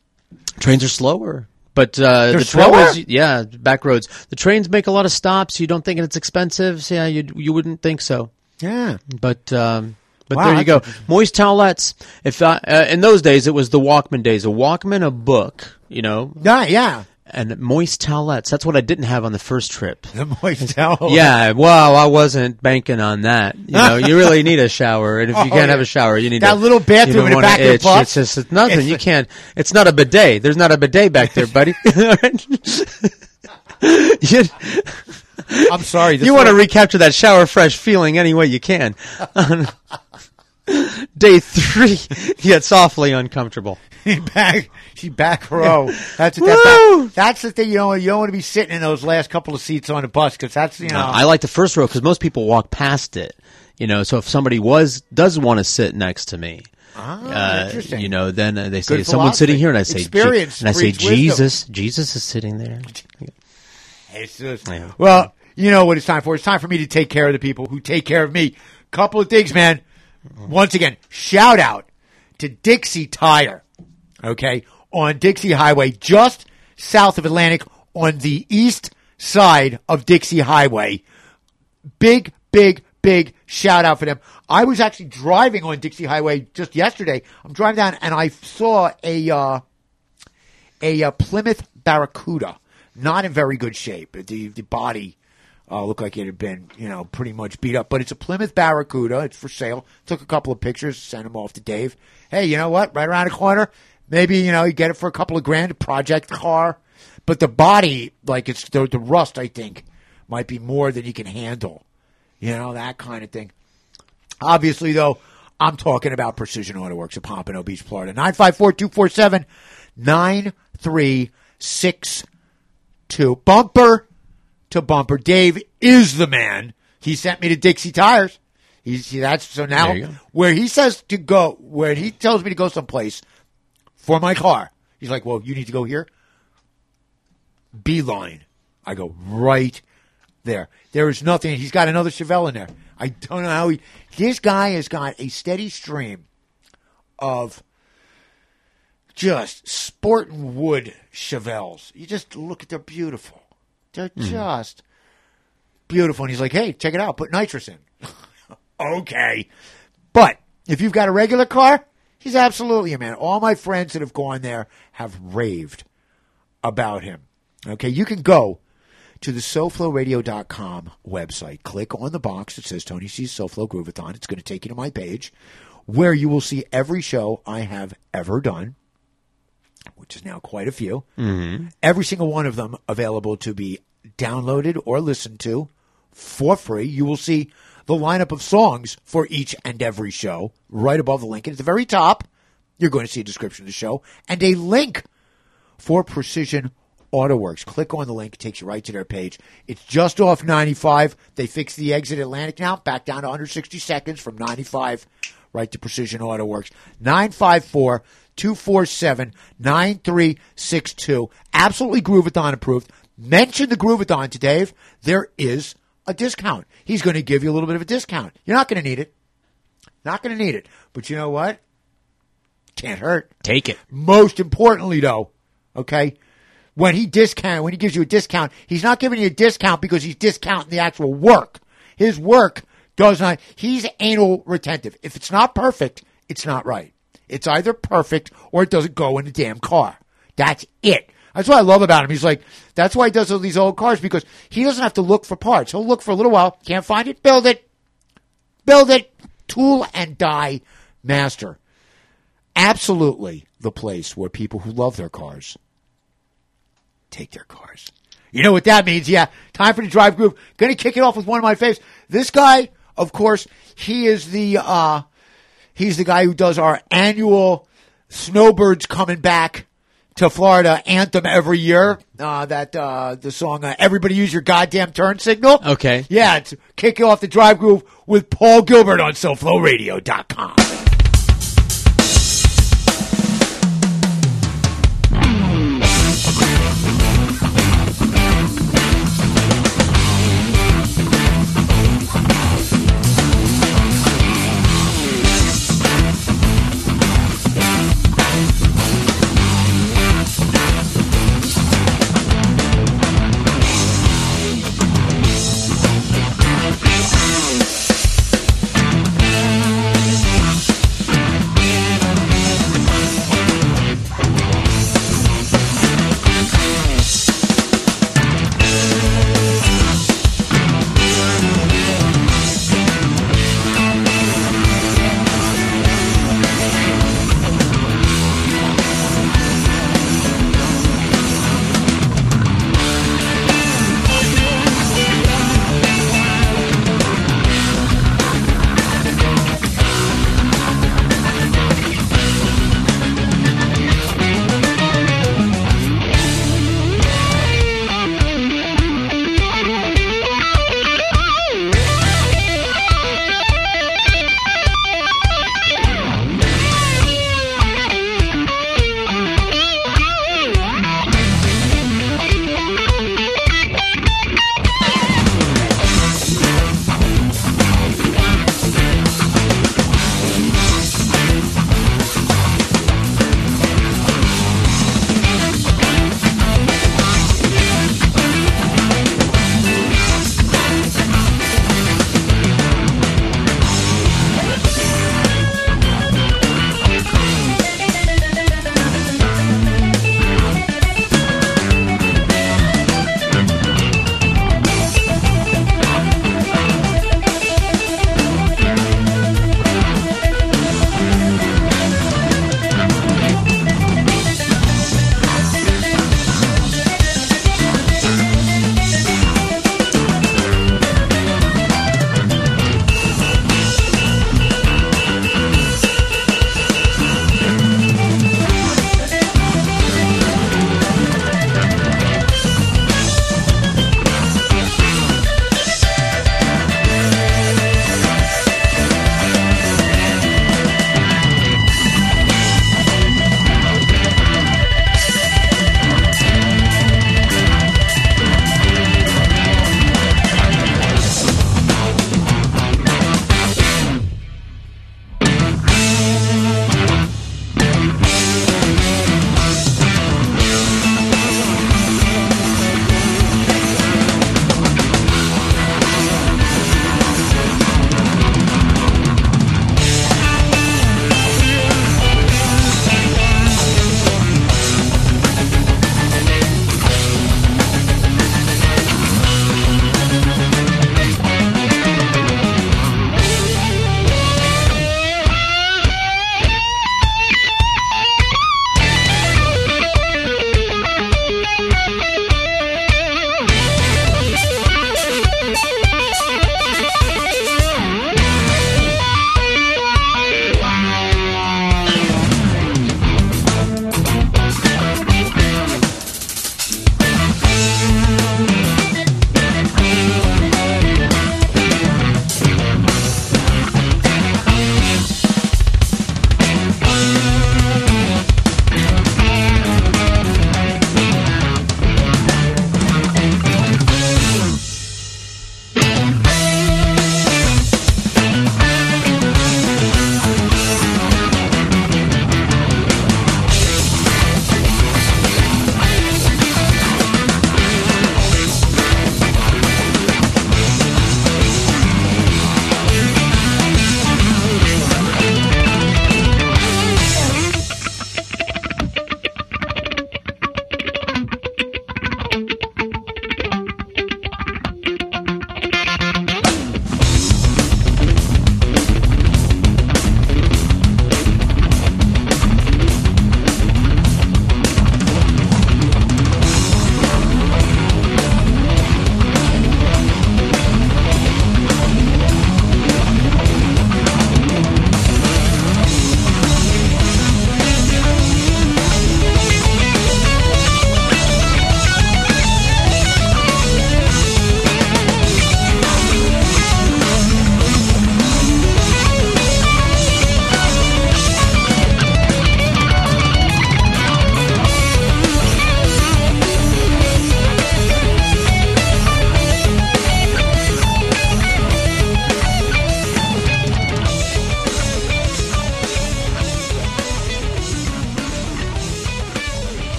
Trains are slower. But uh, They're the slower? trailways, yeah, back roads. The trains make a lot of stops. You don't think it's expensive. So yeah, you you wouldn't think so. Yeah. But um, but Wow, there you go. Moist towelettes. If I, uh, in those days it was the Walkman days. A Walkman, a book. You know. Yeah, yeah. And moist towelettes. That's what I didn't have on the first trip. The moist towel. Yeah, well, I wasn't banking on that. You know, you really need a shower, and if you Oh, can't yeah. have a shower, you need That a- little bathroom in the back of the itch. bus? It's just it's nothing. It's- you can't. It's not a bidet. There's not a bidet back there, buddy. I'm sorry. you want to recapture that shower fresh feeling any way you can. Day three gets awfully uncomfortable. back, she back row. That's what that back, that's the thing. You know, you don't want to be sitting in those last couple of seats on the bus because that's you know. I like the first row because most people walk past it. You know, so if somebody was does want to sit next to me, Ah, uh, you know, then uh, they say someone's sitting here, and I say, Experience and I say breeds wisdom. Jesus, Jesus is sitting there. Yeah. Well, you know what it's time for. It's time for me to take care of the people who take care of me. Couple of things, man. Once again, shout out to Dixie Tire. Okay, on Dixie Highway, just south of Atlantic, on the east side of Dixie Highway. Big, big, big shout out for them. I was actually driving on Dixie Highway just yesterday. I'm driving down and I saw a uh, a uh, Plymouth Barracuda, not in very good shape. The the body uh, looked like it had been you know pretty much beat up, but it's a Plymouth Barracuda. It's for sale. Took a couple of pictures, sent them off to Dave. Hey, you know what? Right around the corner, maybe you know you get it for a couple of grand, a project car. But the body, like it's the, the rust, I think, might be more than you can handle. You know that kind of thing. Obviously, though, I'm talking about Precision Auto Works of Pompano Beach, Florida. 954 247 9362. Bumper to bumper. Dave is the man. He sent me to Dixie Tires. He's see, that's so now There you go. where he says to go, where he tells me to go someplace for my car. He's like, "Well, you need to go here." Beeline. I go right there. There is nothing. He's got another Chevelle in there. I don't know how he. This guy has got a steady stream of just sport and wood Chevelles. You just look at they're beautiful. They're Hmm. just beautiful. And he's like, "Hey, check it out. Put nitrous in." okay, but if you've got a regular car, he's absolutely a man. All my friends that have gone there have raved about him. Okay, you can go to the SoFloRadio.com website. Click on the box that says Tony C's SoFlo Groovathon. It's going to take you to my page where you will see every show I have ever done, which is now quite a few. Mm-hmm. Every single one of them available to be downloaded or listened to for free. You will see the lineup of songs for each and every show right above the link. And at the very top, you're going to see a description of the show and a link for Precision AutoWorks. Click on the link, it takes you right to their page. It's just off 95. They fixed the exit Atlantic now, back down to 160 seconds from 95 right to Precision AutoWorks. 954 247 9362. Absolutely Groovathon approved. Mention the Groovathon to Dave. There is a discount. He's going to give you a little bit of a discount. You're not going to need it. Not going to need it. But you know what? Can't hurt. Take it. Most importantly, though, okay, when he discount, when he gives you a discount, he's not giving you a discount because he's discounting the actual work. His work does not. He's anal retentive. If it's not perfect, it's not right. It's either perfect or it doesn't go in the damn car. That's it. That's what I love about him. He's like, that's why he does all these old cars because he doesn't have to look for parts. He'll look for a little while, can't find it, build it, build it, tool and die master. Absolutely the place where people who love their cars take their cars. You know what that means? Yeah. Time for the drive groove. Going to kick it off with one of my faves. This guy, of course, he is the uh, he's the guy who does our annual Snowbirds coming back to Florida anthem every year. Uh, that uh, the song uh, "Everybody Use Your Goddamn Turn Signal." Okay. Yeah, it's kicking off the drive groove with Paul Gilbert on SoFloRadio.com.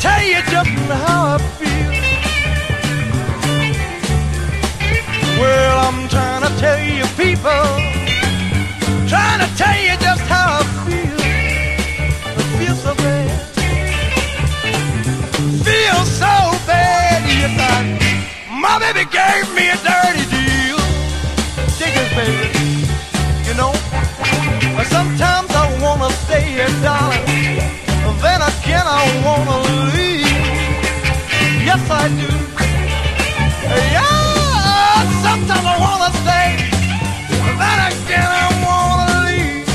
tell you just how I feel. Well, I'm trying to tell you people, trying to tell you just how I feel. I feel so bad, feel so bad. Yes, I, my baby gave me a dirty deal. It, baby. You know, sometimes I wanna stay here, darling. Yes, I do. Yeah, sometimes I wanna stay. Then again, I wanna leave.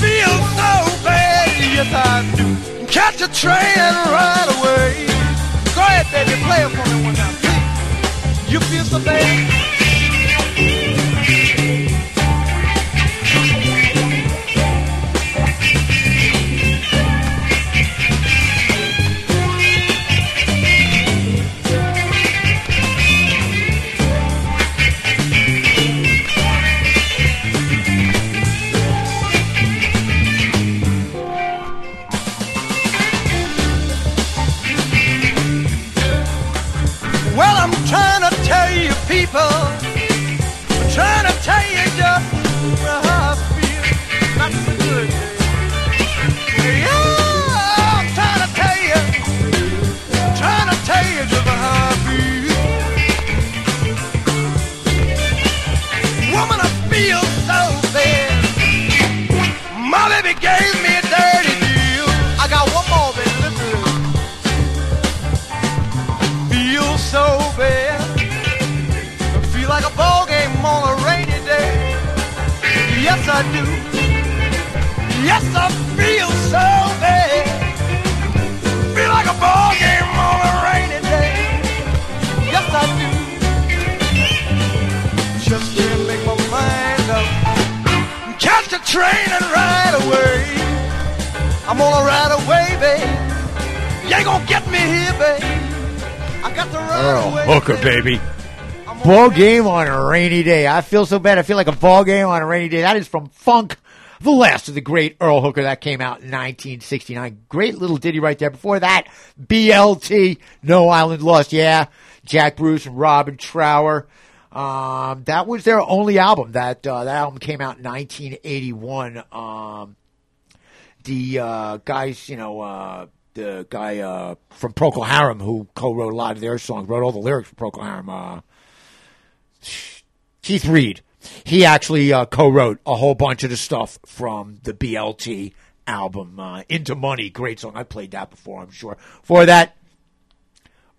Feel so bad, yes I do. Catch a train and ride away. Go ahead, baby, play it for me. You feel so bad. Train and ride away. I'm gonna ride away, babe. You ain't gonna get me here, babe. I got to ride Earl oh, away. Hooker, baby. Ball game on a rainy day. I feel so bad. I feel like a ball game on a rainy day. That is from Funk, the last of the great Earl Hooker. That came out in 1969. Great little ditty right there. Before that, BLT, No Island Lost. Yeah, Jack Bruce and Robin Trower. Um, that was their only album. That uh, that album came out in 1981. Um, the uh, guys, you know, uh, the guy uh, from Procol Harum who co-wrote a lot of their songs, wrote all the lyrics for Procol Harum. Uh, Keith Reid. He actually uh, co-wrote a whole bunch of the stuff from the BLT album, Into Money. Great song. I played that before, I'm sure. For that,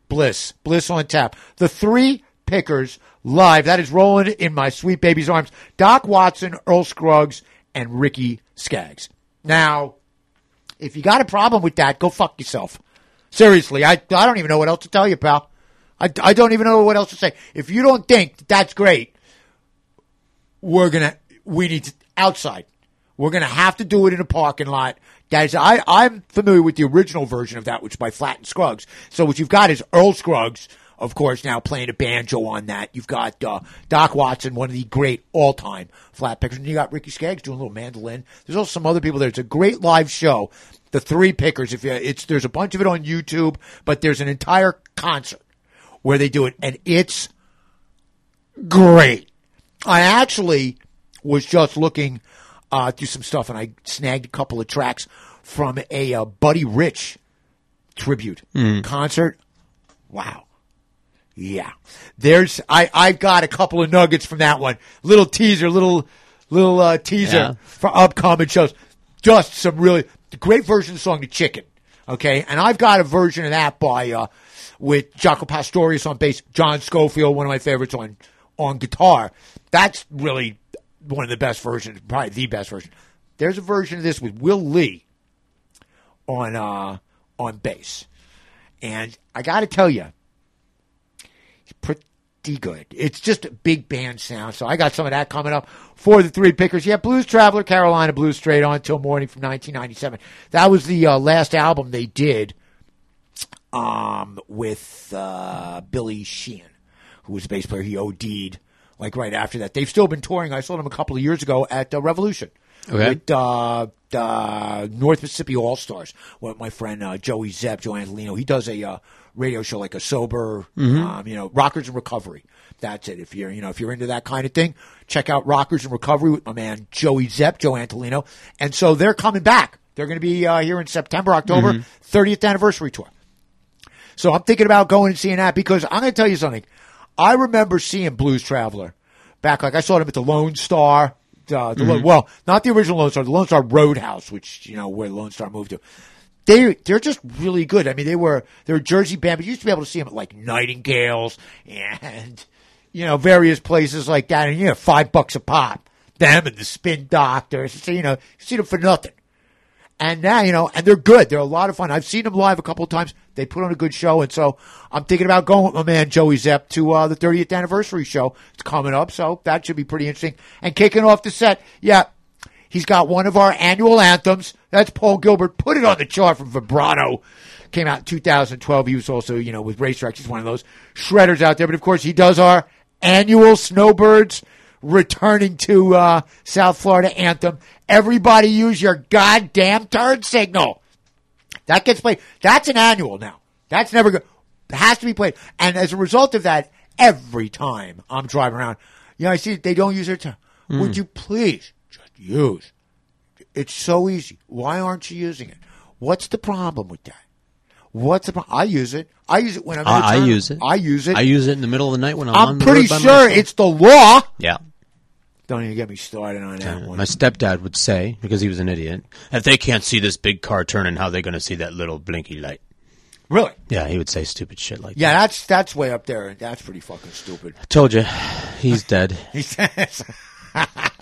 Bliss. Bliss on tap. The three pickers live. That is rolling in my sweet baby's arms. Doc Watson, Earl Scruggs, and Ricky Skaggs. Now, if you got a problem with that, go fuck yourself. Seriously, I, I don't even know what else to tell you, pal. I, I don't even know what else to say. If you don't think that that's great, we're gonna we need to outside. We're gonna have to do it in a parking lot. Guys, I, I'm familiar with the original version of that, which is by Flatt and Scruggs. So what you've got is Earl Scruggs, of course, now playing a banjo on that. You've got uh, Doc Watson, one of the great all-time flat pickers, and you got Ricky Skaggs doing a little mandolin. There's also some other people there. It's a great live show. The Three Pickers. If you, it's there's a bunch of it on YouTube, but there's an entire concert where they do it, and it's great. I actually was just looking uh, through some stuff, and I snagged a couple of tracks from a uh, Buddy Rich tribute Mm. concert. Wow. Yeah. There's I I've got a couple of nuggets from that one. Little teaser, little little uh, teaser Yeah. for upcoming shows. Just some really great version of the song "The Chicken." Okay, and I've got a version of that by uh, with Jaco Pastorius on bass, John Scofield, one of my favorites on on guitar. That's really one of the best versions, probably the best version. There's a version of this with Will Lee on uh, on bass. And I got to tell you, pretty good. It's just a big band sound. So I got some of that coming up for the three pickers. Yeah, Blues Traveler, Carolina Blues Straight On Till Morning from 1997. That was the uh, last album they did um, with uh, Billy Sheehan, who was a bass player. He OD'd like right after that. They've still been touring. I saw them a couple of years ago at uh, Revolution Okay. with uh, uh, North Mississippi All Stars. With my friend uh, Joey Zepp, Joe Antolino. He does a uh, radio show like a sober, Mhm. um, you know, Rockers and Recovery. That's it. If you're, you know, if you're into that kind of thing, check out Rockers and Recovery with my man Joey Zepp, Joe Antolino. And so they're coming back. They're going to be uh, here in September, October, Mhm. 30th anniversary tour. So I'm thinking about going and seeing that because I'm going to tell you something. I remember seeing Blues Traveler back, like I saw them at the Lone Star. Uh, the Lo- Mhm. well, not the original Lone Star, the Lone Star Roadhouse, which you know where Lone Star moved to. They they're just really good. I mean, they were they're a Jersey band, but you used to be able to see them at like Nightingales and you know various places like that, and you know five bucks a pop. Them and the Spin Doctors, so you know, you see them for nothing. And now, you know, and they're good. They're a lot of fun. I've seen them live a couple of times. They put on a good show. And so I'm thinking about going with my man Joey Zepp to uh, the 30th anniversary show. It's coming up. So that should be pretty interesting. And kicking off the set, yeah, he's got one of our annual anthems. That's Paul Gilbert. Put it on the chart from Vibrato. Came out in 2012. He was also, you know, with Racer X. He's one of those shredders out there. But of course, he does our annual Snowbirds returning to uh, South Florida anthem. Everybody use your goddamn turn signal. That gets played. That's an annual now. That's never good. It has to be played. And as a result of that, every time I'm driving around, you know, I see they don't use their turn. Mm. Would you please use? It's so easy. Why aren't you using it? What's the problem with that? What's the problem? I use it. I use it when I'm a I, I use it. I use it. I use it in the middle of the night when I'm, I'm on the pretty sure it's the law. Yeah. Don't even get me started on that one. My stepdad would say, because he was an idiot, if they can't see this big car turning, how they going to see that little blinky light? Really? Yeah, he would say stupid shit like Yeah, that's that's way up there. That's pretty fucking stupid. that. Told you, he's dead. He says,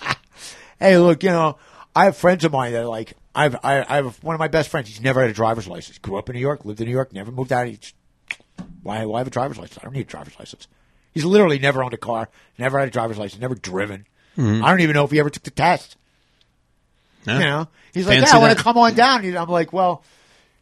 "Hey, look, you know, I have friends of mine that are like I've I, I have one of my best friends. He's never had a driver's license. Grew up in New York, lived in New York, never moved out. He's, why why have a driver's license? I don't need a driver's license. He's literally never owned a car, never had a driver's license, never driven. Mhm. I don't even know if he ever took the test. Yeah. You know, he's like, Fancy yeah, I want to come on down. And I'm like, well,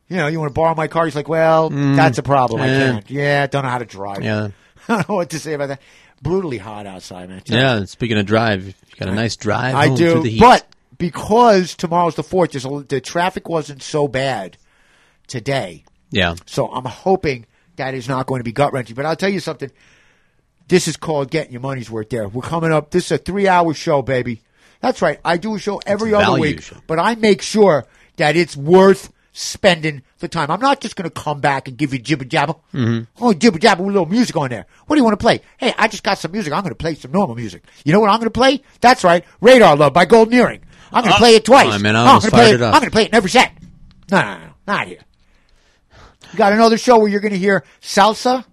you know, you want to borrow my car? He's like, well, Mm. that's a problem. I can't. Yeah, don't know how to drive. Yeah. I don't know what to say about that. Brutally hot outside, man. Yeah, speaking of drive, you got a nice drive I home do, through the heat. but because tomorrow's the fourth, there's a, the traffic wasn't so bad today. yeah. So I'm hoping that is not going to be gut wrenching. But I'll tell you something. This is called getting your money's worth. There, we're coming up. This is a three-hour show, baby. That's right. I do a show every a other week, show. but I make sure that it's worth spending the time. I'm not just going to come back and give you jibber jabber. Mm-hmm. Oh, jibber jabber with a little music on there. What do you want to play? Hey, I just got some music. I'm going to play some normal music. You know what I'm going to play? That's right, Radar Love by Golden Earring. I'm going to Uh, play it twice. oh, man, I I'm almost gonna play it up. I'm going to play it in every set. No, no, no, not here. You got another show where you're going to hear salsa,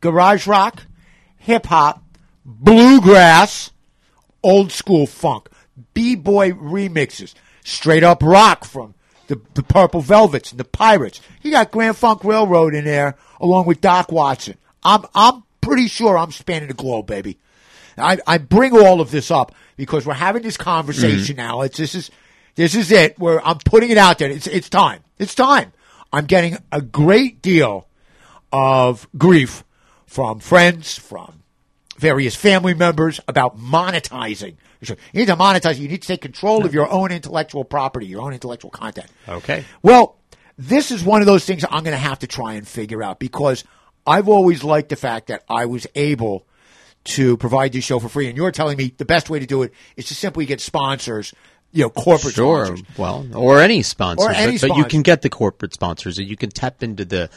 garage rock, hip hop, bluegrass, old school funk, b-boy remixes, straight up rock from the, the Purple Velvets and the Pirates. You got Grand Funk Railroad in there along with Doc Watson. I'm I'm pretty sure I'm spanning the globe, baby. I, I bring all of this up because we're having this conversation mm-hmm. now. It's this is this is it where I'm putting it out there. It's it's time. It's time. I'm getting a great deal of grief from friends, from various family members about monetizing. You need to monetize. You need to take control of your own intellectual property, your own intellectual content. Okay. Well, this is one of those things I'm going to have to try and figure out because I've always liked the fact that I was able to provide this show for free. And you're telling me the best way to do it is to simply get sponsors, you know, corporate Sure. sponsors. Well, or any sponsors, Or any but, but you can get the corporate sponsors, and you can tap into the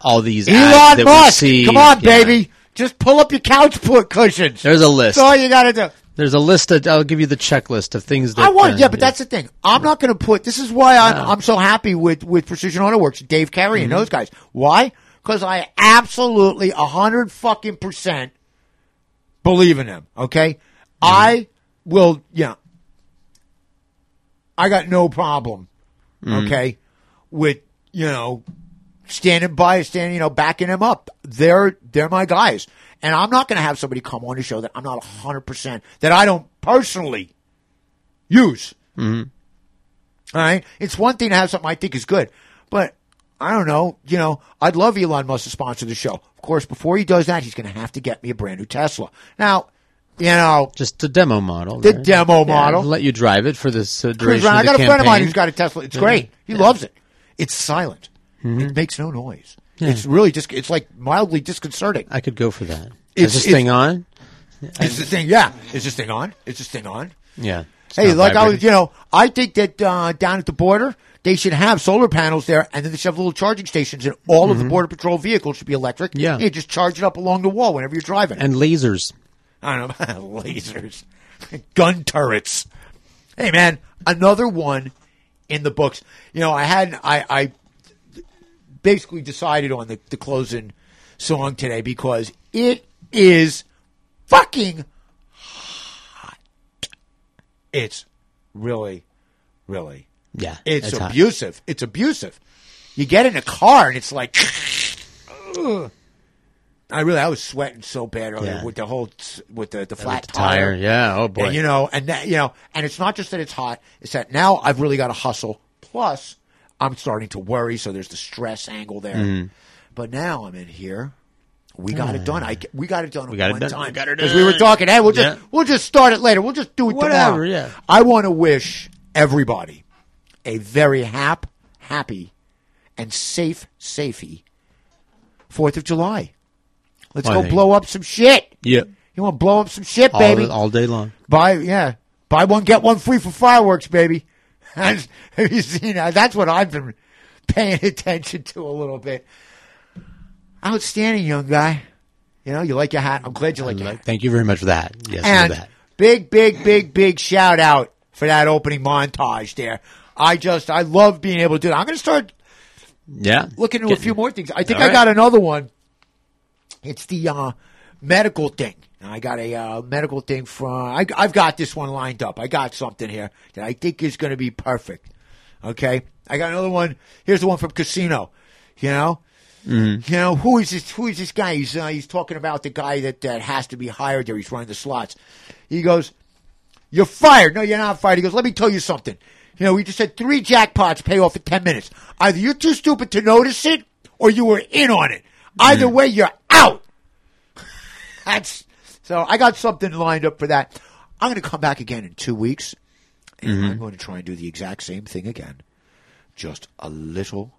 all these ads Elon Musk, come on, Yeah. baby. Just pull up your couch put cushions. There's a list. That's all you got to do. There's a list. Of, I'll give you the checklist of things that I want, uh, yeah, but that's the thing. I'm not going to put. This is why I'm. I'm so happy with with Precision Auto Works, Dave Carey, and Mhm. those guys. Why? Because I absolutely a hundred fucking percent believe in them. Okay, I will. Yeah, I got no problem. Mhm. Okay, with you know, standing by, standing, you know, backing them up. They're they're my guys, and I'm not going to have somebody come on the show that I'm not 100 percent that I don't personally use. hmm All right, it's one thing to have something I think is good, but I don't know. You know, I'd love Elon Musk to sponsor the show. Of course, before he does that, he's going to have to get me a brand new Tesla. Now, you know, Just the demo model. The right? demo Yeah, model. Let you drive it for this uh, duration I got a friend of mine who's got a Tesla. It's Yeah. great. He Yeah. loves it. It's silent. Mm-hmm. It makes no noise. Yeah. It's really just. It's like mildly disconcerting. I could go for that. It's- Is this it's- thing on? Is this thing? Yeah. Is this thing on? Is this thing on? Yeah. Hey, like I was, you know, I think that uh, down at the border they should have solar panels there, and then they should have little charging stations, and all of the Mhm. border patrol vehicles should be electric. Yeah. you just charge it up along the wall whenever you're driving. and lasers. I don't know, about lasers, gun turrets. Hey, man, another one in the books. You know, I had I, I basically decided on the, the closing song today because it is fucking hot. It's really, really, Yeah, it's, it's hot. abusive. It's abusive. You get in a car and it's like. ugh. I really, I was sweating so bad earlier Yeah. with the whole, with the, the flat the tire, yeah, oh, boy. And, you know, and that, you know, and it's not just that it's hot; it's that now I've really got to hustle. Plus, I'm starting to worry, so there's the stress angle there. Mhm. But now I'm in here. We got it done. I we got it done We got it one done. time. We got it Because we were talking. Hey, we'll just Yeah. we'll just start it later. We'll just do it Whatever, tomorrow. yeah. I want to wish everybody a very hap, happy, and safe, safety Fourth of July. Let's go blow up some shit. Yeah. You want to blow up some shit, All, baby? all day long. Buy yeah, buy one get one free for fireworks, baby. Have you seen that? That's what I've been paying attention to a little bit. Outstanding, young guy. You know, you like your hat. I'm glad you like your hat. Thank you very much for that. Yes, and for that. big, big, big, big shout out for that opening montage there. I just, I love being able to do that. I'm going to start Yeah. looking into a few more things. I think All I right. got another one. It's the uh, medical thing. I got a uh, medical thing from. I, I've got this one lined up. I got something here that I think is going to be perfect. Okay, I got another one. Here's the one from Casino. You know, Mhm. you know who is this? Who is this guy? He's uh, he's talking about the guy that that has to be hired there. He's running the slots. He goes, "You're fired." No, you're not fired. He goes, "Let me tell you something. You know, we just had three jackpots pay off in ten minutes. Either you're too stupid to notice it, or you were in on it. Either way, you're out." That's so. I got something lined up for that. I'm going to come back again in two weeks, and Mhm. I'm going to try and do the exact same thing again, just a little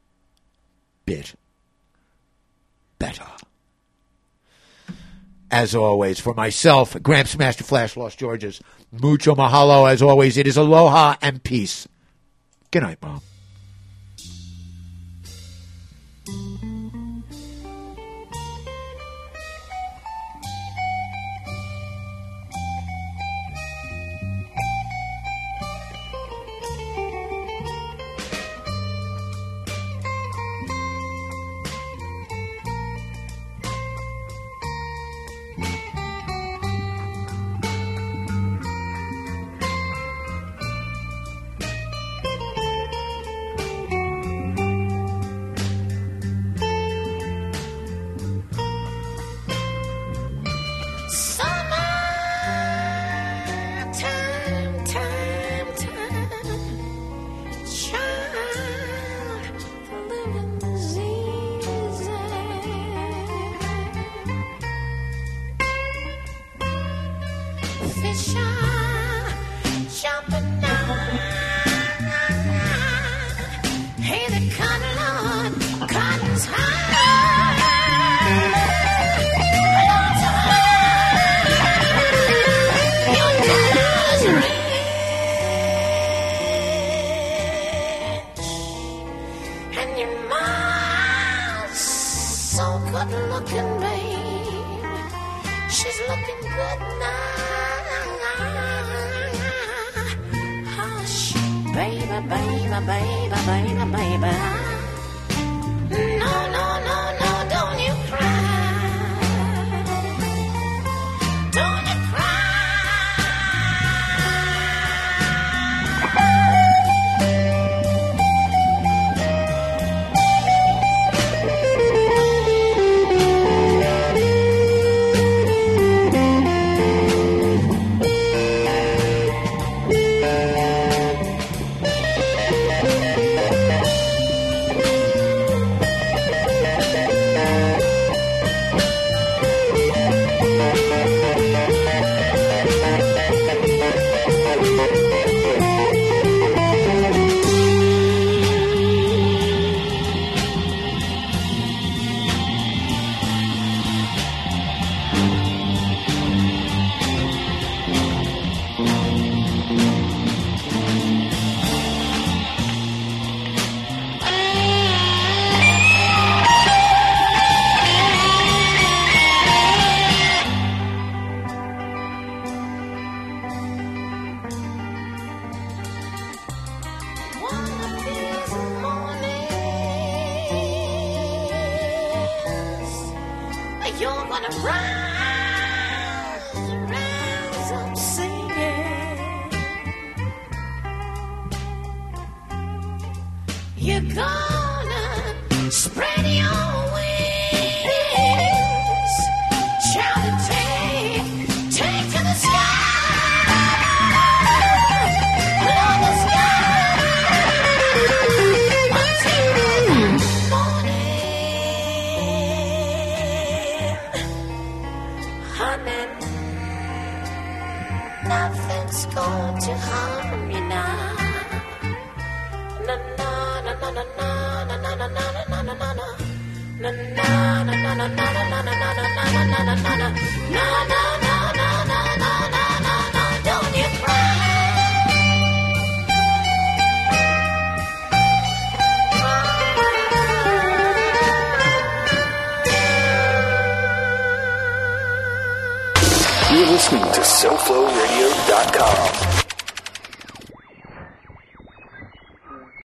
bit better. As always, for myself, Gramps Master Flash Los Georges, mucho mahalo. As always, it is aloha and peace. Good night, Mom.